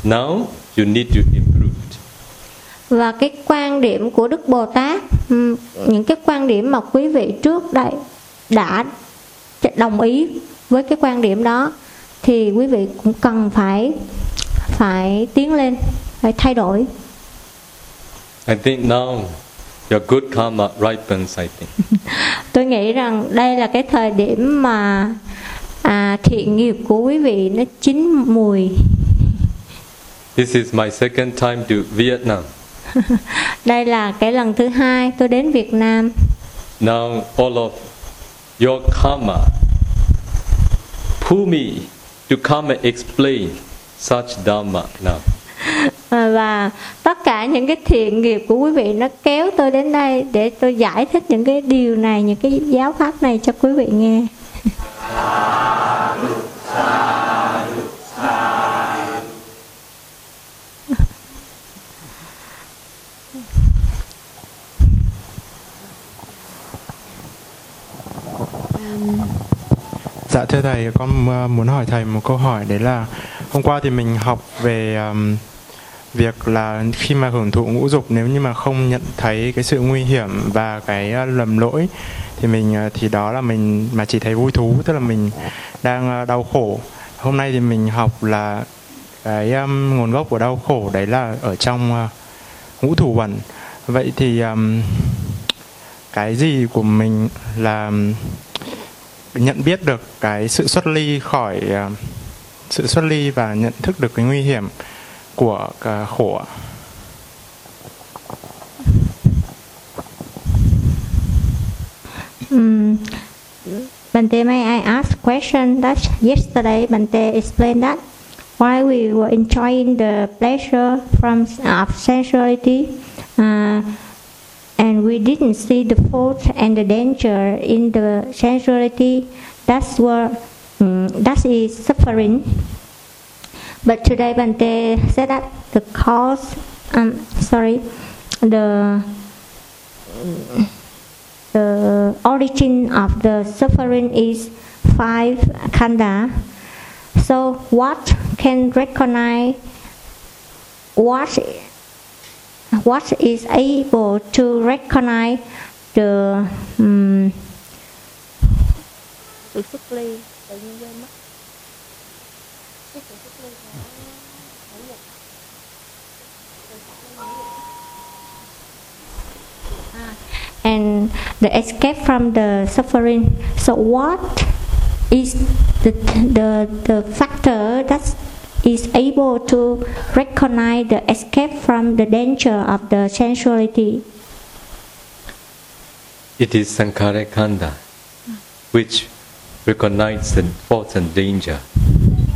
Now you need to improve. và cái quan điểm của đức bồ tát những cái quan điểm mà quý vị trước đây đã đồng ý với cái quan điểm đó thì quý vị cũng cần phải phải tiến lên phải thay đổi I think now your good karma ripens, I think. [laughs] tôi nghĩ rằng đây là cái thời điểm mà à, thiện nghiệp của quý vị nó chín mùi This is my second time to Vietnam. [laughs] đây là cái lần thứ hai tôi đến Việt Nam Now all of your karma. Pull me to come and explain such Dhamma now. Và tất cả những cái thiện nghiệp của quý vị nó kéo tôi đến đây để tôi giải thích những cái điều này những cái giáo pháp này cho quý vị nghe Dạ thưa thầy, con ờ, muốn hỏi thầy một câu hỏi đấy là hôm qua thì mình học về um, việc là khi mà hưởng thụ ngũ dục nếu như mà không nhận thấy cái sự nguy hiểm và cái ờ, lầm lỗi thì mình ờ, thì đó là mình mà chỉ thấy vui thú tức là mình đang đau khổ. Hôm nay thì mình học là cái um, nguồn gốc của đau khổ đấy là ở trong uh, ngũ thủ bẩn. Vậy thì um, cái gì của mình là nhận biết được cái sự xuất ly khỏi uh, sự xuất ly và nhận thức được cái nguy hiểm của cả khổ ạ. Ừ. Um, Bante, may I ask question? That yesterday Bante explained that. Why we were enjoying the pleasure from of sensuality, uh, and we didn't see the fault and the danger in the sensuality, that's what um, that is suffering. But today Bante said that the cause, um, sorry, the the origin of the suffering is five khandha. So what can recognize what what is able to recognize the um, sự xuất ly tự nhiên quên mất cái sự xuất ly của ngũ dục and the escape from the suffering. So what is the the the factor that is able to recognize the escape from the danger of the sensuality. It is Sankhara Kanda, which recognizes the fault and danger.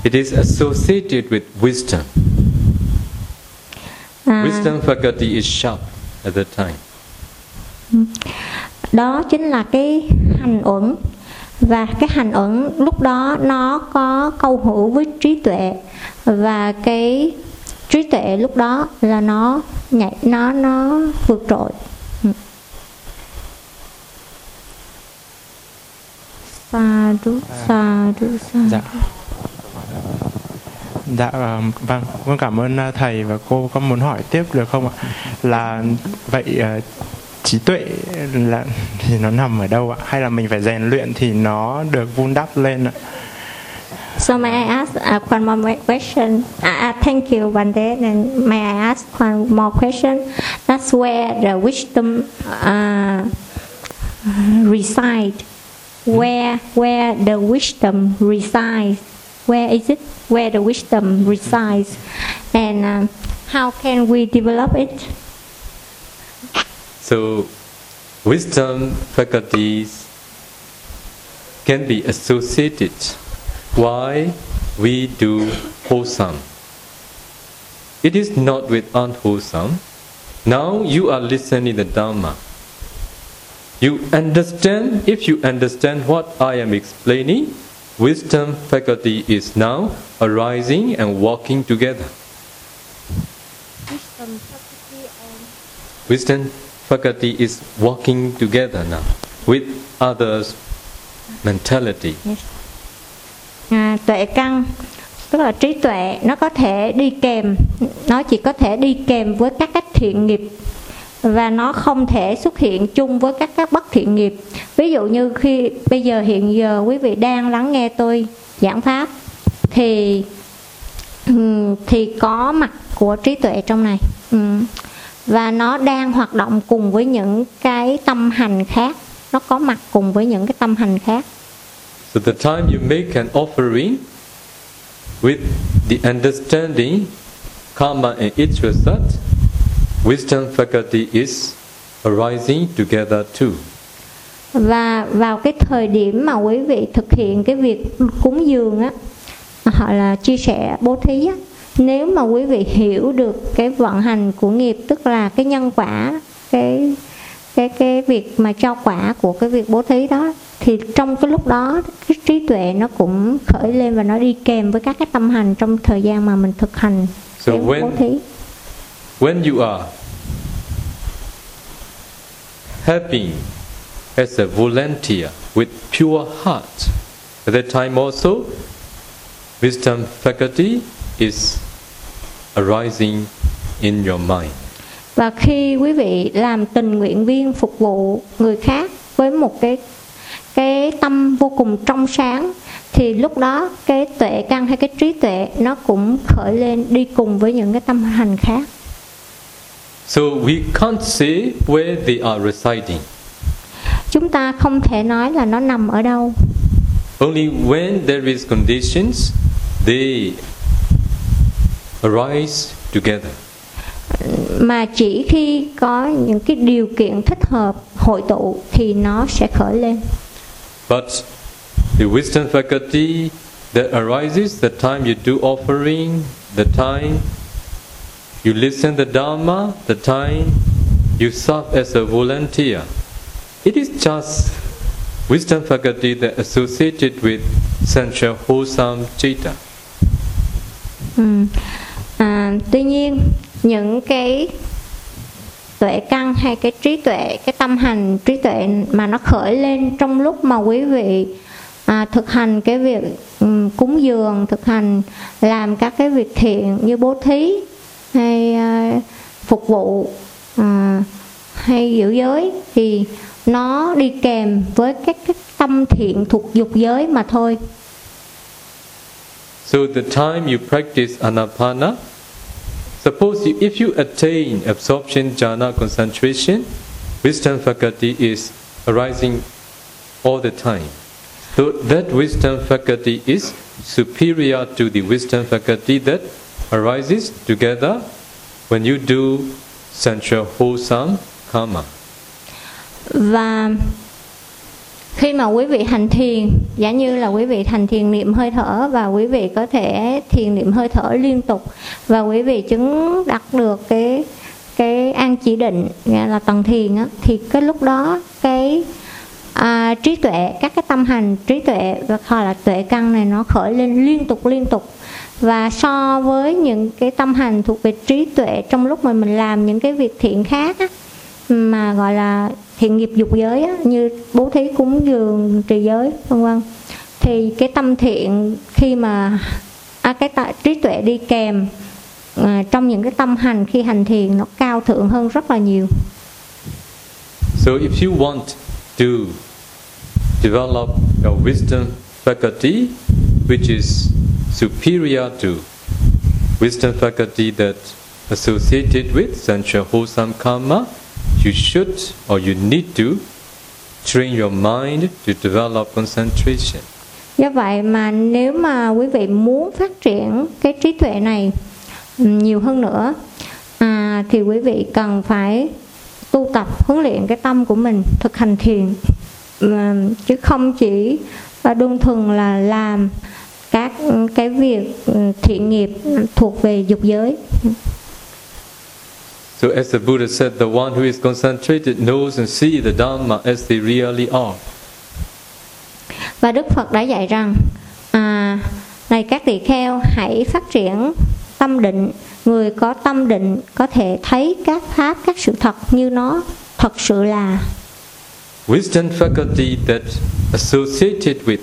It is associated with wisdom. À, Wisdom faculty is sharp at the time. Hmm. đó chính là cái hành uẩn và cái hành uẩn lúc đó nó có câu hữu với trí tuệ và cái trí tuệ lúc đó là nó nhảy nó nó vượt trội Ừ. sa đu sa đu sa Dạ. Dạ ờ, vâng, con cảm ơn ờ, thầy và cô có muốn hỏi tiếp được không ạ? Là vậy ờ, trí tuệ là thì nó nằm ở đâu ạ? Hay là mình phải rèn luyện thì nó được vun đắp lên ạ? So may I ask uh, one more question? Uh, uh, thank you, Vande. And may I ask one more question? That's where the wisdom uh, reside. Where where the wisdom resides? Where is it? Where the wisdom resides? And uh, how can we develop it? So, wisdom faculties can be associated why we do wholesome. It is not with unwholesome. Now you are listening the Dharma. You understand, if you understand what I am explaining, wisdom faculty is now arising and walking together. Wisdom faculty is walking together now with others' mentality. À, tuệ căn tức là trí tuệ nó có thể đi kèm nó chỉ có thể đi kèm với các cách thiện nghiệp và nó không thể xuất hiện chung với các các bất thiện nghiệp ví dụ như khi bây giờ hiện giờ quý vị đang lắng nghe tôi giảng pháp thì thì có mặt của trí tuệ trong này ừ và nó đang hoạt động cùng với những cái tâm hành khác nó có mặt cùng với những cái tâm hành khác So the time you make an offering with the understanding karma and ichvasat, wisdom faculty is arising together too. và vào cái thời điểm mà quý vị thực hiện cái việc cúng dường á họ là chia sẻ bố thí á nếu mà quý vị hiểu được cái vận hành của nghiệp tức là cái nhân quả cái cái cái việc mà cho quả của cái việc bố thí đó thì trong cái lúc đó cái trí tuệ nó cũng khởi lên và nó đi kèm với các cái tâm hành trong thời gian mà mình thực hành So cái when- bố thí. When you are helping as a volunteer with pure heart, at that time also, wisdom faculty is arising in your mind. và khi quý vị làm tình nguyện viên phục vụ người khác với một cái cái tâm vô cùng trong sáng thì lúc đó cái tuệ căn hay cái trí tuệ nó cũng khởi lên đi cùng với những cái tâm hành khác So we can't say where they are residing. chúng ta không thể nói là nó nằm ở đâu Only when there is conditions, they arise together. mà chỉ khi có những cái điều kiện thích hợp hội tụ thì nó sẽ khởi lên But the wisdom faculty that arises the time you do offering, the time you listen the Dharma, the time you serve as a volunteer. It is just wisdom faculty that associated with sensual wholesome citta. Ừ. À, tuy nhiên những cái tuệ căn hay cái trí tuệ cái tâm hành trí tuệ mà nó khởi lên trong lúc mà quý vị à, thực hành cái việc um, cúng dường thực hành làm các cái việc thiện như bố thí hay à, phục vụ à, hay giữ giới thì nó đi kèm với các cái tâm thiện thuộc dục giới mà thôi. So the time you practice anapana, suppose you, if you attain absorption jhana concentration, wisdom faculty is arising all the time. So that wisdom faculty is superior to the wisdom faculty that arises together when you do central wholesome karma. Khi mà quý vị hành thiền giả như là quý vị thành thiền niệm hơi thở và quý vị có thể thiền niệm hơi thở liên tục và quý vị chứng đạt được cái cái an chỉ định nghĩa là tầng thiền á, thì cái lúc đó cái à, trí tuệ các cái tâm hành trí tuệ và hoặc là tuệ căn này nó khởi lên liên tục liên tục. Và so với những cái tâm hành thuộc về trí tuệ trong lúc mà mình làm những cái việc thiện khác á, mà gọi là hiện nghiệp dục giới á, như bố thí cúng dường trì giới vân vân. Thì cái tâm thiện khi mà à, cái tạ, trí tuệ đi kèm à, trong những cái tâm hành khi hành thiền nó cao thượng hơn rất là nhiều. So if you want to develop your wisdom faculty, which is superior to wisdom faculty that associated with sensual wholesome karma, you should or you need to train your mind to develop concentration. do vậy mà nếu mà quý vị muốn phát triển cái trí tuệ này ừ, nhiều hơn nữa à, thì quý vị cần phải tu tập huấn luyện cái tâm của mình thực hành thiền ừ, chứ không chỉ và đơn thuần là làm các cái việc ừ, thiện nghiệp thuộc về dục giới So as the Buddha said, the one who is concentrated knows and sees the Dhamma as they really are. và Đức Phật đã dạy rằng à, này các tỳ kheo hãy phát triển tâm định người có tâm định có thể thấy các pháp các sự thật như nó thật sự là Wisdom faculty that associated with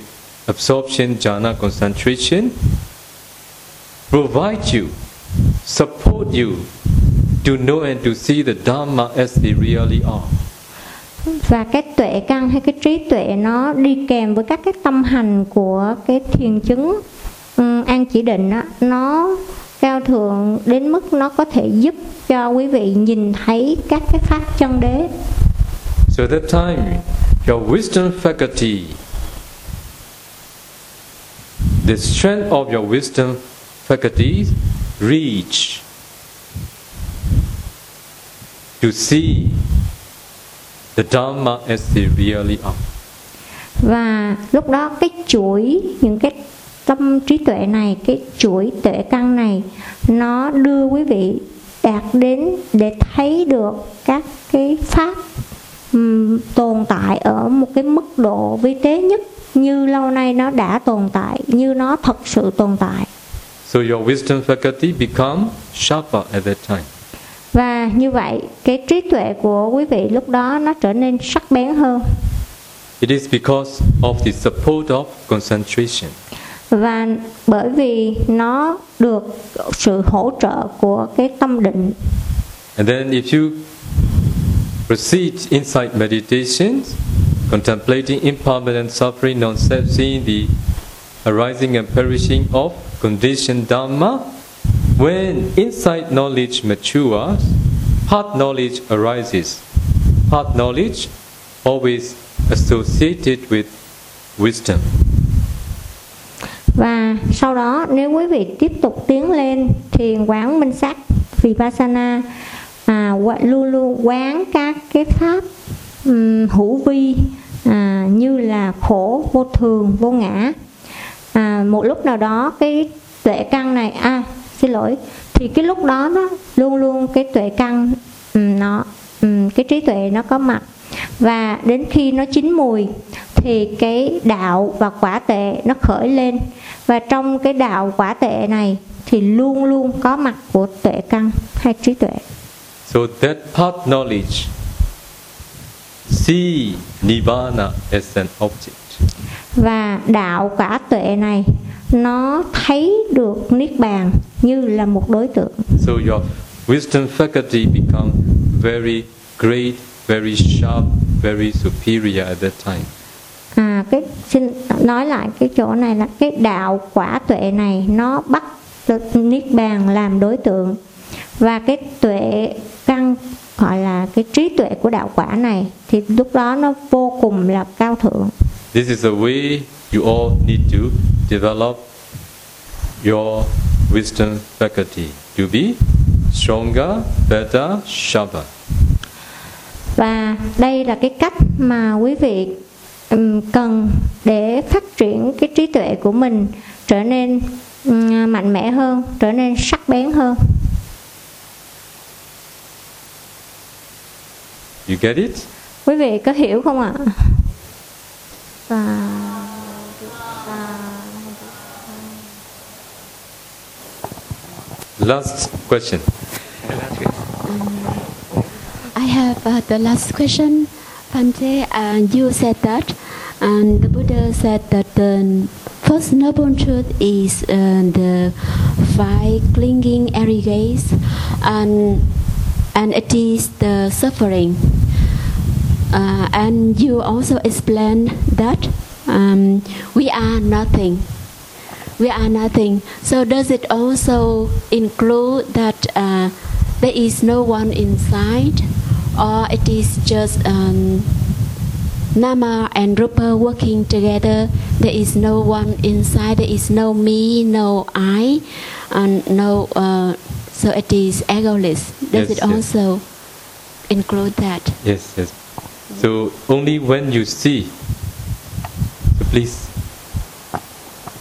absorption jhana concentration provide you, support you to know and to see the Dhamma as they really are. và cái tuệ căn hay cái trí tuệ nó đi kèm với các cái tâm hành của cái thiền chứng ừm, an chỉ định á, nó cao thượng đến mức nó có thể giúp cho quý vị nhìn thấy các cái pháp chân đế So at that time, your wisdom faculty, the strength of your wisdom faculties reach to see the Dhamma as they really are. và lúc đó cái chuỗi những cái tâm trí tuệ này cái chuỗi tuệ căn này nó đưa quý vị đạt đến để thấy được các cái pháp tồn tại ở một cái mức độ vi tế nhất như lâu nay nó đã tồn tại như nó thật sự tồn tại So your wisdom faculty become sharper at that time. Và như vậy cái trí tuệ của quý vị lúc đó nó trở nên sắc bén hơn It is because of the support of concentration. và bởi vì nó được sự hỗ trợ của cái tâm định And then if you proceed inside meditations, contemplating impermanent suffering, non-self, seeing the arising and perishing of conditioned Dhamma, when insight knowledge matures, heart knowledge arises. Heart knowledge always associated with wisdom. và sau đó nếu quý vị tiếp tục tiến lên thiền quán minh sát vipassana à, luôn luôn quán các cái pháp um, hữu vi à, như là khổ vô thường vô ngã à, một lúc nào đó cái tuệ căn này à xin lỗi. Thì cái lúc đó nó luôn luôn cái tuệ căn ừm, nó ừm, cái trí tuệ nó có mặt. Và đến khi nó chín mùi thì cái đạo và quả tệ nó khởi lên. Và trong cái đạo quả tệ này thì luôn luôn có mặt của tuệ căn hay trí tuệ. So that part knowledge see Nibbana as an object. và đạo quả tuệ này nó thấy được niết bàn như là một đối tượng. So your wisdom faculty become very great, very sharp, very superior at that time. à cái xin nói lại cái chỗ này là cái đạo quả tuệ này nó bắt niết bàn làm đối tượng. Và cái tuệ căn gọi là cái trí tuệ của đạo quả này thì lúc đó nó vô cùng là cao thượng. This is the way you all need to develop your wisdom faculty to be stronger, better, sharper. và đây là cái cách mà quý vị ừm, cần để phát triển cái trí tuệ của mình trở nên ừm, mạnh mẽ hơn trở nên sắc bén hơn You get it? quý vị có hiểu không ạ và Last question. I have uh, the last question. Pante, uh, you said that, and the Buddha said that the first noble truth is uh, the five clinging aggregates, and and it is the suffering. Uh, and you also explained that um, we are nothing. We are nothing. So does it also include that uh, there is no one inside, or it is just um, Nama and Rupa working together? There is no one inside. There is no me, no I, and no. Uh, so it is egoless. Does Yes, it yes. also include that? Yes, yes. So only when you see. So please.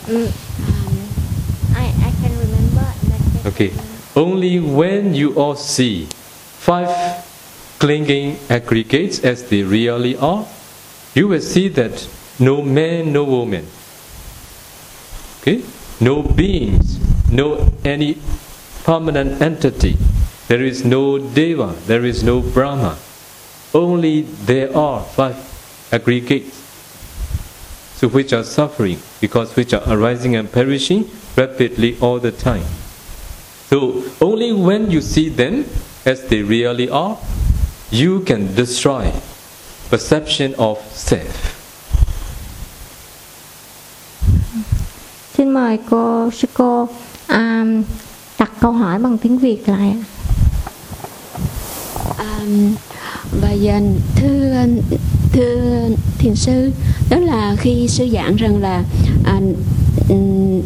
I, I can remember that Okay. Only when you all see five clinging aggregates as they really are, you will see that no man, no woman. Okay? No beings, no any permanent entity. There is no Deva, there is no Brahma. Only there are five aggregates. So which are suffering because which are arising and perishing rapidly all the time. So only when you see them as they really are, you can destroy perception of self. xin mời cô sư cô à, đặt câu hỏi bằng tiếng việt lại ạ. Um, và giờ thưa thưa thiền sư đó là khi sư giảng rằng là à, ừm,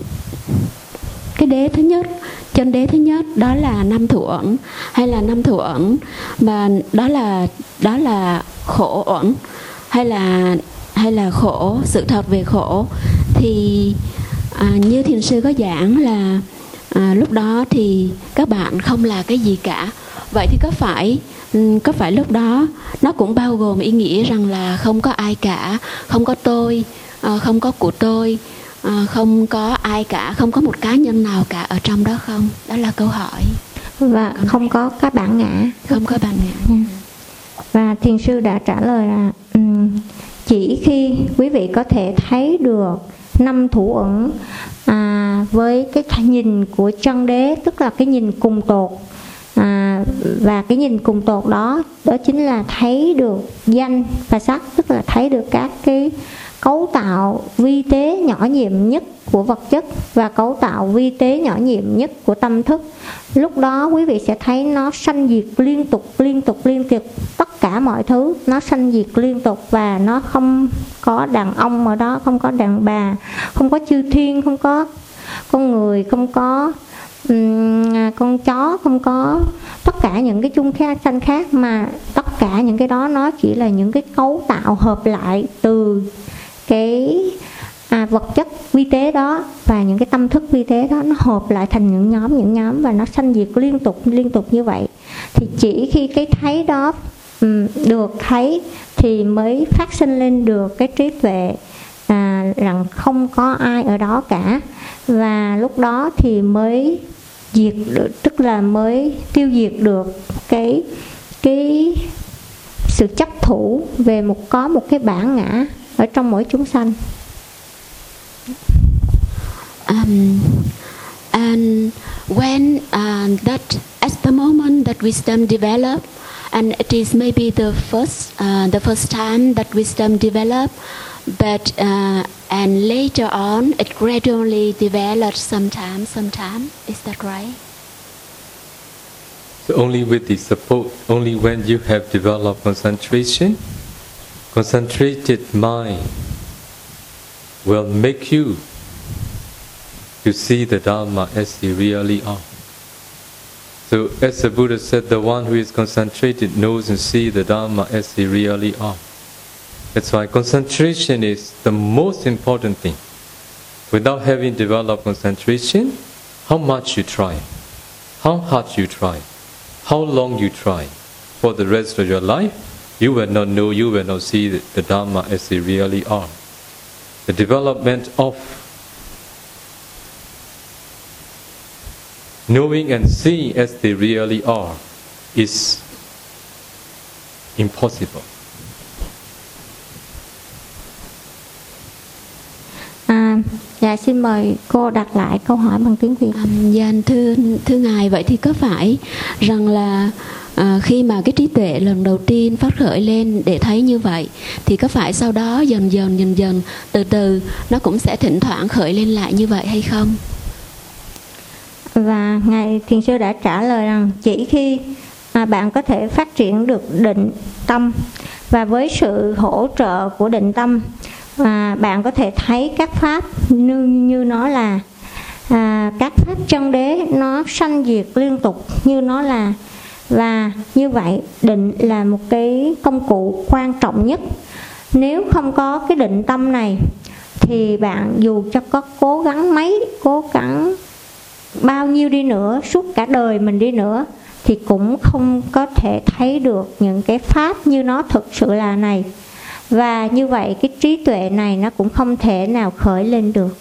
cái đế thứ nhất chân đế thứ nhất đó là năm thủ ẩn hay là năm thủ ẩn mà đó là đó là khổ ẩn hay là hay là khổ sự thật về khổ. Thì à, như thiền sư có giảng là à, lúc đó thì các bạn không là cái gì cả. Vậy thì có phải ừ, có phải lúc đó nó cũng bao gồm ý nghĩa rằng là không có ai cả không có tôi ờ, không có của tôi ờ, không có ai cả không có một cá nhân nào cả ở trong đó không? Đó là câu hỏi. Và không có các bản ngã. Không có bạn ngã. Và thiền sư đã trả lời là chỉ khi quý vị có thể thấy được năm thủ ẩn à, với cái nhìn của chân đế tức là cái nhìn cùng tột à, và cái nhìn cùng tột đó đó chính là thấy được danh và sắc tức là thấy được các cái cấu tạo vi tế nhỏ nhiệm nhất của vật chất và cấu tạo vi tế nhỏ nhiệm nhất của tâm thức. Lúc đó quý vị sẽ thấy nó sanh diệt liên tục liên tục liên tục tất cả mọi thứ nó sanh diệt liên tục và nó không có đàn ông ở đó không có đàn bà không có chư thiên không có con người không có um, con chó không có tất cả những cái chung khác sanh khác mà tất cả những cái đó nó chỉ là những cái cấu tạo hợp lại từ cái à, vật chất vi tế đó và những cái tâm thức vi tế đó nó hợp lại thành những nhóm những nhóm và nó sanh diệt liên tục liên tục như vậy. Thì chỉ khi cái thấy đó được thấy thì mới phát sinh lên được cái trí tuệ à, rằng không có ai ở đó cả. Và lúc đó thì mới diệt được tức là mới tiêu diệt được cái cái sự chấp thủ về một có một cái bản ngã. Ở trong mỗi chúng sanh. Um, and when uh, that at the moment that wisdom develop and it is maybe the first uh, the first time that wisdom develop but uh, and later on it gradually develops sometime sometime. Is that right? So only with the support, only when you have developed concentration, concentrated mind, will make you to see the Dharma as they really are. So, as the Buddha said, the one who is concentrated knows and sees the Dharma as they really are. That's why concentration is the most important thing. Without having developed concentration, how much you try, how hard you try, how long you try, for the rest of your life, you will not know, you will not see the, the Dharma as they really are. The development of knowing and seeing as they really are is impossible. À, dạ xin mời cô đặt lại câu hỏi bằng tiếng Việt. Um, dạ thưa thưa ngài vậy thì có phải rằng là à, khi mà cái trí tuệ lần đầu tiên phát khởi lên để thấy như vậy thì có phải sau đó dần dần dần dần từ từ nó cũng sẽ thỉnh thoảng khởi lên lại như vậy hay không? Và ngài thiền sư đã trả lời rằng chỉ khi à, bạn có thể phát triển được định tâm và với sự hỗ trợ của định tâm à, bạn có thể thấy các pháp như như nó là à, các pháp chân đế nó sanh diệt liên tục như nó là và như vậy, định là một cái công cụ quan trọng nhất. Nếu không có cái định tâm này, thì bạn dù cho có cố gắng mấy, cố gắng bao nhiêu đi nữa, suốt cả đời mình đi nữa, thì cũng không có thể thấy được những cái pháp như nó thực sự là này. Và như vậy, cái trí tuệ này nó cũng không thể nào khởi lên được.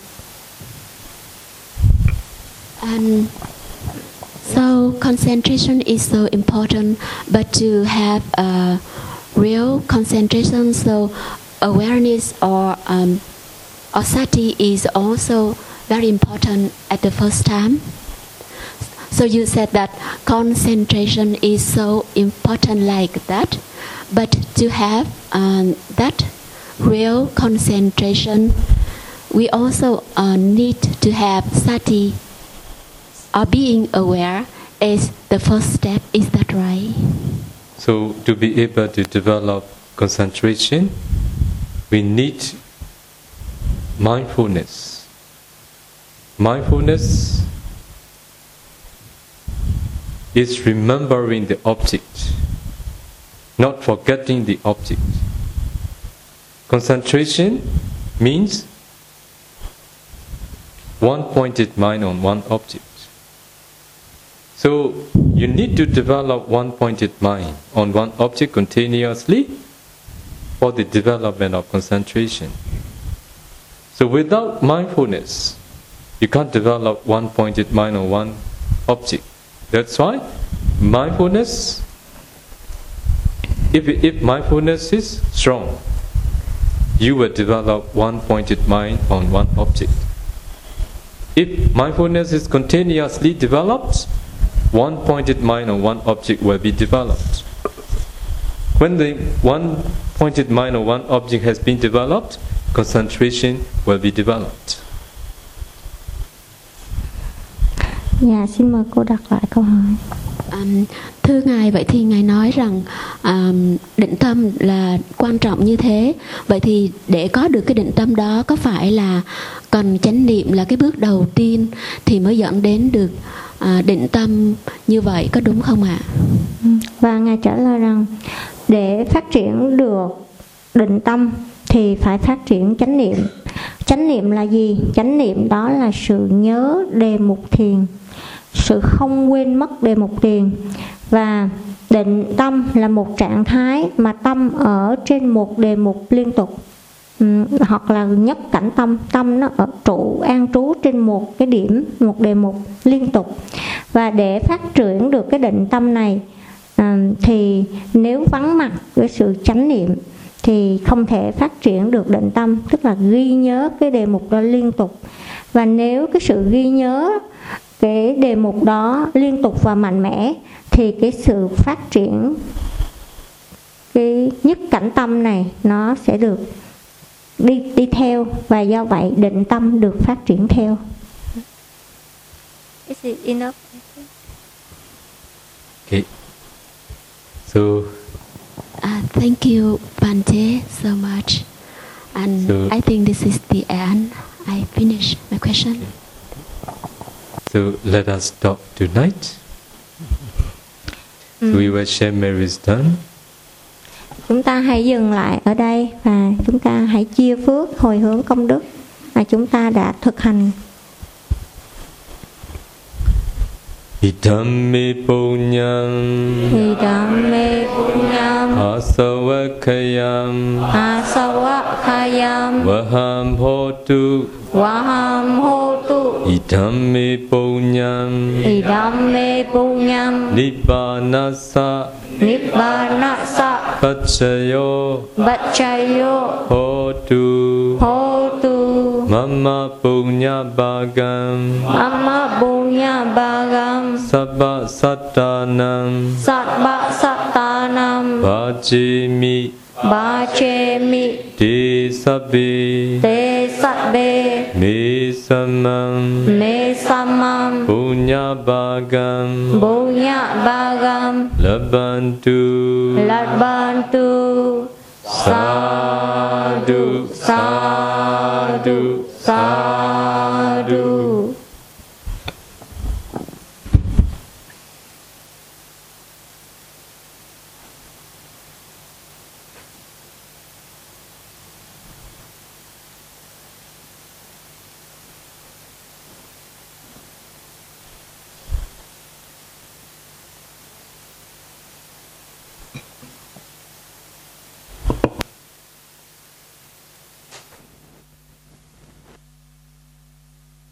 And so concentration is so important, but to have a real concentration, so awareness or um, or sati is also very important at the first time. So you said that concentration is so important like that, but to have um, that real concentration, we also uh, need to have sati or being aware is the first step. Is that right? So, to be able to develop concentration, we need mindfulness. Mindfulness is remembering the object, not forgetting the object. Concentration means one pointed mind on one object. So you need to develop one pointed mind on one object continuously for the development of concentration. So without mindfulness, you can't develop one pointed mind on one object. That's why mindfulness, if, if mindfulness is strong, you will develop one pointed mind on one object. If mindfulness is continuously developed, one pointed mind on one object will be developed. When the one pointed mind on one object has been developed, concentration will be developed. Dạ xin mời cô đặt lại câu hỏi. Um, thưa ngài vậy thì ngài nói rằng um, định tâm là quan trọng như thế vậy thì để có được cái định tâm đó có phải là cần chánh niệm là cái bước đầu tiên thì mới dẫn đến được uh, định tâm như vậy có đúng không ạ Và ngài trả lời rằng để phát triển được định tâm thì phải phát triển chánh niệm. Chánh niệm là gì? Chánh niệm đó là sự nhớ đề mục thiền, sự không quên mất đề mục thiền và định tâm là một trạng thái mà tâm ở trên một đề mục liên tục. Hoặc là nhất cảnh tâm tâm nó ở trụ an trú trên một cái điểm một đề mục liên tục. Và để phát triển được cái định tâm này à, thì nếu vắng mặt với sự chánh niệm thì không thể phát triển được định tâm tức là ghi nhớ cái đề mục đó liên tục. Và nếu cái sự ghi nhớ cái đề mục đó liên tục và mạnh mẽ thì cái sự phát triển cái nhất cảnh tâm này nó sẽ được đi đi theo và do vậy định tâm được phát triển theo. Is it enough? Okay. So uh, thank you Bante so much And So- I think this is the end. I finish my question. So let us stop tonight. So we will share Mary's done. chúng ta hãy dừng lại ở đây và chúng ta hãy chia phước hồi hướng công đức mà chúng ta đã thực hành. Idame punyam mê punyam asavakayam asavakhayam vaham hotu vaham hotu Idame punyam. Thì đam mê punyam. Nibbanasa. Nibbanasa. Pachayo bacchayo hotu. Hotu. Mama punya bagam amma punya bagam Sabba sattanam sattva sattanam Vajimi bachemi Te sabbe te sabbe Me samam me samam Punya bagam punya bagam Labantu Ladbantu Sadhu Sadhu Sadhu